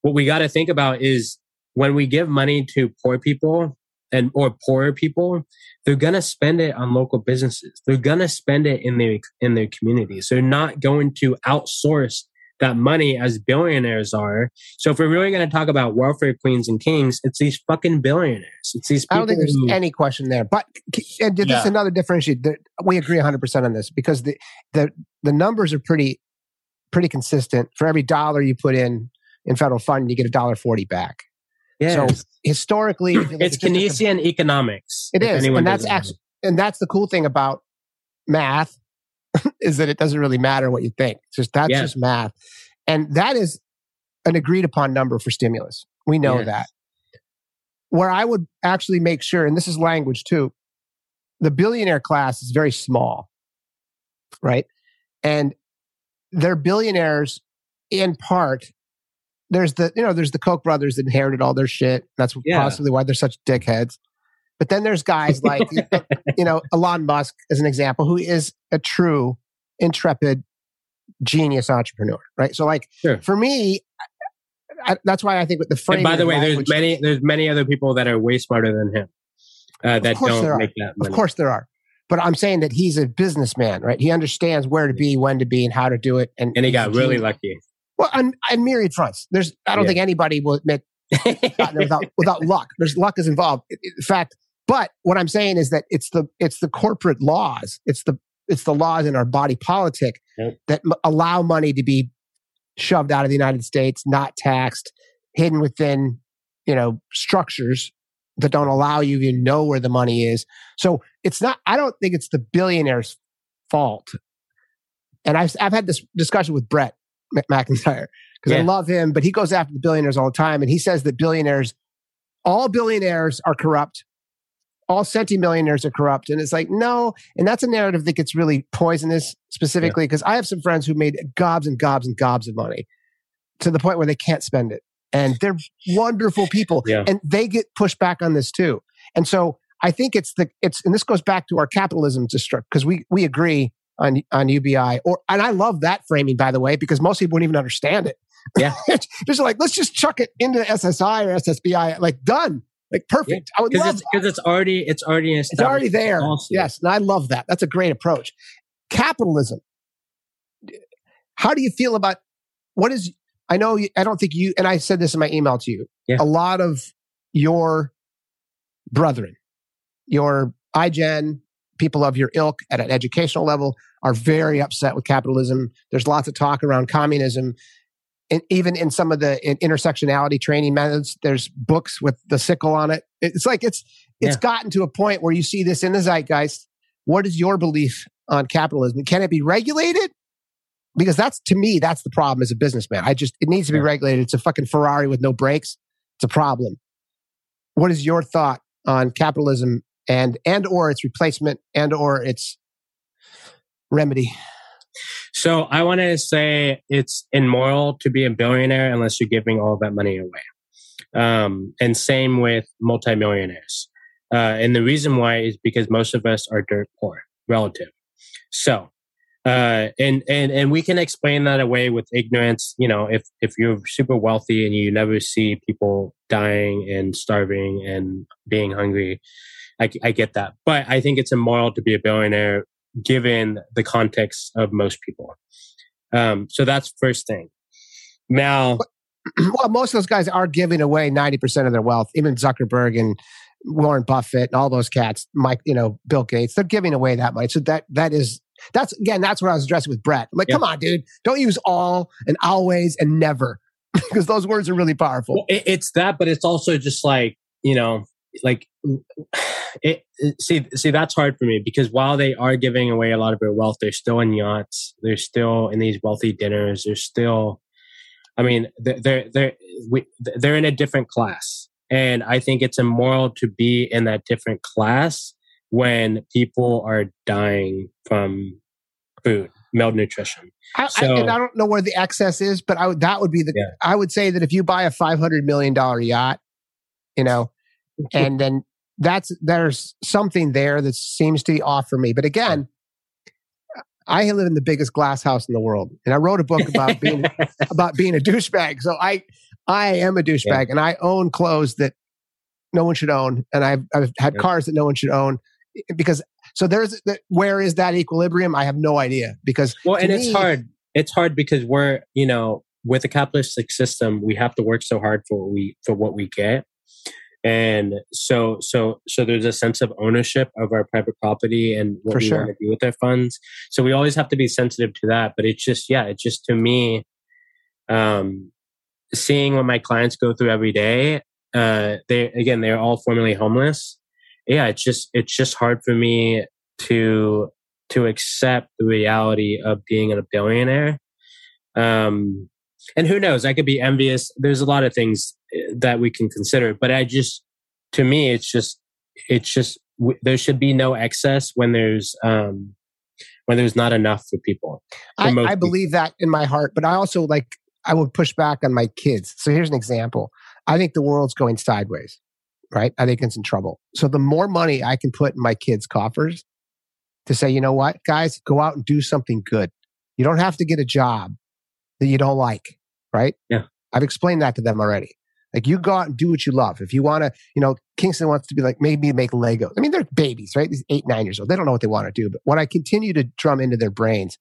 S2: what we got to think about is when we give money to poor people, and or poorer people, they're gonna spend it on local businesses. They're gonna spend it in their in their communities. They're not going to outsource that money as billionaires are. So if we're really going to talk about welfare queens and kings, it's these fucking billionaires. It's these.
S1: I don't think there's who, any question there. But and this yeah. is another differentiate. We agree 100 percent on this because the the the numbers are pretty pretty consistent. For every dollar you put in in federal fund, you get a dollar forty back. Yeah. So historically,
S2: it's Keynesian economics.
S1: It is, and that's actually, and that's the cool thing about math *laughs* is that it doesn't really matter what you think. It's just that's yeah. just math, and that is an agreed upon number for stimulus. We know yes. that. Where I would actually make sure, and this is language too, the billionaire class is very small, right? And they're billionaires in part there's the you know there's the Koch brothers that inherited all their shit. That's yeah. possibly why they're such dickheads. But then there's guys *laughs* like you know Elon Musk as an example, who is a true intrepid genius entrepreneur, right? So like sure. for me, I, that's why I think with the frame.
S2: And by the way, there's many there's many other people that are way smarter than him uh, that don't make that.
S1: Money. Of course there are. But I'm saying that he's a businessman, right? He understands where to be, when to be, and how to do it. And,
S2: and he got really lucky.
S1: Well, on, on myriad fronts. There's, I don't yeah. think anybody will admit *laughs* without without luck. There's luck is involved. In fact, but what I'm saying is that it's the it's the corporate laws. It's the it's the laws in our body politic yep. that m- allow money to be shoved out of the United States, not taxed, hidden within you know structures that don't allow you to know where the money is. So it's not. I don't think it's the billionaires' fault. And I've I've had this discussion with Brett McIntyre because yeah. I love him, but he goes after the billionaires all the time. And he says that billionaires, all billionaires are corrupt. All centimillionaires are corrupt. And it's like, no. And that's a narrative that gets really poisonous specifically because yeah. I have some friends who made gobs and gobs and gobs of money to the point where they can't spend it. And they're wonderful people. Yeah. And they get pushed back on this too. And so I think it's the, it's, and this goes back to our capitalism destruct because we, we agree on on UBI. Or and I love that framing by the way because most people wouldn't even understand it.
S2: Yeah, *laughs*
S1: just like let's just chuck it into SSI or SSBI. Like done. Like perfect.
S2: Yeah. I would love because it's, it's, already it's already
S1: it's already there. Also. Yes, and I love that. That's a great approach. Capitalism. how do you feel about what is I know you, I don't think you and I said this in my email to you.
S2: Yeah.
S1: A lot of your brethren, your iGen, people of your ilk at an educational level are very upset with capitalism. There's lots of talk around communism. And even in some of the intersectionality training methods, there's books with the sickle on it. It's like it's it's yeah. gotten to a point where you see this in the zeitgeist. What is your belief on capitalism? Can it be regulated? Because that's to me, that's the problem as a businessman. I just it needs to be regulated. It's a fucking Ferrari with no brakes. It's a problem. What is your thought on capitalism and and or its replacement and or its remedy?
S2: So I want to say it's immoral to be a billionaire unless you're giving all that money away. Um, and same with multimillionaires. Uh, and the reason why is because most of us are dirt poor, relative. So, uh, and and and we can explain that away with ignorance. You know, if if you're super wealthy and you never see people dying and starving and being hungry, I, I get that. But I think it's immoral to be a billionaire given the context of most people. Um, so that's first thing. Now, *clears throat*
S1: well, most of those guys are giving away ninety percent of their wealth. Even Zuckerberg and Warren Buffett and all those cats, Mike, you know, Bill Gates, they're giving away that money. So that that is that's again, that's what I was addressing with Brett. I'm like, come on, dude, don't use all and always and never *laughs* because those words are really powerful. Well,
S2: it, it's that, but it's also just like you know, like *sighs* it, it, see see that's hard for me because while they are giving away a lot of their wealth, they're still in yachts, they're still in these wealthy dinners, they're still. I mean, they're they're they're, we, they're in a different class and I think it's immoral to be in that different class when people are dying from food malnutrition.
S1: I, so, I, and I don't know where the excess is, but I would, that would be the. Yeah. I would say that if you buy a five hundred million dollar yacht, you know, and then that's there's something there that seems to be off for me. But again, I live in the biggest glass house in the world, and I wrote a book about *laughs* being about being a douchebag. So I I am a douchebag yeah. and I own clothes that no one should own. And I've, I've had yeah. cars that no one should own because so there's where is that equilibrium? I have no idea because
S2: well, and me, it's hard. It's hard because we're, you know, with a capitalistic system, we have to work so hard for what we, for what we get. And so, so, so there's a sense of ownership of our private property and what we sure. want to do with our funds. So we always have to be sensitive to that. But it's just, yeah, it's just to me, um, seeing what my clients go through every day, uh, they again they're all formerly homeless. Yeah, it's just it's just hard for me to to accept the reality of being a billionaire. Um, and who knows? I could be envious. There's a lot of things eh, that we can consider, but I just, to me, it's just, it's just there should be no excess when there's um, when there's not enough for people.
S1: For I, I people. believe that in my heart, but I also like I would push back on my kids. So here's an example. I think the world's going sideways, right? I think it's in trouble. So the more money I can put in my kids' coffers to say, you know what, guys, go out and do something good. You don't have to get a job that you don't like, right?
S2: Yeah.
S1: I've explained that to them already. Like you go out and do what you love. If you want to, you know, Kingston wants to be like maybe make Legos. I mean, they're babies, right? These eight, nine years old. They don't know what they want to do. But when I continue to drum into their brains,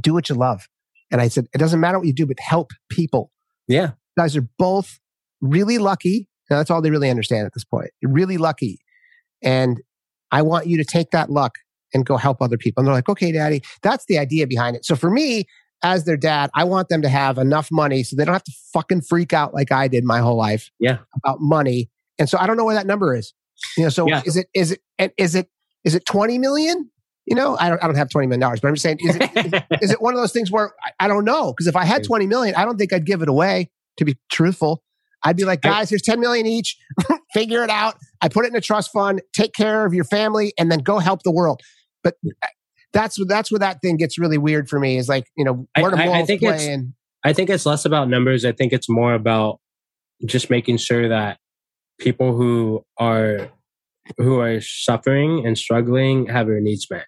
S1: do what you love. And I said, it doesn't matter what you do, but help people.
S2: Yeah.
S1: You guys are both really lucky. Now, that's all they really understand at this point. You're really lucky. And I want you to take that luck and go help other people. And they're like, okay, daddy, that's the idea behind it. So for me, as their dad, I want them to have enough money so they don't have to fucking freak out like I did my whole life.
S2: Yeah.
S1: About money. And so I don't know where that number is. You know, so yeah. is it, is it, is it, is it 20 million? You know, I don't, I don't have $20 million, but I'm just saying, is it, is, is it one of those things where I, I don't know? Because if I had 20 million, I don't think I'd give it away, to be truthful. I'd be like, guys, here's 10 million each. *laughs* Figure it out. I put it in a trust fund, take care of your family, and then go help the world. But that's that's where that thing gets really weird for me. Is like, you know, where do I, I think
S2: it's, I think it's less about numbers. I think it's more about just making sure that people who are who are suffering and struggling have their needs met.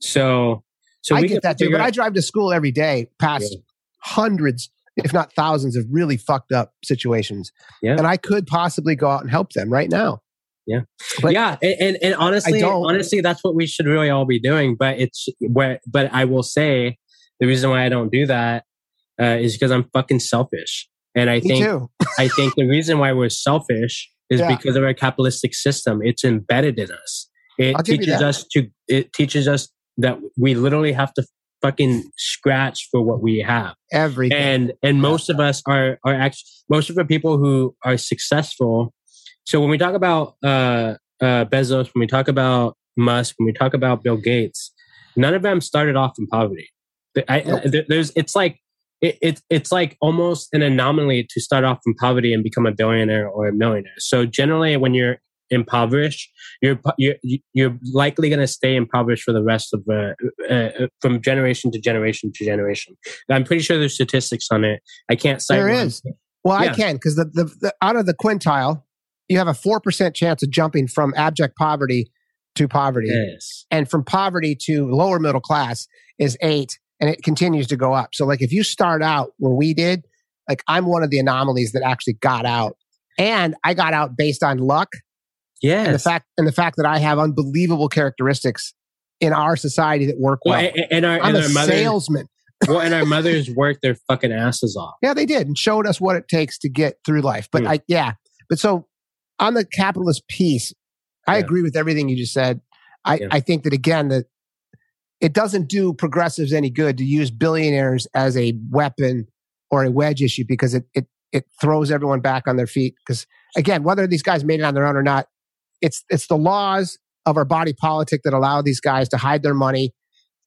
S2: So, so
S1: I get that too. But I drive to school every day past yeah. hundreds, if not thousands, of really fucked up situations.
S2: Yeah.
S1: And I could possibly go out and help them right now.
S2: Yeah. But yeah. And, and, and honestly, honestly, that's what we should really all be doing. But it's where, but I will say the reason why I don't do that uh, is because I'm fucking selfish. And I
S1: Me
S2: think. I think the reason why we're selfish is
S1: Yeah.
S2: because of our capitalistic system. It's embedded in us. It teaches us to it teaches us that we literally have to fucking scratch for what we have.
S1: Everything.
S2: And and most of us are are actually most of the people who are successful. So when we talk about uh uh Bezos, when we talk about Musk, when we talk about Bill Gates, none of them started off in poverty. I,
S1: Nope.
S2: there- there's it's like it, it, it's like almost an anomaly to start off from poverty and become a billionaire or a millionaire. So generally, when you're impoverished, you're you're you're likely going to stay impoverished for the rest of the uh, uh, from generation to generation to generation. I'm pretty sure there's statistics on it. I can't cite
S1: There
S2: one.
S1: is. Well, I can because the, the, the out of the quintile, you have a four percent chance of jumping from abject poverty to poverty,
S2: Yes.
S1: and from poverty to lower middle class is eight, and it continues to go up. So, like, if you start out where we did, like, I'm one of the anomalies that actually got out, and I got out based on luck
S2: Yes.
S1: and the fact and the fact that I have unbelievable characteristics in our society that work well.
S2: well, and, and our
S1: I'm
S2: and
S1: a
S2: our mothers,
S1: salesman.
S2: well, and our *laughs* mothers worked their fucking asses off.
S1: Yeah, they did and showed us what it takes to get through life. But
S2: Hmm.
S1: I, yeah, but so on the capitalist piece, I
S2: Yeah.
S1: agree with everything you just said. I,
S2: Yeah.
S1: I think that again, that it doesn't do progressives any good to use billionaires as a weapon or a wedge issue because it, it, it throws everyone back on their feet. Because again, whether these guys made it on their own or not, it's, it's the laws of our body politic that allow these guys to hide their money.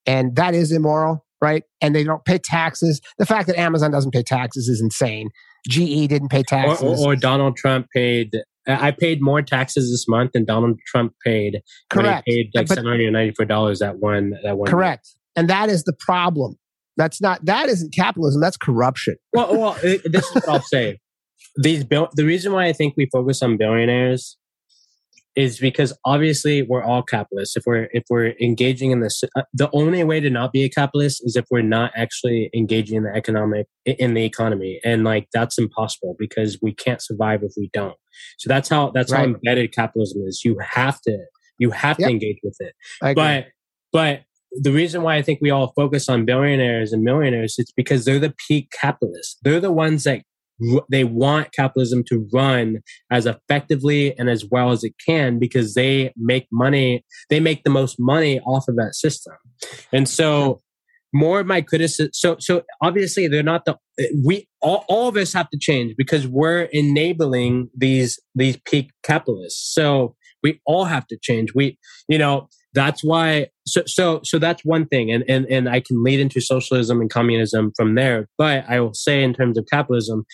S1: And that is immoral, right? And they don't pay taxes. The fact that Amazon doesn't pay taxes is insane. GE didn't pay
S2: Or,
S1: taxes.
S2: or, or Donald Trump paid. I paid more taxes this month than Donald Trump paid. when he
S1: Correct.
S2: paid like seven hundred ninety four dollars that one. That one.
S1: Correct. And that is the problem. That's not, that isn't capitalism. That's corruption.
S2: Well, well, it- this is what I'll say. These bill- the reason why I think we focus on billionaires is because obviously we're all capitalists. If we're if we're engaging in this, uh, the only way to not be a capitalist is if we're not actually engaging in the economic in the economy, and like that's impossible because we can't survive if we don't. So that's how that's how embedded capitalism is. You have to you have
S1: Yep.
S2: to engage with it but but the reason why I think we all focus on billionaires and millionaires it's because they're the peak capitalists. They're the ones that they want capitalism to run as effectively and as well as it can because they make money. They make the most money off of that system, and so more of my criticism. So so obviously they're not the Eh, we all, all of us have to change because we're enabling these these peak capitalists. So we all have to change. We you know that's why so so so that's one thing. And and and I can lead into socialism and communism from there. But I will say in terms of capitalism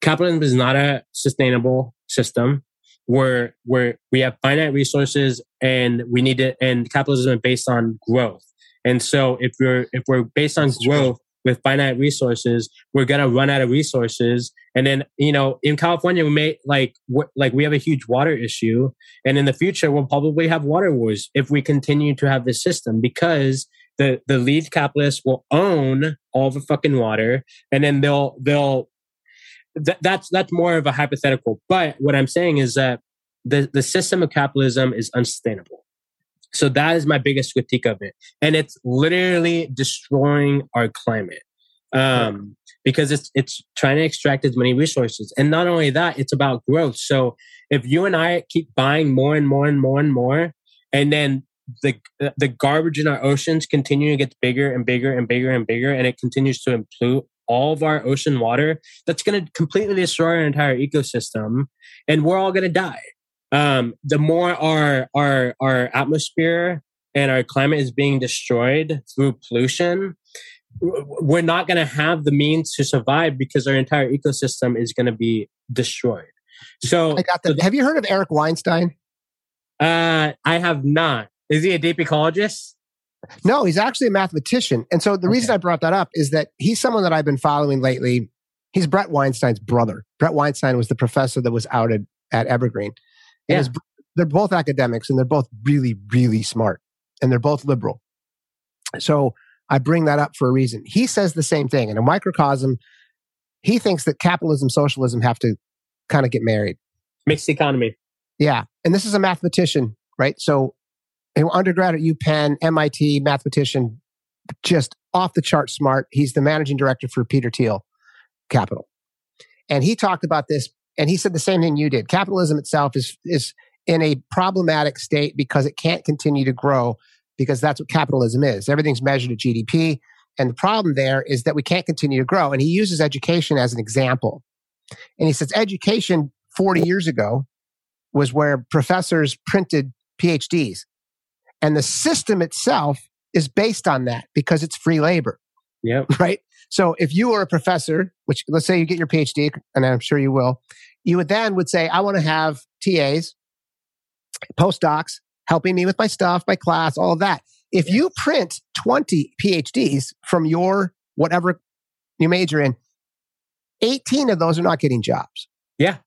S2: capitalism is not a sustainable system. Where where we have finite resources and we need to and capitalism is based on growth. And so if we're if we're based on growth with finite resources we're going to run out of resources and then you know in california we may like like we have a huge water issue and in the future, we'll probably have water wars if we continue to have this system because the, the lead capitalists will own all the fucking water and then they'll, they'll, th- that's, that's more of a hypothetical. But what I'm saying is that the, the system of capitalism is unsustainable. So that is my biggest critique of it. And it's literally destroying our climate. Um, because it's it's trying to extract as many resources. And not only that, it's about growth. So if you and I keep buying more and more and more and more, and then the the garbage in our oceans continue to get bigger and bigger and bigger and bigger, and it continues to implode all of our ocean water, that's going to completely destroy our entire ecosystem, and we're all going to die. Um, the more our our our atmosphere and our climate is being destroyed through pollution, we're not going to have the means to survive because our entire ecosystem is going to be destroyed. So
S1: I got that. Have you heard of Eric Weinstein?
S2: uh, I have not. Is he a deep ecologist?
S1: No, he's actually a mathematician. And so the reason I brought that up is that he's someone that I've been following lately. He's Bret Weinstein's brother. Bret Weinstein was the professor that was outed at Evergreen.
S2: Yeah.
S1: his, they're both academics and they're both really, really smart and they're both liberal. So I bring that up for a reason. He says the same thing. In a microcosm, he thinks that capitalism, socialism have to kind of get married.
S2: Mixed economy.
S1: Yeah. And this is a mathematician, right? So an undergrad at UPenn, MIT, mathematician, just off the chart smart. He's the managing director for Peter Thiel Capital. And he talked about this and he said the same thing you did. Capitalism itself is, is in a problematic state because it can't continue to grow because that's what capitalism is. Everything's measured at GDP. And the problem there is that we can't continue to grow. And he uses education as an example. And he says education 40 years ago was where professors printed PhDs. And the system itself is based on that because it's free labor.
S2: Yeah.
S1: Right. So if you were a professor, which let's say you get your PhD, and I'm sure you will, you would then would say, I want to have TAs, postdocs helping me with my stuff, my class, all of that. If you print 20 PhDs from your whatever you major in, 18 of those are not getting jobs.
S2: Yeah.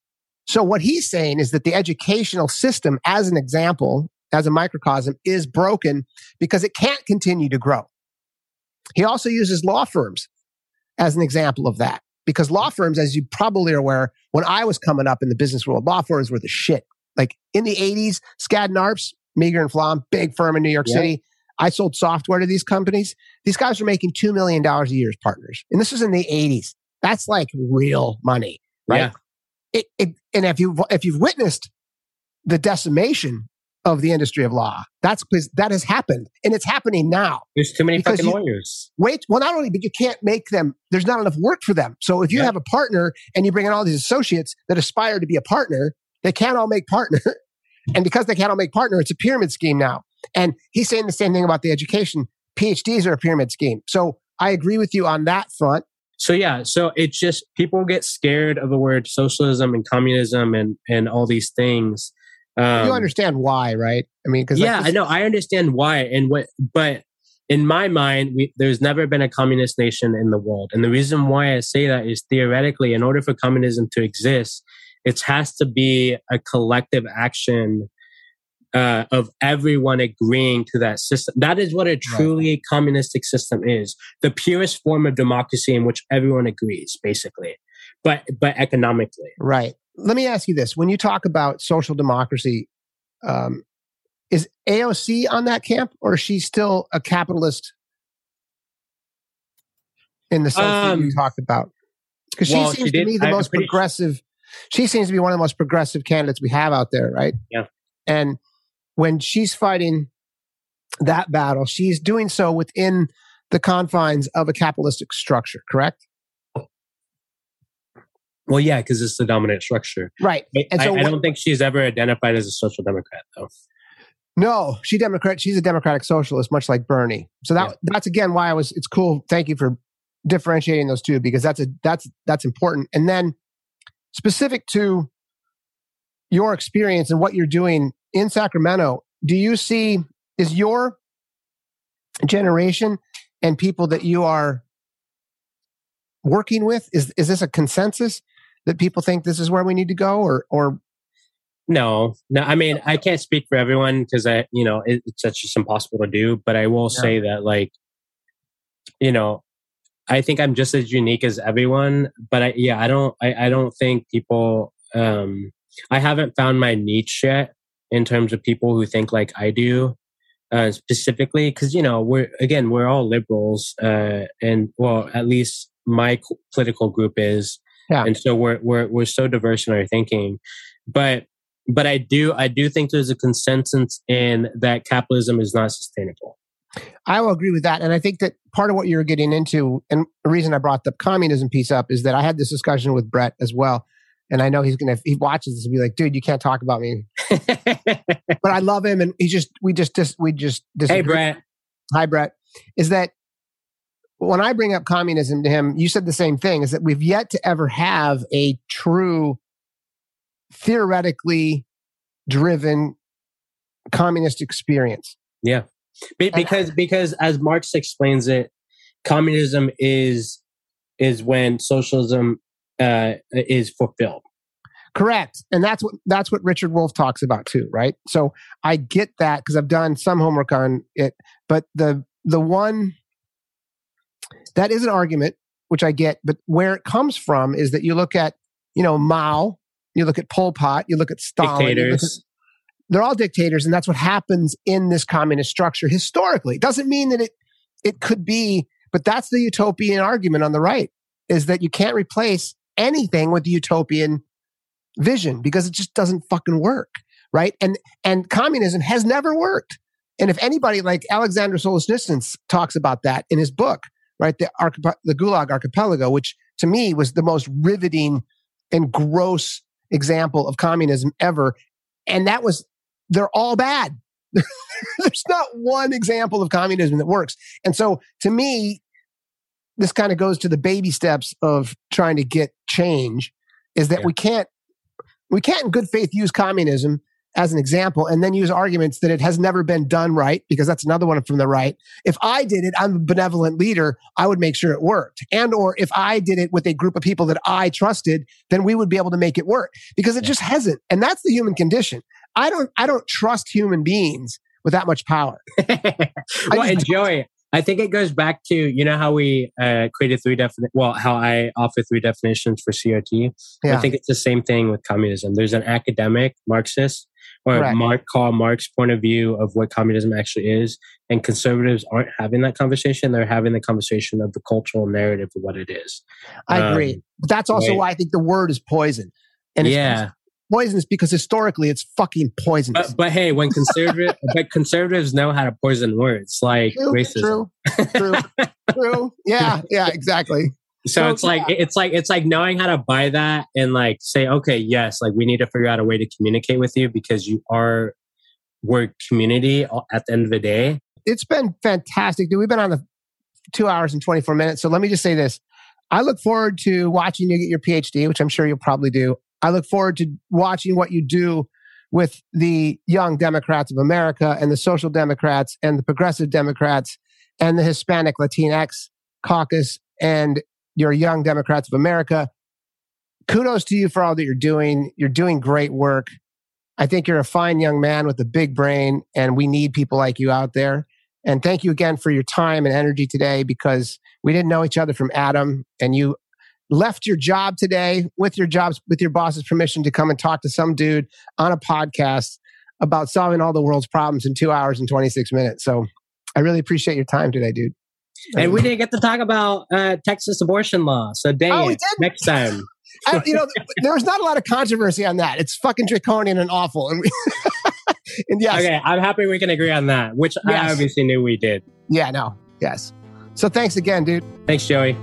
S1: So what he's saying is that the educational system, as an example, as a microcosm, is broken because it can't continue to grow. He also uses law firms as an example of that. Because law firms, as you probably are aware, when I was coming up in the business world, law firms were the shit. Like in the 80s, Skadden Arps, Meagher and Flom, big firm in New York City. I sold software to these companies. These guys were making $2 million a year as partners. And this was in the 80s. That's like real money, right? Yeah. It, it, and if you if you've witnessed the decimation of the industry of law, that's because that has happened, and it's happening now.
S2: There's too many fucking you, lawyers.
S1: Wait, well, not only, but you can't make them. There's not enough work for them. So if you yeah. have a partner and you bring in all these associates that aspire to be a partner, they can't all make partner, *laughs* and because they can't all make partner, it's a pyramid scheme now. And he's saying the same thing about the education. PhDs are a pyramid scheme. So I agree with you on that front.
S2: So yeah, so it's just people get scared of the word socialism and communism and and all these things.
S1: Um, you understand why, right? I mean, because
S2: yeah, like I know I understand why, and what, but in my mind, we, there's never been a communist nation in the world, and the reason why I say that is theoretically, in order for communism to exist, it has to be a collective action uh, of everyone agreeing to that system. That is what a truly right. communistic system is. The purest form of democracy in which everyone agrees, basically, but but economically.
S1: Right. Let me ask you this: When you talk about social democracy, um, is AOC on that camp, or is she still a capitalist in the sense um, that you um, talked about? Because she seems she to me the most progressive. She seems to be one of the most progressive candidates we have out there, right?
S2: Yeah.
S1: And when she's fighting that battle, she's doing so within the confines of a capitalistic structure, correct?
S2: Well, yeah, because it's the dominant structure.
S1: Right.
S2: And I, so I, don't think she's ever identified as a social democrat, though.
S1: No, she Democrat. She's a democratic socialist, much like Bernie. So that yeah. that's again why I was. It's cool. Thank you for differentiating those two because that's a that's that's important. And then specific to your experience and what you're doing in Sacramento, do you see, is your generation and people that you are working with, is, is this a consensus that people think this is where we need to go or, or
S2: no, no. I mean, I can't speak for everyone because I, you know, it, it's just impossible to do. But I will yeah. say that, like, you know, I think I'm just as unique as everyone. But I, yeah, I don't, I, I don't think people. um I haven't found my niche yet in terms of people who think like I do. Uh, specifically, because you know we're again we're all liberals, uh, and well, at least my political group is, yeah. and so we're we're we're so diverse in our thinking. But but I do I do think there's a consensus in that capitalism is not sustainable.
S1: I will agree with that, and I think that part of what you're getting into, and the reason I brought the communism piece up is that I had this discussion with Brett as well and I know he's gonna he watches this and be like, dude, you can't talk about me. *laughs* but I love him, and he just we just dis, we just
S2: disagree. Hey, Brett.
S1: Hi, Brett. Is that when I bring up communism to him, you said the same thing. Is that we've yet to ever have a true theoretically driven communist experience.
S2: Yeah, Be- because because as Marx explains it, communism is is when socialism uh, is fulfilled.
S1: Correct. And that's what that's what Richard Wolff talks about too, right? So I get that because I've done some homework on it, but the the one that is an argument which I get, but where it comes from is that you look at, you know, Mao, you look at Pol Pot, you look at Stalin,
S2: dictators. At,
S1: they're all dictators, and that's what happens in this communist structure historically. It doesn't mean that it it could be, but that's the utopian argument on the right is that you can't replace anything with the utopian vision because it just doesn't fucking work. Right. And, and communism has never worked. And if anybody like Alexander Solzhenitsyn talks about that in his book, right, the, Archip- the Gulag Archipelago, which to me was the most riveting and gross example of communism ever. And that was, they're all bad. *laughs* There's not one example of communism that works. And so to me, this kind of goes to the baby steps of trying to get change is that yeah. we can't we can't in good faith use communism as an example and then use arguments that it has never been done right because that's another one from the right if i did it i'm a benevolent leader i would make sure it worked and or if i did it with a group of people that i trusted then we would be able to make it work because it just hasn't and that's the human condition i don't i don't trust human beings with that much power *laughs*
S2: well and joey I think it goes back to you know how we uh, created three definitions. Well, how I offer three definitions for CRT. Yeah. I think it's the same thing with communism. There's an academic Marxist or Correct. Mark Karl Marx point of view of what communism actually is. And conservatives aren't having that conversation. They're having the conversation of the cultural narrative of what it is.
S1: I um, agree. But that's also right. why I think the word is poison.
S2: And yeah.
S1: Poisonous because historically it's fucking poisonous.
S2: But, but hey, when conservative, *laughs* but conservatives know how to poison words like true, racism.
S1: True, true, *laughs* true. Yeah, yeah, exactly.
S2: So, it's like it's like it's like knowing how to buy that and like say, okay, yes, like we need to figure out a way to communicate with you because you are we're community at the end of the day.
S1: It's been fantastic, dude. We've been on the two hours and 24 minutes. So let me just say this. I look forward to watching you get your PhD, which I'm sure you'll probably do. I look forward to watching what you do with the young Democrats of America and the social Democrats and the progressive Democrats and the Hispanic Latinx caucus and your young Democrats of America. Kudos to you for all that you're doing. You're doing great work. I think you're a fine young man with a big brain, and we need people like you out there. And thank you again for your time and energy today because we didn't know each other from Adam, and you left your job today with your jobs with your boss's permission to come and talk to some dude on a podcast about solving all the world's problems in two hours and 26 minutes. So I really appreciate your time today, dude.
S2: And we didn't get to talk about uh, Texas abortion law. So dang oh, it. Next time. *laughs*
S1: I, you know, there was not a lot of controversy on that. It's fucking draconian and awful. And, we, *laughs*
S2: and yes. Okay, I'm happy we can agree on that, which yes. I obviously knew we did.
S1: Yeah, no. Yes. So thanks again, dude.
S2: Thanks, Joey.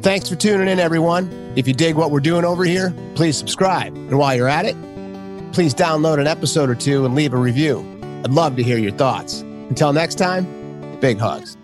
S1: Thanks for tuning in, everyone. If you dig what we're doing over here, please subscribe. And while you're at it, please download an episode or two and leave a review. I'd love to hear your thoughts. Until next time, big hugs.